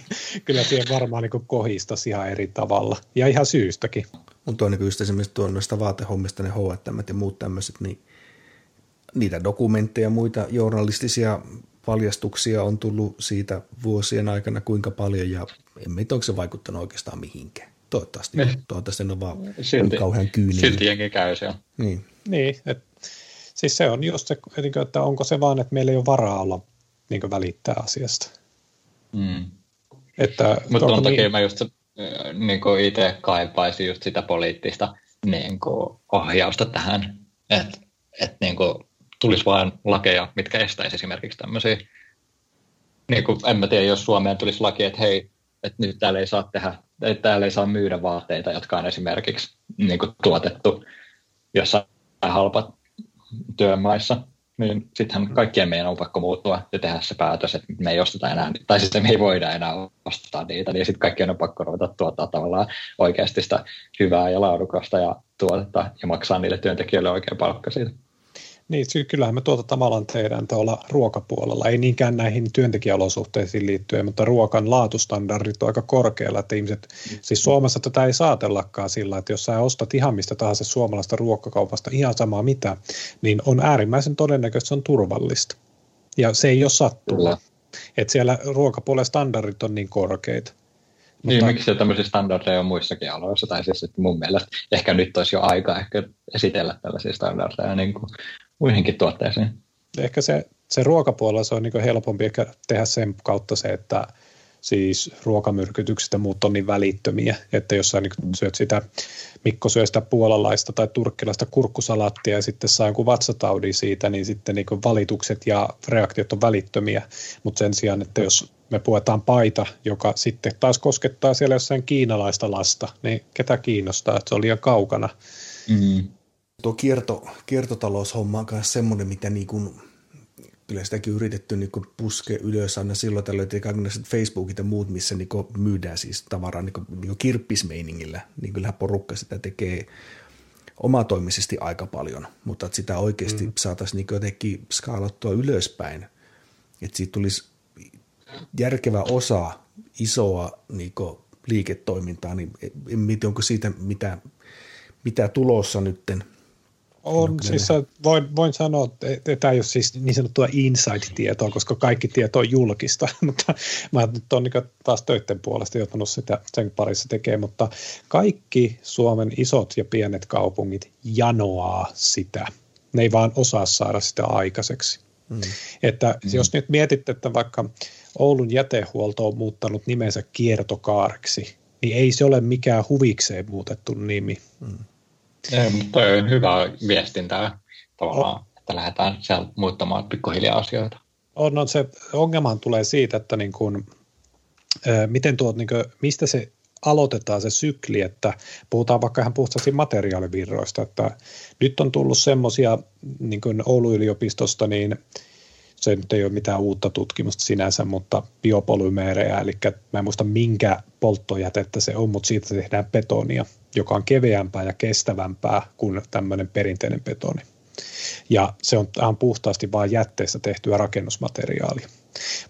kyllä siihen varmaan niin kohistaisi ihan eri tavalla. Ja ihan syystäkin. Mutta on niin just esimerkiksi tuon noista vaatehommista ne H&M ja muut tämmöiset, niin niitä dokumentteja ja muita journalistisia paljastuksia on tullut siitä vuosien aikana kuinka paljon ja en tiedä, onko se vaikuttanut oikeastaan mihinkään. Toivottavasti. Toivottavasti ne on vaan silti, kauhean kyyninen. Silti jengi käy siellä. Niin. Niin, et, siis se on just se, että onko se vaan, että meillä ei ole varaa olla niin välittää asiasta. Mm. Että, Mutta tuon takia niin... mä just niin itse kaipaisin just sitä poliittista niin kuin, ohjausta tähän, että et, niin tulisi vain lakeja, mitkä estäisi esimerkiksi tämmöisiä. Niin kuin, en mä tiedä, jos Suomeen tulisi laki, että hei, että nyt täällä ei saa tehdä, että täällä ei saa myydä vaatteita, jotka on esimerkiksi niin kuin, tuotettu jossain halpa työmaissa, niin sittenhän kaikkien meidän on pakko muuttua ja tehdä se päätös, että me ei osteta enää, tai siis me ei voida enää ostaa niitä, niin sitten kaikkien on pakko ruveta tuottaa tavallaan oikeasti sitä hyvää ja laadukasta ja tuotetta ja maksaa niille työntekijöille oikein palkka siitä. Niin, kyllähän me tuota tavallaan tehdään tuolla ruokapuolella, ei niinkään näihin työntekijäolosuhteisiin liittyen, mutta ruokan laatustandardit on aika korkealla, että ihmiset, siis Suomessa tätä ei saatellakaan sillä, että jos sä ostat ihan mistä tahansa suomalaista ruokakaupasta ihan samaa mitä, niin on äärimmäisen todennäköistä, että se on turvallista. Ja se ei ole sattumaa. Että siellä ruokapuolen standardit on niin korkeita. Niin, mutta... miksi tämmöisiä standardeja on muissakin aloissa, tai siis että mun mielestä ehkä nyt olisi jo aika ehkä esitellä tällaisia standardeja niin kuin muihinkin tuotteisiin. Ehkä se, se ruokapuolella se on niin helpompi ehkä tehdä sen kautta se, että siis ruokamyrkytykset ja muut on niin välittömiä, että jos sä niin syöt sitä, Mikko syö sitä puolalaista tai turkkilaista kurkkusalaattia ja sitten saa joku vatsataudi siitä, niin sitten niin valitukset ja reaktiot on välittömiä, mutta sen sijaan, että jos me puetaan paita, joka sitten taas koskettaa siellä jossain kiinalaista lasta, niin ketä kiinnostaa, että se on liian kaukana. Mm tuo kierto, kiertotaloushomma on myös semmoinen, mitä niin kuin kyllä sitäkin yritetty niin puskea ylös aina silloin tällöin, että Facebookit ja muut, missä niin myydään siis tavaraa niin kuin, niin kirppismeiningillä, niin kyllähän porukka sitä tekee omatoimisesti aika paljon, mutta että sitä oikeasti mm. saataisiin niin jotenkin skaalattua ylöspäin, että siitä tulisi järkevä osa isoa niin liiketoimintaa, niin en tiedä, onko siitä mitä, mitä tulossa nytten. On, siis voin, voin sanoa, että tämä ei ole siis niin sanottua insight-tietoa, koska kaikki tieto on julkista, mutta mä nyt olen niin taas töiden puolesta joutunut sitä sen parissa tekemään, mutta kaikki Suomen isot ja pienet kaupungit janoaa sitä. Ne ei vaan osaa saada sitä aikaiseksi. Mm. Että mm. jos nyt mietitte, että vaikka Oulun jätehuolto on muuttanut nimensä kiertokaareksi, niin ei se ole mikään huvikseen muutettu nimi. Mm. Ei, mutta on hyvä viestintää tavallaan, oh. että lähdetään siellä muuttamaan pikkuhiljaa asioita. On, on se ongelmahan tulee siitä, että niin kuin, miten tuot, niin kuin, mistä se aloitetaan se sykli, että puhutaan vaikka ihan puhtaasti materiaalivirroista, että nyt on tullut semmoisia, niin Oulun yliopistosta, niin se nyt ei ole mitään uutta tutkimusta sinänsä, mutta biopolymeerejä, eli mä en muista minkä polttojätettä se on, mutta siitä tehdään betonia, joka on keveämpää ja kestävämpää kuin tämmöinen perinteinen betoni. Ja se on ihan puhtaasti vain jätteestä tehtyä rakennusmateriaalia.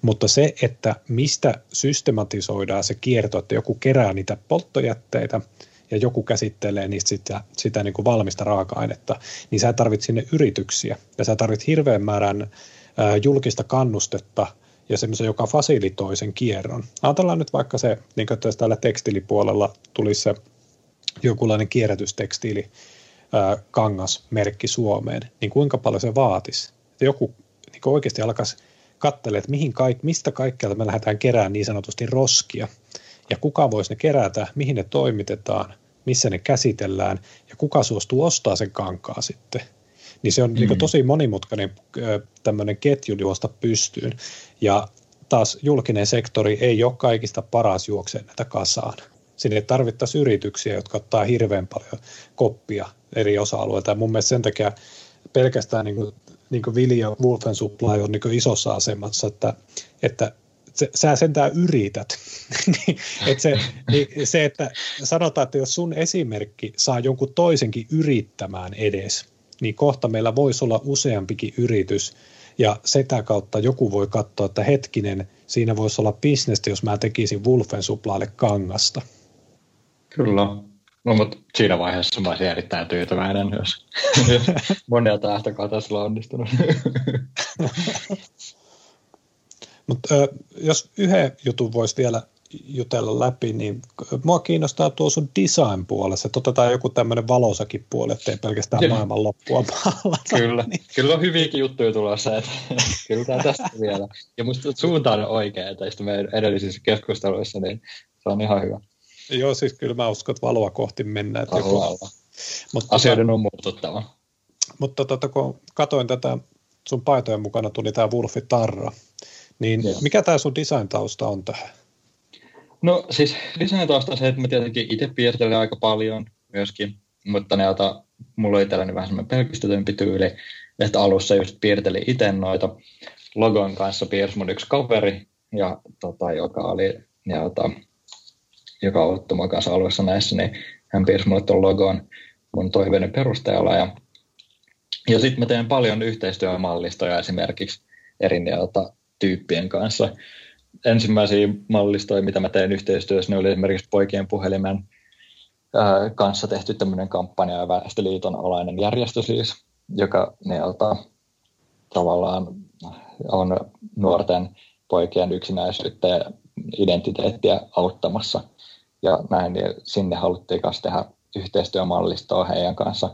Mutta se, että mistä systematisoidaan se kierto, että joku kerää niitä polttojätteitä ja joku käsittelee niistä sitä, sitä niin kuin valmista raaka-ainetta, niin sä tarvit sinne yrityksiä ja sä tarvit hirveän määrän julkista kannustetta ja semmoisen, joka fasilitoi sen kierron. Ajatellaan nyt vaikka se, niin kuin jos täällä tekstilipuolella tulisi se jokinlainen kierrätystekstiili kangasmerkki Suomeen, niin kuinka paljon se vaatisi? Että joku niin oikeasti alkaisi katselemaan, että mihin kaik, mistä kaikkialta me lähdetään keräämään niin sanotusti roskia, ja kuka voisi ne kerätä, mihin ne toimitetaan, missä ne käsitellään, ja kuka suostuu ostaa sen kankaa sitten niin se on mm. niin tosi monimutkainen tämmöinen ketju juosta pystyyn. Ja taas julkinen sektori ei ole kaikista paras juokseen näitä kasaan. Sinne tarvittaisiin yrityksiä, jotka ottaa hirveän paljon koppia eri osa-alueilta. Ja mun mielestä sen takia pelkästään niin kuin, niin kuin Vilja Wolfen Supply on niin isossa asemassa, että, että se, sä sentään yrität. Niin, että se, niin se, että sanotaan, että jos sun esimerkki saa jonkun toisenkin yrittämään edes, niin kohta meillä voisi olla useampikin yritys, ja sitä kautta joku voi katsoa, että hetkinen, siinä voisi olla bisnestä, jos mä tekisin Wolfen suplaalle kangasta. Kyllä. No, mutta siinä vaiheessa mä olisin erittäin tyytyväinen, jos, monelta lähtökohtaa on onnistunut. mutta jos yhden jutun voisi vielä jutella läpi, niin mua kiinnostaa tuo sun design puolessa, että otetaan joku tämmöinen valosakin puoli, ettei pelkästään kyllä. maailman loppua maalata. Kyllä, niin. kyllä on hyviäkin juttuja tulossa, että kyllä tämä tästä vielä. Ja musta suunta on oikea tästä meidän edellisissä keskusteluissa, niin se on ihan hyvä. Joo, siis kyllä mä uskon, että valoa kohti mennään. Että joku... Mutta tota- Asioiden on muututtava. Mutta tota, kun katoin tätä sun paitojen mukana tuli tämä Wolfi Tarra, niin Joo. mikä tämä sun design-tausta on tähän? No siis lisänä taas se, että mä tietenkin itse piirtelen aika paljon myöskin, mutta ne ota, mulla on itselläni vähän semmoinen pelkistetympi tyyli, että alussa just piirtelin itse noita logon kanssa piirsi mun yksi kaveri, ja, tota, joka oli ja, ota, joka otti mun kanssa alussa näissä, niin hän piirsi mulle tuon logon mun toiveiden perusteella. Ja, ja sitten mä teen paljon yhteistyömallistoja esimerkiksi eri ota, tyyppien kanssa ensimmäisiä mallistoja, mitä mä tein yhteistyössä, ne oli esimerkiksi poikien puhelimen ää, kanssa tehty tämmöinen kampanja ja Väestöliiton alainen järjestö siis, joka neiltä tavallaan on nuorten poikien yksinäisyyttä ja identiteettiä auttamassa. Ja näin niin sinne haluttiin kanssa tehdä yhteistyömallistoa heidän kanssa.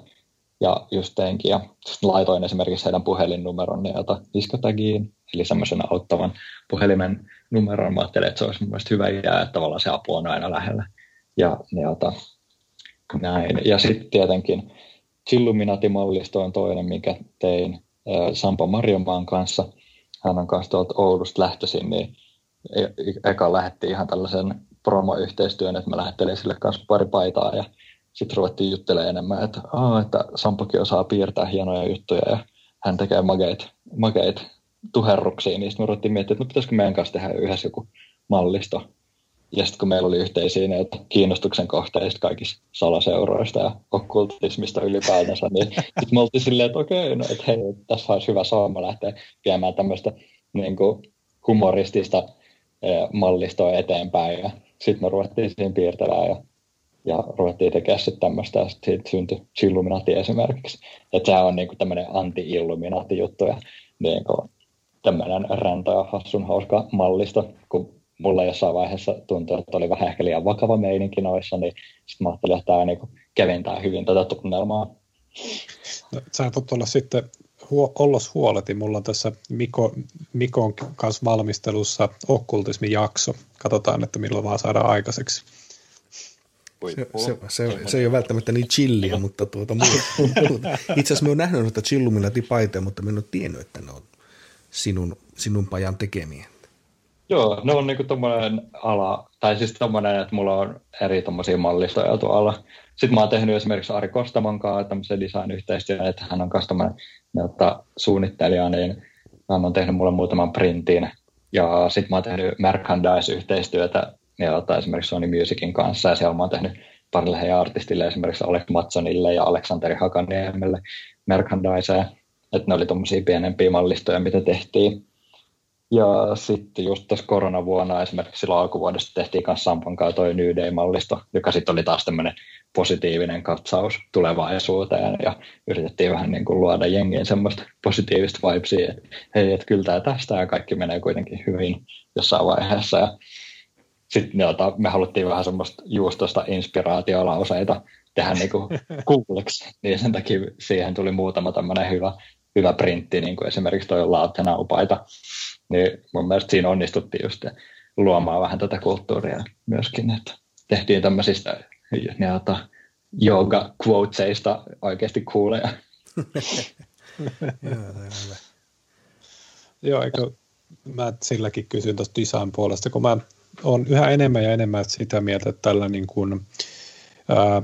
Ja just teinkin, ja laitoin esimerkiksi heidän puhelinnumeron niiltä diskotagiin, eli semmoisen auttavan puhelimen numeron. Mä ajattelin, että se olisi mun hyvä idea, että tavallaan se apu on aina lähellä. Ja, ja näin. Ja sitten tietenkin Chilluminati-mallisto on toinen, mikä tein Sampo Marjomaan kanssa. Hän on kanssa tuolta Oulusta lähtöisin, niin e, e, eka lähetti ihan tällaisen promo-yhteistyön, että mä lähettelin sille kanssa pari paitaa ja sitten ruvettiin juttelemaan enemmän, että, että Sampokin osaa piirtää hienoja juttuja ja hän tekee makeit, makeit tuherruksiin, niin sitten me ruvettiin miettimään, että no pitäisikö meidän kanssa tehdä yhdessä joku mallisto. Ja sitten kun meillä oli yhteisiä näitä kiinnostuksen kohteista kaikista salaseuroista ja okkultismista ylipäätänsä, niin sitten me oltiin silleen, että okei, no että hei, tässä olisi hyvä saama lähteä viemään tämmöistä niin kuin humoristista eh, mallistoa eteenpäin. Ja sitten me ruvettiin siihen piirtelemään ja, ja ruvettiin tekemään sitten tämmöistä, ja sitten siitä syntyi Chilluminati esimerkiksi. Että sehän on niin tämmöinen anti-illuminati juttu ja niin kuin tämmöinen räntä ja hassun hauska mallisto, kun mulla jossain vaiheessa tuntui, että oli vähän ehkä liian vakava meininki noissa, niin sitten mä ajattelin, että tämä niin keventää hyvin tätä tunnelmaa. No, sä voit olla sitten huo, ollos huoleti. Mulla on tässä Miko, Mikon kanssa valmistelussa okkultismijakso. Katsotaan, että milloin vaan saadaan aikaiseksi. Se, se, se, se, ei ole välttämättä niin chillia, mutta tuota, muuta. itse asiassa me olen nähnyt noita chillumilla tipaita, mutta me en ole tiennyt, että ne on sinun, sinun pajan tekemiä. Joo, ne on niinku tommonen ala, tai siis tommonen, että mulla on eri tommosia mallistoja tuolla. Sitten mä oon tehnyt esimerkiksi Ari Kostamon kanssa tämmöisen design-yhteistyön, että hän on tommonen suunnittelija, niin hän on tehnyt mulle muutaman printin. Ja sitten mä oon tehnyt merchandise-yhteistyötä jota, esimerkiksi Sony Musicin kanssa, ja siellä mä oon tehnyt parille heidän artistille, esimerkiksi Alex Matsonille ja Aleksanteri Hakaniemelle merchandisea. Että ne oli tuommoisia pienempiä mallistoja, mitä tehtiin. Ja sitten just tässä koronavuonna esimerkiksi silloin alkuvuodesta tehtiin myös Sampan kanssa toi New Day-mallisto, joka sitten oli taas tämmöinen positiivinen katsaus tulevaisuuteen ja yritettiin vähän niin kuin luoda jengiin semmoista positiivista vibesia, että hei, että kyllä tämä tästä ja kaikki menee kuitenkin hyvin jossain vaiheessa. Ja sitten me haluttiin vähän semmoista juustosta inspiraatiolauseita tehdä niin kuin kuulleksi, niin sen takia siihen tuli muutama tämmöinen hyvä, hyvä printti, niin kuin esimerkiksi toi Lautenaupaita, niin mun mielestä siinä onnistuttiin just luomaan vähän tätä kulttuuria myöskin, että tehtiin tämmöisistä jota, yoga quoteseista oikeasti kuuleja. Joo, eikö mä silläkin kysyn tuosta design puolesta, kun mä on yhä enemmän ja enemmän sitä mieltä, että tällä niin kuin, ää,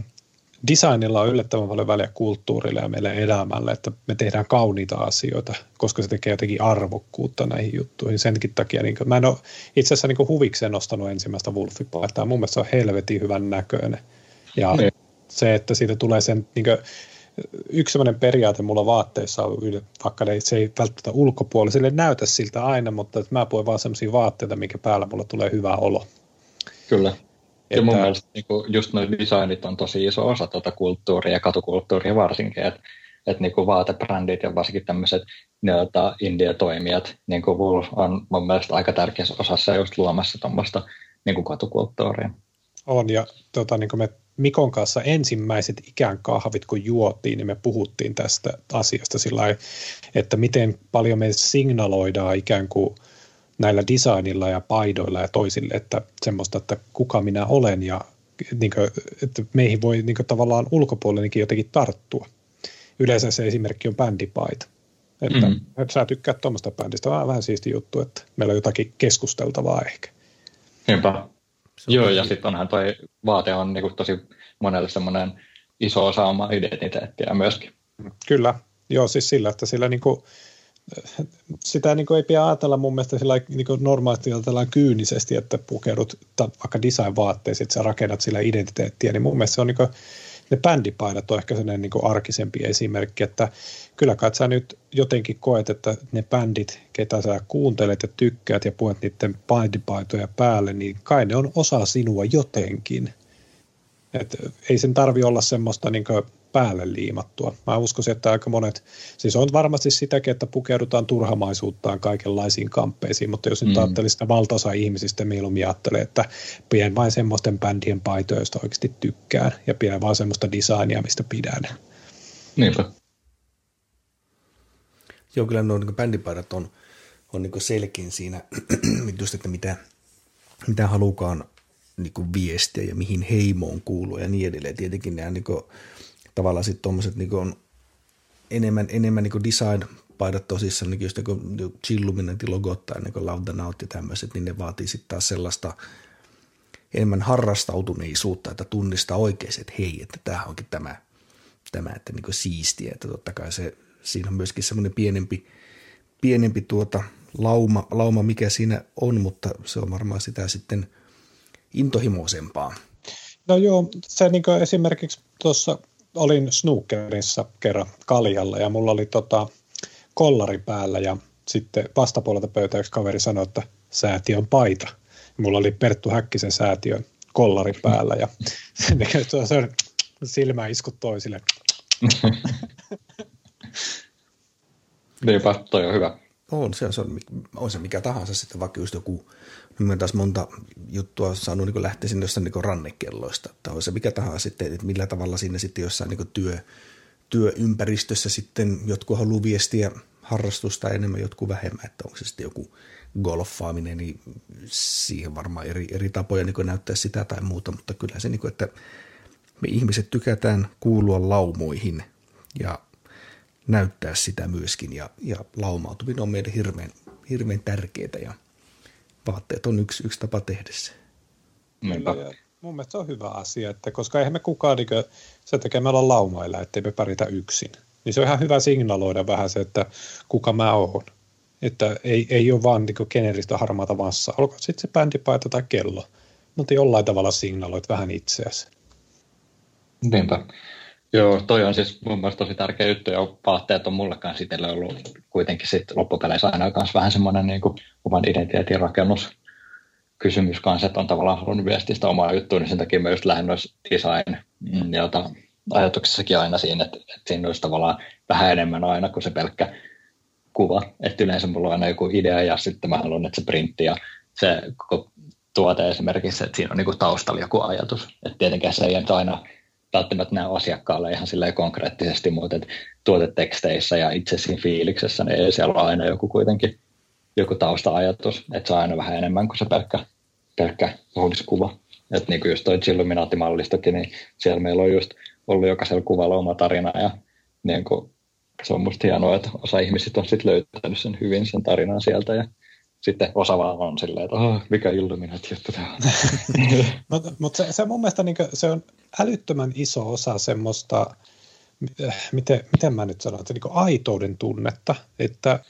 designilla on yllättävän paljon väliä kulttuurille ja meille elämälle, että me tehdään kauniita asioita, koska se tekee jotenkin arvokkuutta näihin juttuihin. Senkin takia niin kuin, mä en ole itse asiassa niin huvikseen nostanut ensimmäistä Wolfipaitaa. Mun mielestä se on helvetin hyvän näköinen. Ja niin. se, että siitä tulee sen, niin kuin, yksi sellainen periaate mulla vaatteissa on, vaikka se ei välttämättä ulkopuoliselle näytä siltä aina, mutta että mä puhun vaan sellaisia vaatteita, mikä päällä mulla tulee hyvä olo. Kyllä. Ja mun mielestä niin kuin, just noin designit on tosi iso osa tuota kulttuuria ja katukulttuuria varsinkin, että että niin kuin vaatebrändit ja varsinkin tämmöiset indie-toimijat, niin kuin Wolf on mun mielestä aika tärkeässä osassa just luomassa tuommoista niin katukulttuuria. On, ja tota, niin kuin me Mikon kanssa ensimmäiset ikään kahvit, kun juotiin, niin me puhuttiin tästä asiasta sillä että miten paljon me signaloidaan ikään kuin näillä designilla ja paidoilla ja toisille, että semmoista, että kuka minä olen ja niin kuin, että meihin voi niin kuin, tavallaan ulkopuolinenkin jotenkin tarttua. Yleensä se esimerkki on bändipaita. Että mm. sä tykkäät tuommoista bändistä, vähän, vähän siisti juttu, että meillä on jotakin keskusteltavaa ehkä. Niinpä. Joo, ja sitten onhan toi vaate on niinku tosi monelle semmoinen iso osa omaa identiteettiä myöskin. Kyllä, joo siis sillä, että sillä niinku, sitä niin ei pidä ajatella mun mielestä sillä niin normaalisti ajatellaan kyynisesti, että pukeudut vaikka design-vaatteisiin, että sä rakennat sillä identiteettiä, niin mun mielestä se on niin kuin, ne bändipaidat on ehkä sellainen niin arkisempi esimerkki, että kyllä kai sä nyt jotenkin koet, että ne bändit, ketä sä kuuntelet ja tykkäät ja puet niiden bändipaitoja päälle, niin kai ne on osa sinua jotenkin. Et ei sen tarvi olla semmoista niin päälle liimattua. Mä uskoisin, että aika monet, siis on varmasti sitäkin, että pukeudutaan turhamaisuuttaan kaikenlaisiin kamppeisiin, mutta jos nyt mm. ajattelee sitä valtaosa ihmisistä, mieluummin ajattelee, että pidän vain semmoisten bändien paitoja, joista oikeasti tykkään, ja pidän vain semmoista designia, mistä pidän. Niinpä. Joo, kyllä nuo niin bändipaidat on, on niin selkein siinä, just, että mitä, mitä halukaan niin viestiä ja mihin heimoon kuuluu ja niin edelleen. Tietenkin nämä niin kuin, tavallaan sitten tuommoiset niin on enemmän, enemmän niin design-paidat tosissaan, niin just niin Chilluminati-logot tai niin Laudanaut ja tämmöiset, niin ne vaatii sitten taas sellaista enemmän harrastautuneisuutta, että tunnistaa oikein, että hei, että tämä onkin tämä, tämä että niin siistiä, että totta kai se, siinä on myöskin semmoinen pienempi, pienempi tuota lauma, lauma, mikä siinä on, mutta se on varmaan sitä sitten intohimoisempaa. No joo, se niin esimerkiksi tuossa olin snookerissa kerran kaljalla ja mulla oli tota, kollari päällä ja sitten vastapuolelta pöytä yksi kaveri sanoi, että säätiön paita. Mulla oli Perttu Häkkisen säätiön kollari päällä ja se, se on silmä iskut toisille. Niinpä, toi on hyvä. On se, se on, on se mikä tahansa sitten, vaikka just joku, nyt taas monta juttua saanut niin lähteä jossain niin rannekelloista, että on se mikä tahansa sitten, että millä tavalla sinne sitten jossain niin työ, työympäristössä sitten jotkut haluaa viestiä harrastusta enemmän, jotkut vähemmän, että onko se sitten joku golfaaminen, niin siihen varmaan eri, eri tapoja niin näyttää sitä tai muuta, mutta kyllä se, niin kuin, että me ihmiset tykätään kuulua laumoihin ja näyttää sitä myöskin. Ja, ja laumautuminen on meille hirveän, hirveän tärkeää ja vaatteet on yksi, yksi tapa tehdä se. Mun mielestä se on hyvä asia, että koska eihän me kukaan niin se tekemällä laumailla, ettei me pärjätä yksin. Niin se on ihan hyvä signaloida vähän se, että kuka mä oon. Että ei, ei ole vaan niin generistä harmaata massa. Olkoon sitten se bändipaita tai kello. Mutta jollain tavalla signaloit vähän itseäsi. Niinpä. Joo, toi on siis mun mielestä tosi tärkeä juttu, ja vaatteet on mullekaan sitten ollut kuitenkin sitten loppupeleissä aina kanssa vähän semmoinen niin oman identiteetin rakennus kysymys kanssa, että on tavallaan halunnut viestiä sitä omaa juttua, niin sen takia mä just lähden noissa design mm, jota ajatuksessakin aina siinä, että, että siinä olisi tavallaan vähän enemmän aina kuin se pelkkä kuva. Että yleensä mulla on aina joku idea ja sitten mä haluan, että se printti ja se koko tuote esimerkiksi, että siinä on niin taustalla joku ajatus. Että tietenkään se ei aina välttämättä näe asiakkaalle ihan silleen konkreettisesti, mutta tuoteteksteissä ja itse siinä fiiliksessä, niin ei siellä ole aina joku kuitenkin joku tausta-ajatus, että se on aina vähän enemmän kuin se pelkkä, pelkkä kuva. Että niin kuin just toi Illuminati-mallistokin, niin siellä meillä on just ollut jokaisella kuvalla oma tarina ja niin kuin, se on musta hienoa, että osa ihmisistä on sitten löytänyt sen hyvin sen tarinan sieltä ja sitten osa vaan on silleen, että oh, mikä juttu tämä on. Mutta mut se, se mun mielestä niin se on älyttömän iso osa semmoista, miten, miten mä nyt sanon, että niin aitouden tunnetta, että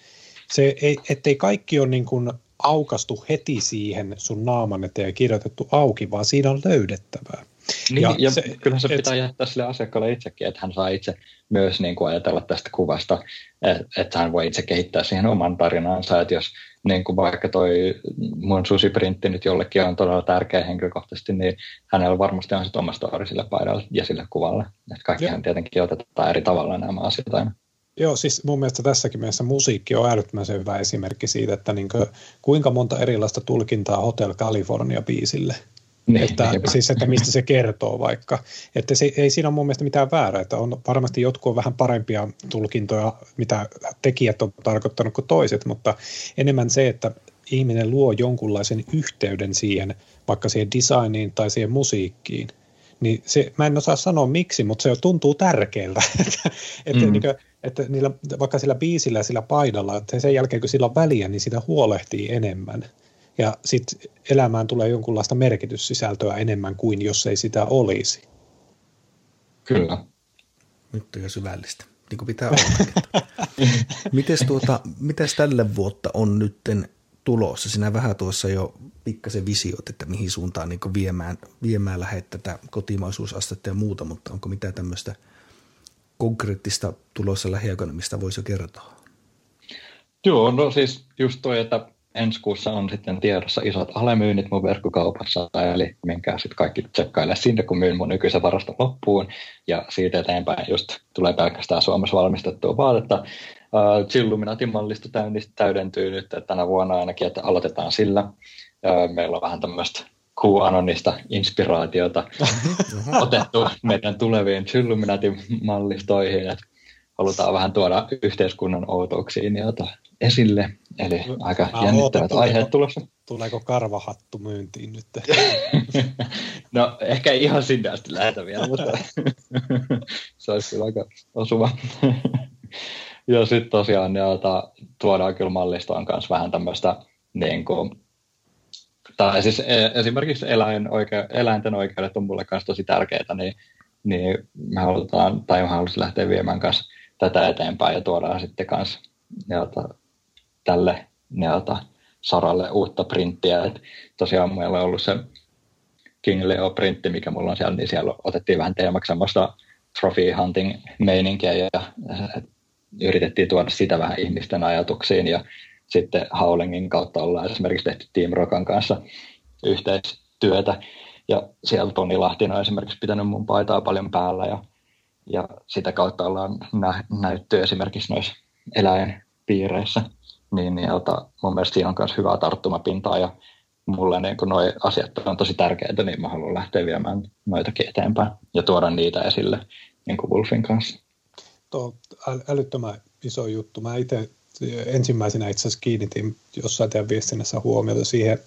se ei, ettei kaikki ole niin kuin aukastu heti siihen sun naaman eteen ja kirjoitettu auki, vaan siinä on löydettävää. Niin, ja, ja se, kyllähän se et, pitää jättää sille asiakkaalle itsekin, että hän saa itse myös niin kuin ajatella tästä kuvasta, että, että hän voi itse kehittää siihen oman tarinansa, että jos niin kuin vaikka toi mun susiprintti nyt jollekin on todella tärkeä henkilökohtaisesti, niin hänellä varmasti on sitten oma story sille paidalle ja sille kuvalle. Että kaikkihan tietenkin otetaan eri tavalla nämä asiat aina. Joo, siis mun mielestä tässäkin mielessä musiikki on äärettömän hyvä esimerkki siitä, että niin kuin, kuinka monta erilaista tulkintaa Hotel California-biisille – niin, että, siis, että mistä se kertoo vaikka. Että se, ei siinä ole mun mielestä mitään väärää, että on varmasti jotkut on vähän parempia tulkintoja, mitä tekijät on tarkoittanut kuin toiset, mutta enemmän se, että ihminen luo jonkunlaisen yhteyden siihen, vaikka siihen designiin tai siihen musiikkiin, niin se, mä en osaa sanoa miksi, mutta se tuntuu tärkeältä, että, että, mm. niin kuin, että niillä, vaikka sillä biisillä ja sillä paidalla, että sen jälkeen kun sillä on väliä, niin sitä huolehtii enemmän ja sitten elämään tulee jonkunlaista merkityssisältöä enemmän kuin jos ei sitä olisi. Kyllä. Nyt on jo syvällistä, niin kuin pitää olla. mites, tuota, mites tälle vuotta on nytten tulossa? Sinä vähän tuossa jo pikkasen visiot, että mihin suuntaan niin viemään, viemään lähdet tätä kotimaisuusastetta ja muuta, mutta onko mitään tämmöistä konkreettista tulossa lähiaikoina, mistä voisi jo kertoa? Joo, no siis just toi, että ensi kuussa on sitten tiedossa isot alemyynnit mun verkkokaupassa, eli menkää sitten kaikki tsekkaille sinne, kun myyn mun nykyisen varaston loppuun, ja siitä eteenpäin just tulee pelkästään Suomessa valmistettua vaatetta. Uh, Chilluminatin mallista täydentyy nyt että tänä vuonna ainakin, että aloitetaan sillä. Uh, meillä on vähän tämmöistä QAnonista inspiraatiota otettu meidän tuleviin Chilluminatin mallistoihin, että halutaan vähän tuoda yhteiskunnan outouksiin ja esille. Eli aika Mä jännittävät ootan, aiheet tulossa. Tuleeko karvahattu myyntiin nyt? no ehkä ihan sinne asti lähetä vielä, mutta se olisi kyllä aika osuva. ja sitten tosiaan jota tuodaan kyllä mallistoon kanssa vähän tämmöistä niin kuin, tai siis e, esimerkiksi eläin, oike, eläinten oikeudet on mulle kanssa tosi tärkeitä, niin, niin me halutaan, tai me haluaisin lähteä viemään kanssa tätä eteenpäin ja tuodaan sitten kanssa jota, tälle neota saralle uutta printtiä. Et tosiaan meillä on ollut se King Leo-printti, mikä mulla on siellä, niin siellä otettiin vähän teemaksi semmoista trophy hunting meininkiä ja yritettiin tuoda sitä vähän ihmisten ajatuksiin ja sitten Howlingin kautta ollaan esimerkiksi tehty Team Rokan kanssa yhteistyötä ja siellä Toni Lahtinen on esimerkiksi pitänyt mun paitaa paljon päällä ja, ja sitä kautta ollaan nä- näytty esimerkiksi noissa eläinpiireissä, niin, niin ota, mun mielestä siinä on myös hyvää tarttumapintaa ja mulle niin kun noi asiat on tosi tärkeitä, niin mä haluan lähteä viemään noitakin eteenpäin ja tuoda niitä esille niin kuin Wolfin kanssa. Tuo älyttömän iso juttu. Mä itse ensimmäisenä itse asiassa kiinnitin jossain teidän viestinnässä huomiota siihen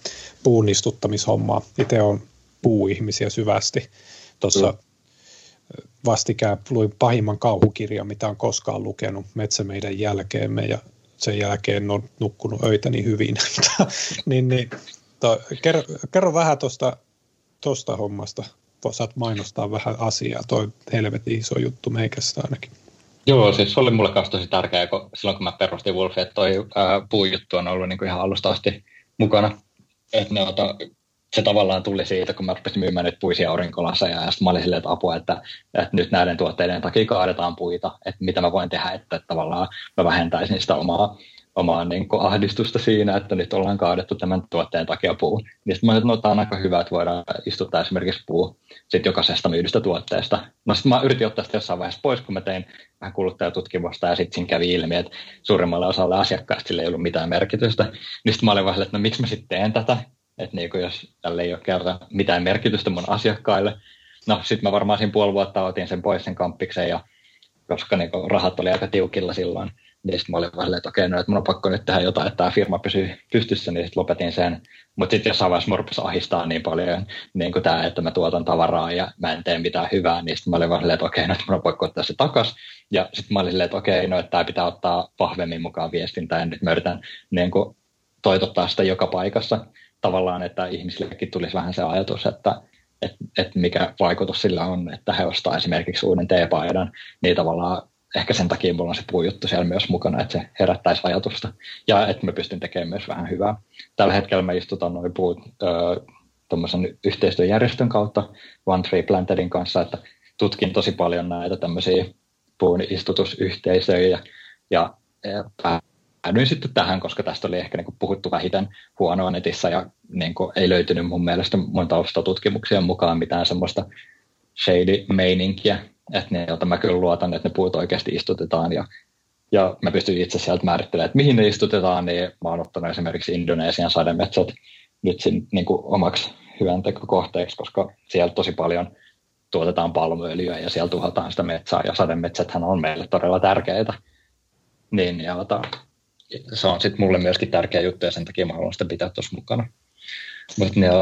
puun istuttamishommaan. Itse on puuihmisiä syvästi. Tuossa mm. Vastikään luin pahimman kauhukirjan, mitä on koskaan lukenut Metsä meidän jälkeemme ja sen jälkeen on nukkunut öitäni hyvin. niin, niin, to, kerro, kerro, vähän tuosta tosta hommasta. Saat mainostaa vähän asiaa. Toi helvetin iso juttu meikästä ainakin. Joo, siis se oli mulle kanssa tosi tärkeää, kun silloin kun mä perustin Wolfia, että toi ää, puujuttu on ollut niin kuin ihan alusta asti mukana. Että ne ota, se tavallaan tuli siitä, kun mä rupesin myymään nyt puisia aurinkolaseja ja sitten mä olin silleen, että apua, että, että nyt näiden tuotteiden takia kaadetaan puita, että mitä mä voin tehdä, että, että tavallaan mä vähentäisin sitä omaa, omaa niin kuin ahdistusta siinä, että nyt ollaan kaadettu tämän tuotteen takia puu. Niin sitten mä olin, no, on aika hyvä, että voidaan istuttaa esimerkiksi puu sit jokaisesta myydystä tuotteesta. No sitten mä yritin ottaa sitä jossain vaiheessa pois, kun mä tein vähän kuluttajatutkimusta ja sitten siinä kävi ilmi, että suurimmalle osalle asiakkaista sillä ei ollut mitään merkitystä. Niin sitten mä olin vähän, että no miksi mä sitten teen tätä, että niin jos tälle ei ole kerta mitään merkitystä mun asiakkaille. No sitten mä varmaan siinä puoli vuotta otin sen pois sen kamppiksen, ja, koska niin rahat oli aika tiukilla silloin. Niin sitten mä olin vähän, että okei, no, että mun on pakko nyt tehdä jotain, että tämä firma pysyy pystyssä, niin sitten lopetin sen. Mutta sitten jossain vaiheessa mua ahistaa niin paljon niin kuin tämä, että mä tuotan tavaraa ja mä en tee mitään hyvää, niin sitten mä olin vähän, että okei, no, että mun on pakko ottaa se takas. Ja sitten mä olin silleen, että okei, no, että tämä pitää ottaa vahvemmin mukaan viestintään, nyt mä yritän niin kuin, toitottaa sitä joka paikassa tavallaan, että ihmisillekin tulisi vähän se ajatus, että, että, että mikä vaikutus sillä on, että he ostaa esimerkiksi uuden teepaidan, niin tavallaan ehkä sen takia mulla on se puujuttu siellä myös mukana, että se herättäisi ajatusta ja että mä pystyn tekemään myös vähän hyvää. Tällä hetkellä mä istutan noin puut tuommoisen yhteistyöjärjestön kautta One Tree Plantedin kanssa, että tutkin tosi paljon näitä tämmöisiä puun istutusyhteisöjä ja, ja päädyin sitten tähän, koska tästä oli ehkä niin puhuttu vähiten huonoa netissä ja niin ei löytynyt mun mielestä mun taustatutkimuksien mukaan mitään semmoista shady-meininkiä, että ne, joita mä kyllä luotan, että ne puut oikeasti istutetaan ja, ja mä pystyn itse sieltä määrittelemään, että mihin ne istutetaan, niin mä oon ottanut esimerkiksi Indonesian sademetsät nyt sin, niin omaksi hyvän tekokohteeksi, koska siellä tosi paljon tuotetaan palmuöljyä ja siellä tuhotaan sitä metsää ja sademetsäthän on meille todella tärkeitä. Niin, ja ota, se on sitten mulle myöskin tärkeä juttu ja sen takia mä haluan sitä pitää tuossa mukana. Mutta niin,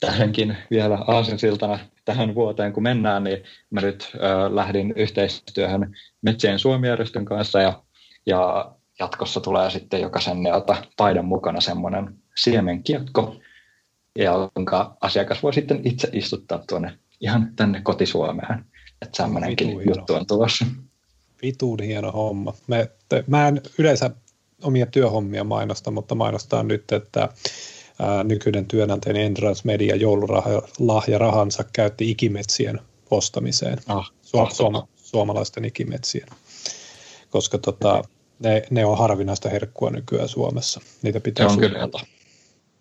tähänkin vielä aasinsiltana tähän vuoteen, kun mennään, niin mä nyt äh, lähdin yhteistyöhön Metsien Suomi-järjestön kanssa ja, ja jatkossa tulee sitten jokaisen neota paidan mukana semmoinen siemenkiekko, jonka asiakas voi sitten itse istuttaa tuonne ihan tänne kotisuomeen. Että semmoinenkin juttu on tulossa. Vituun hieno homma. Me, te, mä en yleensä omia työhommia mainosta, mutta mainostaa nyt, että ää, nykyinen työnantaja Endurance Media joululahja rahansa käytti ikimetsien ostamiseen, ah, Su- suoma- suomalaisten ikimetsien, koska tota, ne, ne on harvinaista herkkua nykyään Suomessa. Niitä pitää kyllä.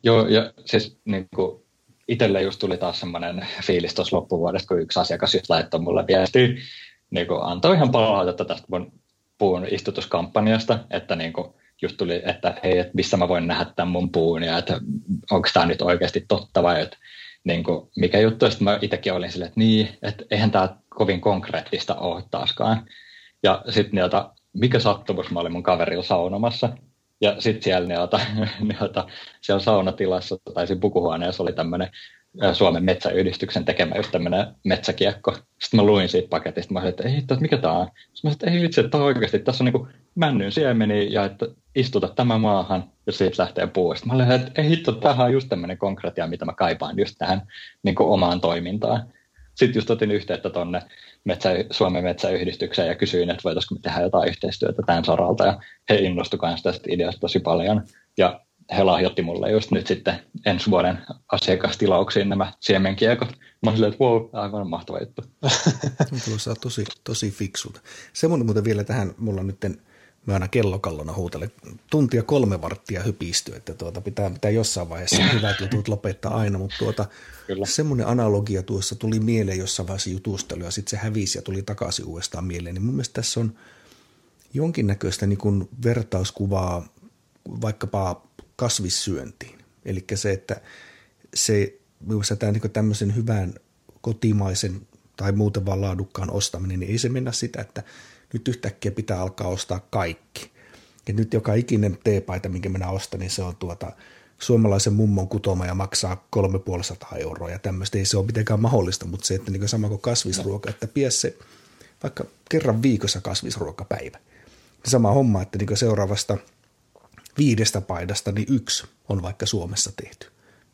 Joo, ja siis niin kuin itselle just tuli taas semmoinen fiilis tuossa loppuvuodesta, kun yksi asiakas just laittoi mulle viestiä, niin kuin antoi ihan palautetta tästä mun puun istutuskampanjasta, että niin kuin, just tuli, että hei, että missä mä voin nähdä tämän mun puun ja että onko tämä nyt oikeasti totta vai että niin kuin, mikä juttu. Sitten mä itsekin olin silleen, että niin, että eihän tämä kovin konkreettista ole taaskaan. Ja sitten niiltä, mikä sattumus, mä olin mun kaverilla saunomassa. Ja sitten siellä niiltä, niiltä, siellä saunatilassa tai siinä pukuhuoneessa oli tämmöinen Suomen metsäyhdistyksen tekemä just tämmöinen metsäkiekko. Sitten mä luin siitä paketista, mä sanoin, että ei että mikä tämä on? Sitten mä sanoin, että ei vitsi, että oikeasti, tässä on niin männyn siemeni ja että istuta tämä maahan ja siitä lähtee puusta. Mä olin, että ei hitto, tämähän on just tämmöinen konkreettia, mitä mä kaipaan just tähän niin omaan toimintaan. Sitten just otin yhteyttä tonne metsä, Suomen metsäyhdistykseen ja kysyin, että voitaisiinko me tehdä jotain yhteistyötä tämän saralta ja he innostuivat tästä ideasta tosi paljon ja he lahjoitti mulle just nyt sitten ensi vuoden asiakastilauksiin nämä siemenkiekot. Mä olin että wow, aivan mahtava juttu. Kuulostaa tosi, tosi fiksulta. Semmoinen muuten vielä tähän, mulla on nyt mä aina kellokallona huutelen tuntia kolme varttia hypisty, että tuota, pitää, pitää jossain vaiheessa hyvät jutut lopettaa aina, mutta tuota, semmoinen analogia tuossa tuli mieleen jossain vaiheessa jutustelu ja sitten se hävisi ja tuli takaisin uudestaan mieleen, niin mun mielestä tässä on jonkinnäköistä niin kuin vertauskuvaa vaikkapa kasvissyöntiin. Eli se, että se, minusta tämä niin tämmöisen hyvän kotimaisen tai muuten vaan laadukkaan ostaminen, niin ei se mennä sitä, että nyt yhtäkkiä pitää alkaa ostaa kaikki. Ja nyt joka ikinen teepaita, minkä minä ostan, niin se on tuota suomalaisen mummon kutoma ja maksaa 350 euroa ja tämmöistä. Ei se ole mitenkään mahdollista, mutta se, että niin sama kuin kasvisruoka, että pies se vaikka kerran viikossa kasvisruokapäivä. Sama homma, että niin seuraavasta – viidestä paidasta, niin yksi on vaikka Suomessa tehty,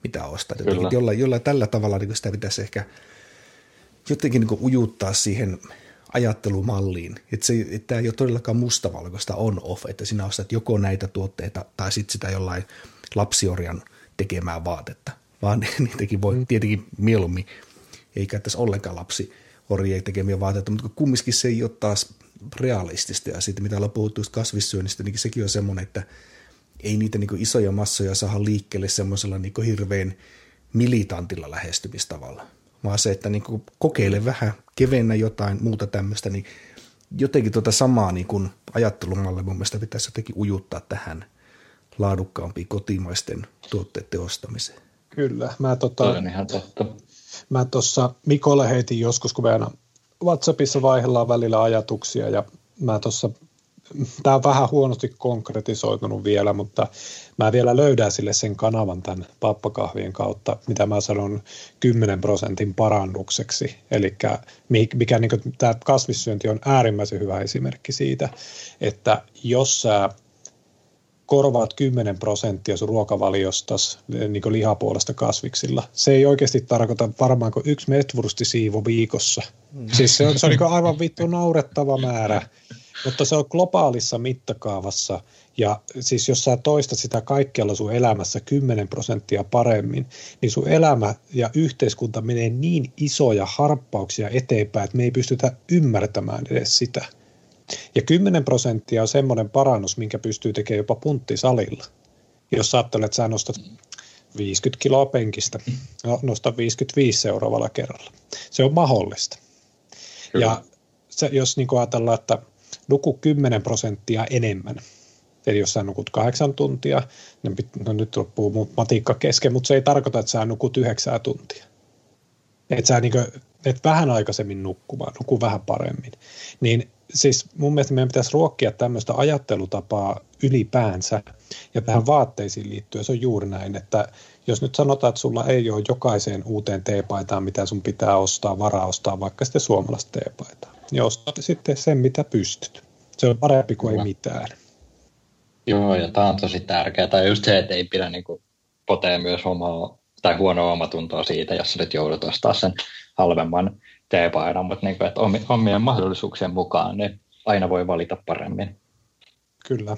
mitä ostaa. Jolla, jolla tällä tavalla niin sitä pitäisi ehkä jotenkin niin ujuttaa siihen ajattelumalliin, että, se, että tämä ei ole todellakaan mustavalkoista on-off, että sinä ostat joko näitä tuotteita tai sitten sitä jollain lapsiorjan tekemää vaatetta, vaan niitäkin voi mm. tietenkin mieluummin, ei käyttäisi ollenkaan lapsiorjien tekemiä vaatetta, mutta kumminkin se ei ole taas realistista. Ja sitten mitä ollaan puhuttu kasvissyönnistä, niin sekin on semmoinen, että ei niitä niin isoja massoja saa liikkeelle semmoisella niin hirveän militantilla lähestymistavalla, vaan se, että niin kokeile vähän, kevennä jotain muuta tämmöistä, niin jotenkin tuota samaa niin kuin ajattelumalle mun mielestä pitäisi jotenkin ujuttaa tähän laadukkaampiin kotimaisten tuotteiden ostamiseen. Kyllä, mä tota, Mä tuossa Mikolle heitin joskus, kun me aina WhatsAppissa vaihdellaan välillä ajatuksia ja mä tuossa tämä on vähän huonosti konkretisoitunut vielä, mutta mä vielä löydän sille sen kanavan tämän pappakahvien kautta, mitä mä sanon 10 prosentin parannukseksi. Eli mikä niin tämä kasvissyönti on äärimmäisen hyvä esimerkki siitä, että jos sä korvaat 10 prosenttia sun ruokavaliosta niin lihapuolesta kasviksilla. Se ei oikeasti tarkoita varmaan kuin yksi siivo viikossa. Mm. Siis se on, se on niin aivan vittu naurettava määrä. Mutta se on globaalissa mittakaavassa ja siis jos sä toistat sitä kaikkialla sun elämässä 10 prosenttia paremmin, niin sun elämä ja yhteiskunta menee niin isoja harppauksia eteenpäin, että me ei pystytä ymmärtämään edes sitä. Ja 10 prosenttia on semmoinen parannus, minkä pystyy tekemään jopa punttisalilla. Jos sä ajattelet, että sä nostat 50 kiloa penkistä, no, nosta 55 seuraavalla kerralla. Se on mahdollista. Kyllä. Ja se, jos niin ajatellaan, että nuku 10 prosenttia enemmän. Eli jos sä nukut kahdeksan tuntia, niin no nyt loppuu mun matikka kesken, mutta se ei tarkoita, että sä nukut yhdeksää tuntia. Että sä niin kuin, et vähän aikaisemmin nukkumaan, nuku vähän paremmin. Niin siis mun mielestä meidän pitäisi ruokkia tämmöistä ajattelutapaa ylipäänsä, ja tähän vaatteisiin liittyen se on juuri näin, että jos nyt sanotaan, että sulla ei ole jokaiseen uuteen teepaitaan, mitä sun pitää ostaa, varaa ostaa vaikka sitten suomalaista teepaitaa, niin ostat sitten sen, mitä pystyt. Se on parempi kuin Kyllä. ei mitään. Joo, ja tämä on tosi tärkeää. Tai just se, että ei pidä niin kuin, potea myös omaa tai huonoa omatuntoa siitä, jos nyt joudut ostaa sen halvemman teepaidan, mutta niin kuin, että omien mahdollisuuksien mukaan niin aina voi valita paremmin. Kyllä.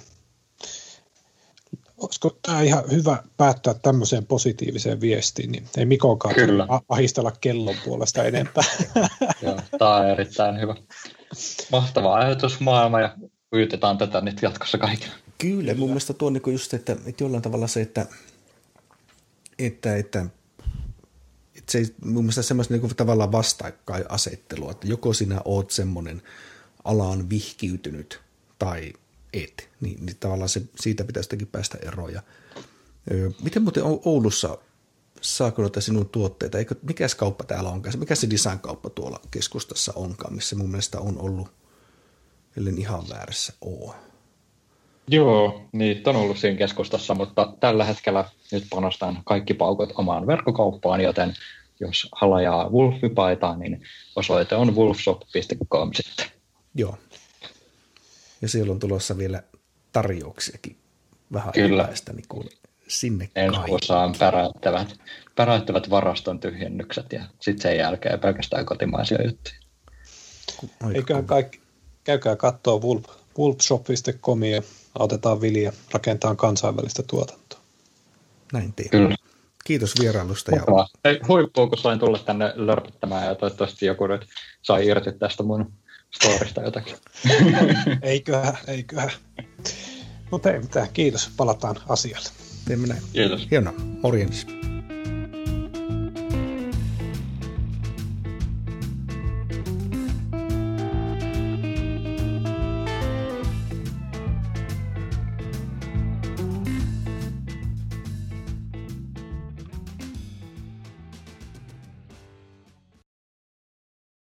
Olisiko tämä ihan hyvä päättää tämmöiseen positiiviseen viestiin, niin ei Mikokaan Kyllä. ahistella kellon puolesta enempää. Joo, tämä on erittäin hyvä. Mahtava ajatusmaailma ja yritetaan tätä nyt jatkossa kaikille. Kyllä, mun mielestä tuo niin just, että, että jollain tavalla se, että, että, että, että se ei mun mielestä semmoista niin tavallaan vastakkainasettelua, että joko sinä oot semmoinen alaan vihkiytynyt tai et, niin, niin tavallaan se, siitä pitäisi jotenkin päästä eroon. Ja, miten muuten Oulussa saako noita sinun tuotteita? Eikö, mikä kauppa täällä onkaan? Mikä se design-kauppa tuolla keskustassa onkaan, missä mun mielestä on ollut, ellen ihan väärässä oo? Joo, niitä on ollut siinä keskustassa, mutta tällä hetkellä nyt panostan kaikki paukot omaan verkkokauppaan, joten jos halajaa Wolfipaitaa, niin osoite on wolfshop.com sitten. Joo, ja siellä on tulossa vielä tarjouksiakin vähän Kyllä. niin kuin sinne Ensi osaan päräyttävät, päräyttävät varaston tyhjennykset ja sitten sen jälkeen pelkästään kotimaisia juttuja. Eiköhän kaikki, käykää katsoa Wolf, wolfshop.com ja autetaan Vilja rakentaa kansainvälistä tuotantoa. Näin tein. Kyllä. Kiitos vierailusta. Ja... Ei, huippuu, kun sain tulla tänne lörpöttämään ja toivottavasti joku nyt sai irti tästä mun storista jotakin. eiköhän, eiköhän. Mutta ei mitään, kiitos. Palataan asialle. Teemme näin. Kiitos. Hienoa. Morjens.